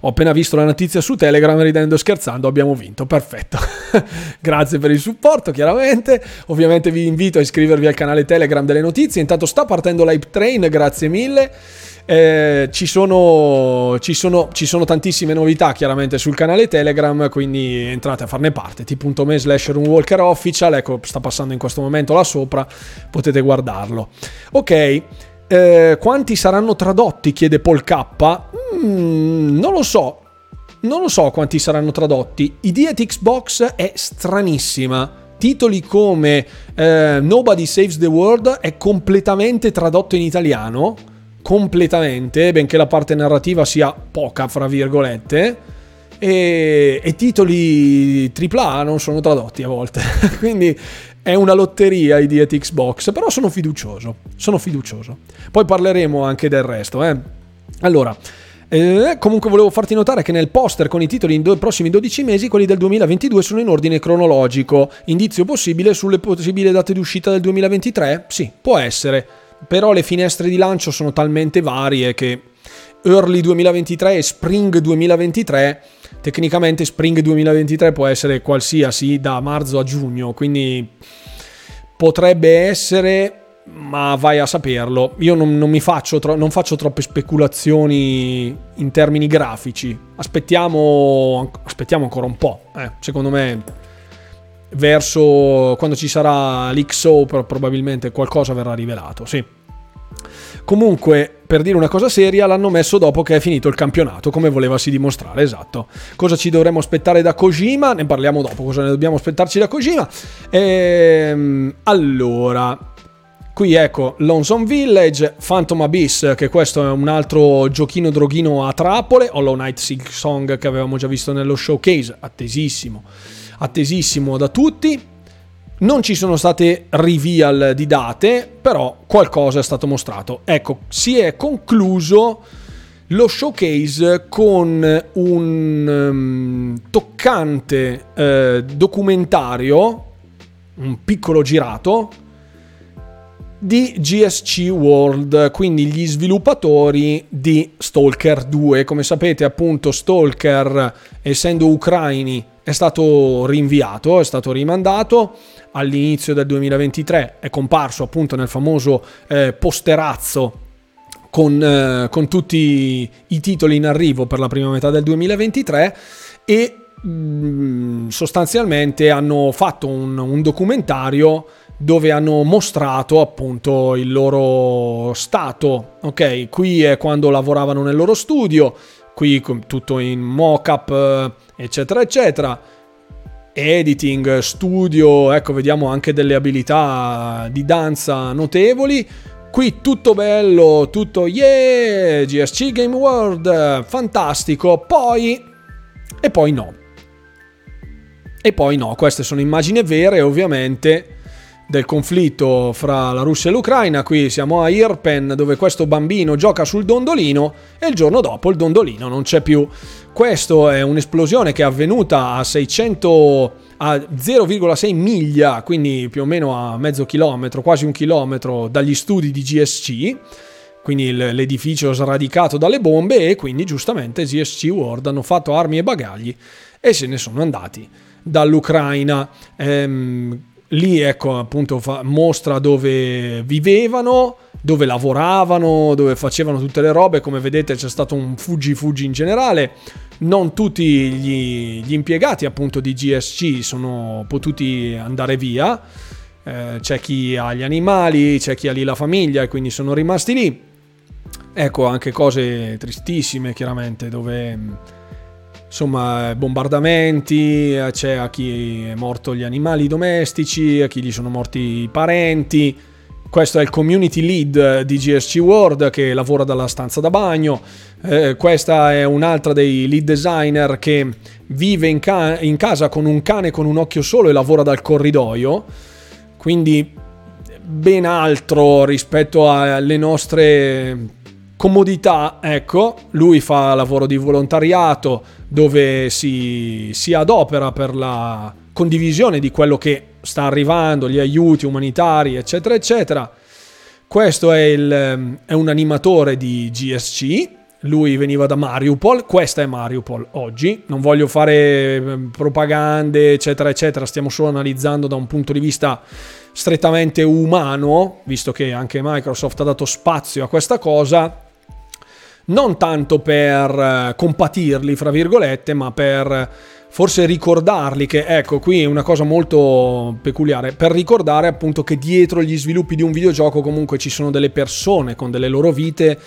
Ho appena visto la notizia su Telegram, ridendo e scherzando, abbiamo vinto, perfetto. Grazie per il supporto, chiaramente. Ovviamente vi invito a iscrivervi al canale Telegram delle notizie. Intanto sta partendo l'Hype Train, grazie mille. Eh, ci, sono, ci, sono, ci, sono, tantissime novità chiaramente sul canale Telegram, quindi entrate a farne parte. t.me slash runwalker official, ecco, sta passando in questo momento là sopra, potete guardarlo. Ok. Eh, quanti saranno tradotti? chiede Paul K. Mm, non lo so. Non lo so quanti saranno tradotti. Idea di Xbox è stranissima. Titoli come eh, Nobody Saves the World è completamente tradotto in italiano completamente, benché la parte narrativa sia poca, fra virgolette. E, e titoli AAA non sono tradotti a volte. Quindi è una lotteria i di Xbox, però sono fiducioso. Sono fiducioso. Poi parleremo anche del resto, eh. Allora, eh, comunque volevo farti notare che nel poster con i titoli in do- prossimi 12 mesi, quelli del 2022 sono in ordine cronologico. Indizio possibile sulle possibili date di uscita del 2023? Sì, può essere però le finestre di lancio sono talmente varie che Early 2023 e Spring 2023, tecnicamente Spring 2023 può essere qualsiasi da marzo a giugno, quindi potrebbe essere ma vai a saperlo. Io non, non mi faccio, tro- non faccio troppe speculazioni in termini grafici. Aspettiamo, aspettiamo ancora un po'. Eh, secondo me, verso quando ci sarà l'XO, probabilmente qualcosa verrà rivelato. Sì. Comunque, per dire una cosa seria, l'hanno messo dopo che è finito il campionato, come volevasi dimostrare, esatto. Cosa ci dovremmo aspettare da Kojima? Ne parliamo dopo, cosa ne dobbiamo aspettarci da Kojima? Ehm, allora, Qui ecco Lonesome Village, Phantom Abyss, che questo è un altro giochino droghino a trappole, Hollow Knight Silk Song che avevamo già visto nello showcase, attesissimo, attesissimo da tutti. Non ci sono state reveal di date, però qualcosa è stato mostrato. Ecco, si è concluso lo showcase con un um, toccante uh, documentario, un piccolo girato, di GSC World, quindi gli sviluppatori di Stalker 2. Come sapete, appunto, Stalker, essendo ucraini, è stato rinviato, è stato rimandato all'inizio del 2023, è comparso appunto nel famoso eh, posterazzo con, eh, con, tutti i titoli in arrivo per la prima metà del 2023 e mh, mm, sostanzialmente hanno fatto un, un documentario dove hanno mostrato appunto il loro stato. Ok, qui è quando lavoravano nel loro studio, qui tutto in mock-up, eh, eccetera, eccetera. Editing, studio, ecco, vediamo anche delle abilità di danza notevoli. Qui tutto bello, tutto yeah, GSC Game World, fantastico. Poi e poi no. E poi no, queste sono immagini vere, ovviamente del conflitto fra la Russia e l'Ucraina. Qui siamo a Irpen dove questo bambino gioca sul dondolino e il giorno dopo il dondolino non c'è più. Questo è un'esplosione che è avvenuta a 600 a 0,6 miglia, quindi più o meno a mezzo chilometro, quasi un chilometro dagli studi di GSC. Quindi l'edificio sradicato dalle bombe e quindi giustamente GSC World hanno fatto armi e bagagli e se ne sono andati dall'Ucraina. Ehm, lì ecco appunto fa, mostra dove vivevano, dove lavoravano, dove facevano tutte le robe, come vedete c'è stato un fuggi fuggi in generale, non tutti gli, gli impiegati appunto di GSC sono potuti andare via, eh, c'è chi ha gli animali, c'è chi ha lì la famiglia e quindi sono rimasti lì, ecco anche cose tristissime chiaramente dove insomma, bombardamenti, eh, c'è a chi è morto gli animali domestici, a chi gli sono morti i parenti. Questo è il community lead di GSC World che lavora dalla stanza da bagno. Eh, questa è un'altra dei lead designer che vive in, ca- in casa con un cane con un occhio solo e lavora dal corridoio. Quindi ben altro rispetto alle nostre comodità, ecco, lui fa lavoro di volontariato dove si, si adopera per la condivisione di quello che sta arrivando, gli aiuti umanitari, eccetera, eccetera. Questo è, il, è un animatore di GSC, lui veniva da Mariupol, questa è Mariupol oggi, non voglio fare ehm, propagande eccetera eccetera, stiamo solo analizzando da un punto di vista strettamente umano, visto che anche Microsoft ha dato spazio a questa cosa, non tanto per eh, compatirli, fra virgolette, ma per forse ricordarli che, ecco, qui è una cosa molto peculiare, per ricordare appunto che dietro gli sviluppi di un videogioco comunque ci sono delle persone con delle loro vite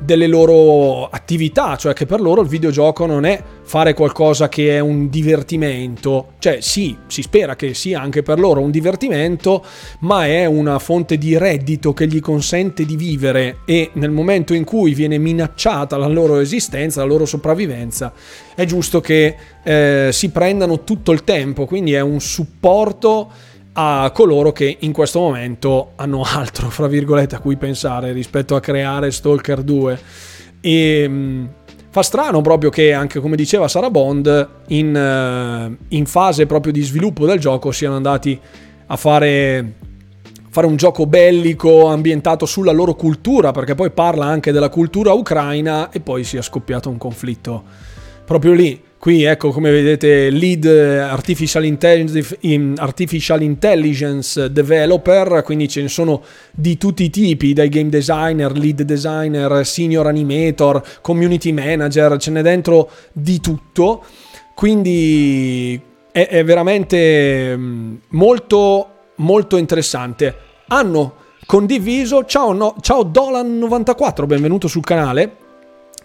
delle loro attività, cioè che per loro il videogioco non è fare qualcosa che è un divertimento, cioè sì, si spera che sia anche per loro un divertimento, ma è una fonte di reddito che gli consente di vivere e nel momento in cui viene minacciata la loro esistenza, la loro sopravvivenza, è giusto che eh, si prendano tutto il tempo, quindi è un supporto a coloro che in questo momento hanno altro, fra virgolette, a cui pensare rispetto a creare Stalker 2. E mm, fa strano proprio che anche come diceva Sarah Bond, in, eh, in fase proprio di sviluppo del gioco siano andati a fare fare un gioco bellico ambientato sulla loro cultura, perché poi parla anche della cultura ucraina e poi sia scoppiato un conflitto proprio lì. Qui ecco come vedete lead artificial intelligence, artificial intelligence developer, quindi ce ne sono di tutti i tipi, dai game designer, lead designer, senior animator, community manager, ce n'è dentro di tutto. Quindi è, è veramente mm, molto molto interessante. Hanno condiviso, ciao, no, ciao Dolan94, benvenuto sul canale,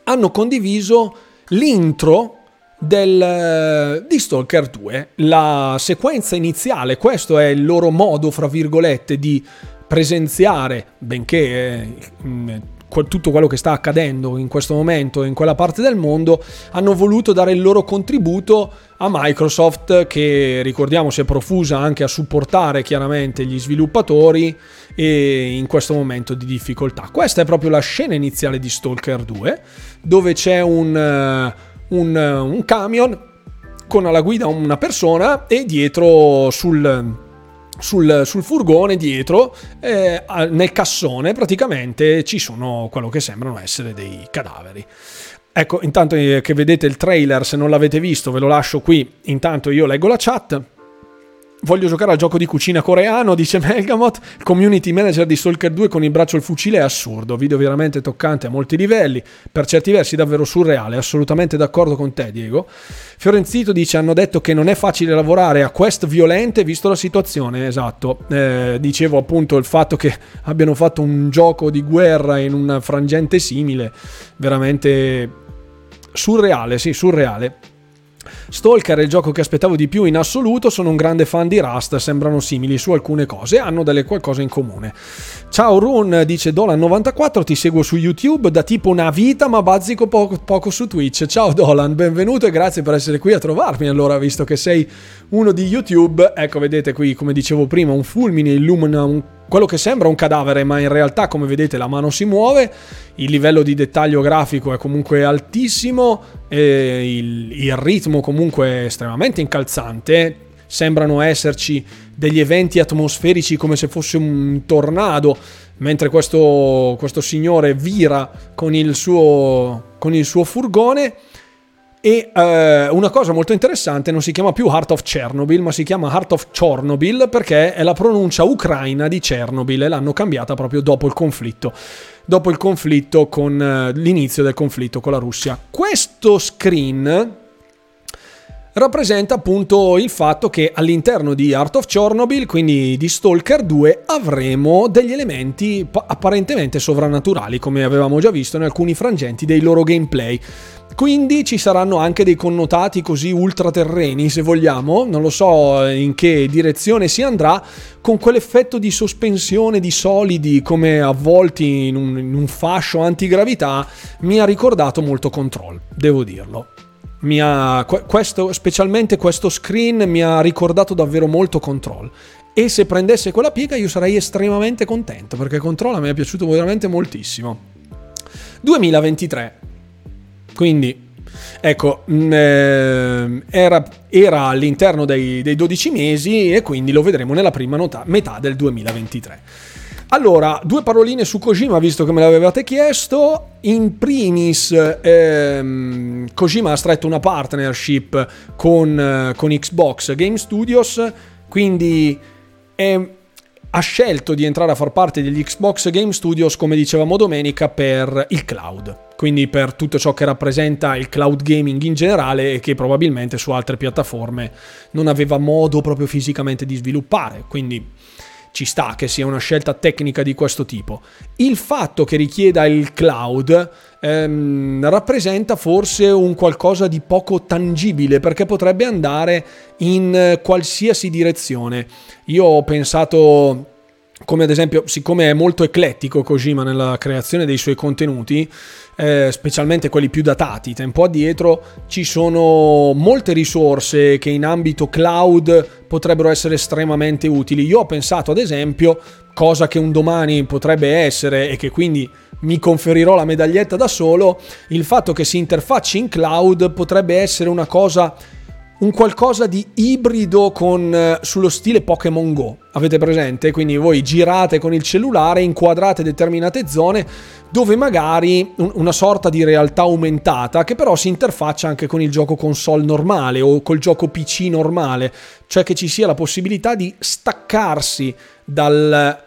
hanno condiviso l'intro del, eh, di Stalker 2, la sequenza iniziale, questo è il loro modo, fra virgolette, di presenziare, benché eh, tutto quello che sta accadendo in questo momento in quella parte del mondo, hanno voluto dare il loro contributo a Microsoft che ricordiamo si è profusa anche a supportare chiaramente gli sviluppatori in questo momento di difficoltà. Questa è proprio la scena iniziale di Stalker 2 dove c'è un, eh, un, un camion con alla guida una persona e dietro sul sul, sul, furgone dietro, eh, nel cassone praticamente ci sono quello che sembrano essere dei cadaveri. Ecco, intanto eh, che vedete il trailer, se non l'avete visto ve lo lascio qui, intanto io leggo la chat. Voglio giocare al gioco di cucina coreano, dice Melgamot. Community manager di Stalker 2 con il braccio al fucile è assurdo. Video veramente toccante a molti livelli. Per certi versi davvero surreale. Assolutamente d'accordo con te, Diego. Fiorenzito dice: Hanno detto che non è facile lavorare a quest violente visto la situazione. Esatto. Eh, dicevo appunto il fatto che abbiano fatto un gioco di guerra in un frangente simile. Veramente surreale, sì, surreale. Stalker è il gioco che aspettavo di più in assoluto, sono un grande fan di Rust, sembrano simili su alcune cose, hanno delle qualcosa in comune. Ciao Run, dice Dolan94, ti seguo su YouTube da tipo una vita ma bazzico poco, poco su Twitch. Ciao Dolan, benvenuto e grazie per essere qui a trovarmi allora, visto che sei uno di YouTube. Ecco, vedete qui, come dicevo prima, un fulmine illumina un quello che sembra un cadavere, ma in realtà, come vedete, la mano si muove, il livello di dettaglio grafico è comunque altissimo, il, il ritmo comunque è estremamente incalzante, sembrano esserci degli eventi atmosferici come se fosse un tornado, mentre questo, questo signore vira con il suo, con il suo furgone e eh, una cosa molto interessante, non si chiama più Heart of Chernobyl, ma si chiama Heart of Chernobyl perché è la pronuncia ucraina di Chernobyl e l'hanno cambiata proprio dopo il conflitto. Dopo il conflitto con eh, l'inizio del conflitto con la Russia. Questo screen rappresenta appunto il fatto che all'interno di Art of Chernobyl, quindi di Stalker 2, avremo degli elementi apparentemente sovrannaturali, come avevamo già visto in alcuni frangenti dei loro gameplay. Quindi ci saranno anche dei connotati così ultraterreni, se vogliamo, non lo so in che direzione si andrà, con quell'effetto di sospensione di solidi come avvolti in un, in un fascio antigravità, mi ha ricordato molto Control, devo dirlo. Ha, questo, specialmente questo screen mi ha ricordato davvero molto Control. E se prendesse quella piega io sarei estremamente contento perché Control mi è piaciuto veramente moltissimo. 2023 quindi Ecco, mm, eh, era, era, all'interno dei, dei, 12 mesi e quindi lo vedremo nella prima nota, metà del 2023. Allora, due paroline su Kojima, visto che me l'avevate chiesto. In primis, ehm, Kojima ha stretto una partnership con, con Xbox Game Studios, quindi è, ha scelto di entrare a far parte degli Xbox Game Studios, come dicevamo domenica, per il cloud quindi per tutto ciò che rappresenta il cloud gaming in generale e che probabilmente su altre piattaforme non aveva modo proprio fisicamente di sviluppare, quindi ci sta che sia una scelta tecnica di questo tipo. Il fatto che richieda il cloud ehm, rappresenta forse un qualcosa di poco tangibile perché potrebbe andare in qualsiasi direzione. Io ho pensato come ad esempio, siccome è molto eclettico Kojima nella creazione dei suoi contenuti, eh, specialmente quelli più datati, tempo addietro, ci sono molte risorse che in ambito cloud potrebbero essere estremamente utili. Io ho pensato ad esempio, cosa che un domani potrebbe essere e che quindi mi conferirò la medaglietta da solo, il fatto che si interfacci in cloud potrebbe essere una cosa un qualcosa di ibrido con, eh, sullo stile Pokémon Go. Avete presente? Quindi voi girate con il cellulare, inquadrate determinate zone dove magari un, una sorta di realtà aumentata che però si interfaccia anche con il gioco console normale o col gioco PC normale, cioè che ci sia la possibilità di staccarsi dal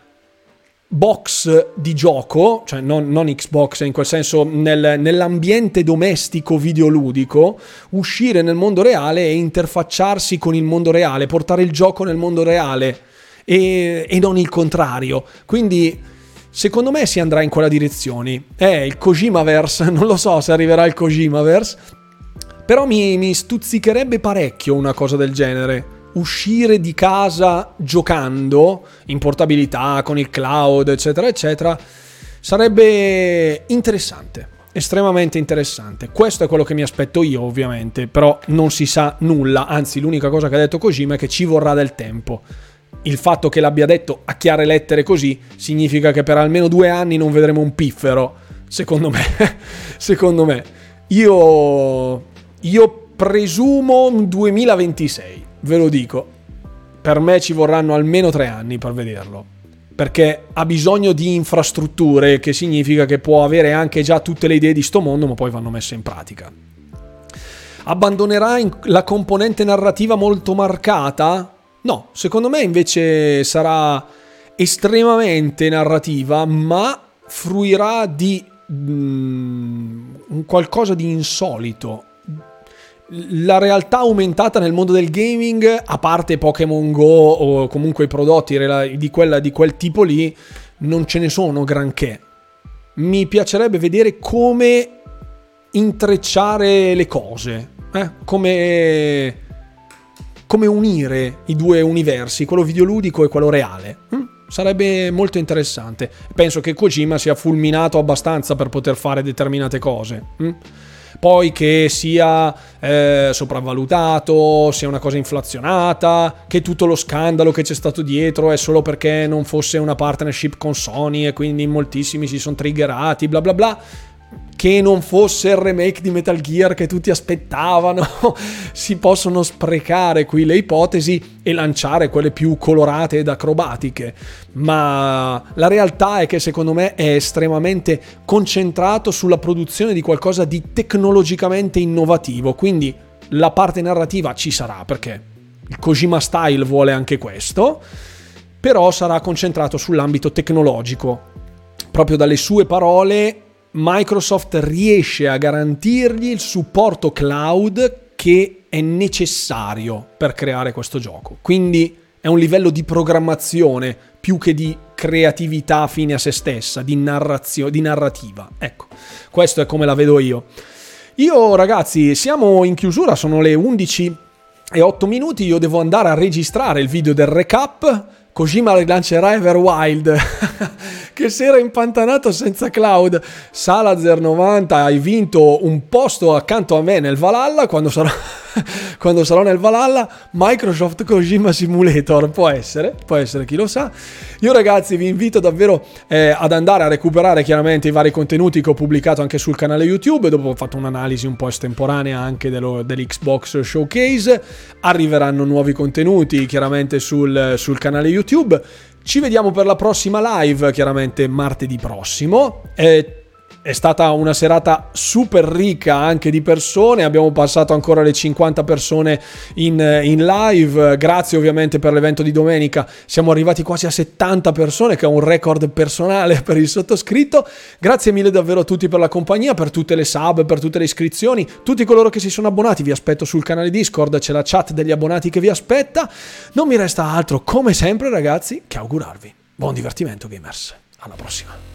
box di gioco, cioè non, non, Xbox in quel senso, nel, nell'ambiente domestico videoludico, uscire nel mondo reale e interfacciarsi con il mondo reale, portare il gioco nel mondo reale e, e non il contrario. Quindi secondo me si andrà in quella direzione. È il Kojimaverse, non lo so se arriverà il Kojimaverse, però mi, mi stuzzicherebbe parecchio una cosa del genere uscire di casa giocando in portabilità con il cloud, eccetera, eccetera, sarebbe interessante. Estremamente interessante. Questo è quello che mi aspetto io, ovviamente, però non si sa nulla. Anzi, l'unica cosa che ha detto Kojima è che ci vorrà del tempo. Il fatto che l'abbia detto a chiare lettere così significa che per almeno due anni non vedremo un piffero. Secondo me. secondo me. Io. Io presumo un 2026 ve lo dico, per me ci vorranno almeno tre anni per vederlo. Perché ha bisogno di infrastrutture, che significa che può avere anche già tutte le idee di sto mondo, ma poi vanno messe in pratica. Abbandonerà la componente narrativa molto marcata? No, secondo me invece sarà estremamente narrativa, ma fruirà di mm, qualcosa di insolito la realtà aumentata nel mondo del gaming, a parte Pokémon Go o comunque i prodotti di, quella, di quel tipo lì, non ce ne sono granché. Mi piacerebbe vedere come intrecciare le cose, eh? come, come unire i due universi, quello videoludico e quello reale. Hm? Sarebbe molto interessante. Penso che Kojima sia fulminato abbastanza per poter fare determinate cose. Hm? Poi che sia eh, sopravvalutato, sia una cosa inflazionata, che tutto lo scandalo che c'è stato dietro è solo perché non fosse una partnership con Sony e quindi moltissimi si sono triggerati, bla bla bla che non fosse il remake di Metal Gear che tutti aspettavano, si possono sprecare qui le ipotesi e lanciare quelle più colorate ed acrobatiche, ma la realtà è che secondo me è estremamente concentrato sulla produzione di qualcosa di tecnologicamente innovativo, quindi la parte narrativa ci sarà perché il Kojima Style vuole anche questo, però sarà concentrato sull'ambito tecnologico. Proprio dalle sue parole Microsoft riesce a garantirgli il supporto cloud che è necessario per creare questo gioco. Quindi è un livello di programmazione più che di creatività fine a se stessa, di, narrazio- di narrativa. Ecco, questo è come la vedo io. Io ragazzi, siamo in chiusura, sono le 11 e 8 minuti, io devo andare a registrare il video del recap Kojima rilancerà Everwild, che si era impantanato senza cloud. Salazar 90, hai vinto un posto accanto a me nel Valhalla quando sarò, quando sarò nel Valhalla. Microsoft Kojima Simulator, può essere, può essere, chi lo sa. Io ragazzi vi invito davvero eh, ad andare a recuperare chiaramente i vari contenuti che ho pubblicato anche sul canale YouTube, dopo ho fatto un'analisi un po' estemporanea anche dello, dell'Xbox Showcase. Arriveranno nuovi contenuti chiaramente sul, sul canale YouTube YouTube. Ci vediamo per la prossima live, chiaramente martedì prossimo. Eh, è stata una serata super ricca anche di persone, abbiamo passato ancora le 50 persone in, in, live, grazie ovviamente per l'evento di domenica, siamo arrivati quasi a 70 persone che è un record personale per il sottoscritto, grazie mille davvero a tutti per la compagnia, per tutte le sub, per tutte le iscrizioni, tutti coloro che si sono abbonati, vi aspetto sul canale Discord, c'è la chat degli abbonati che vi aspetta, non mi resta altro come sempre ragazzi che augurarvi buon divertimento gamers, alla prossima.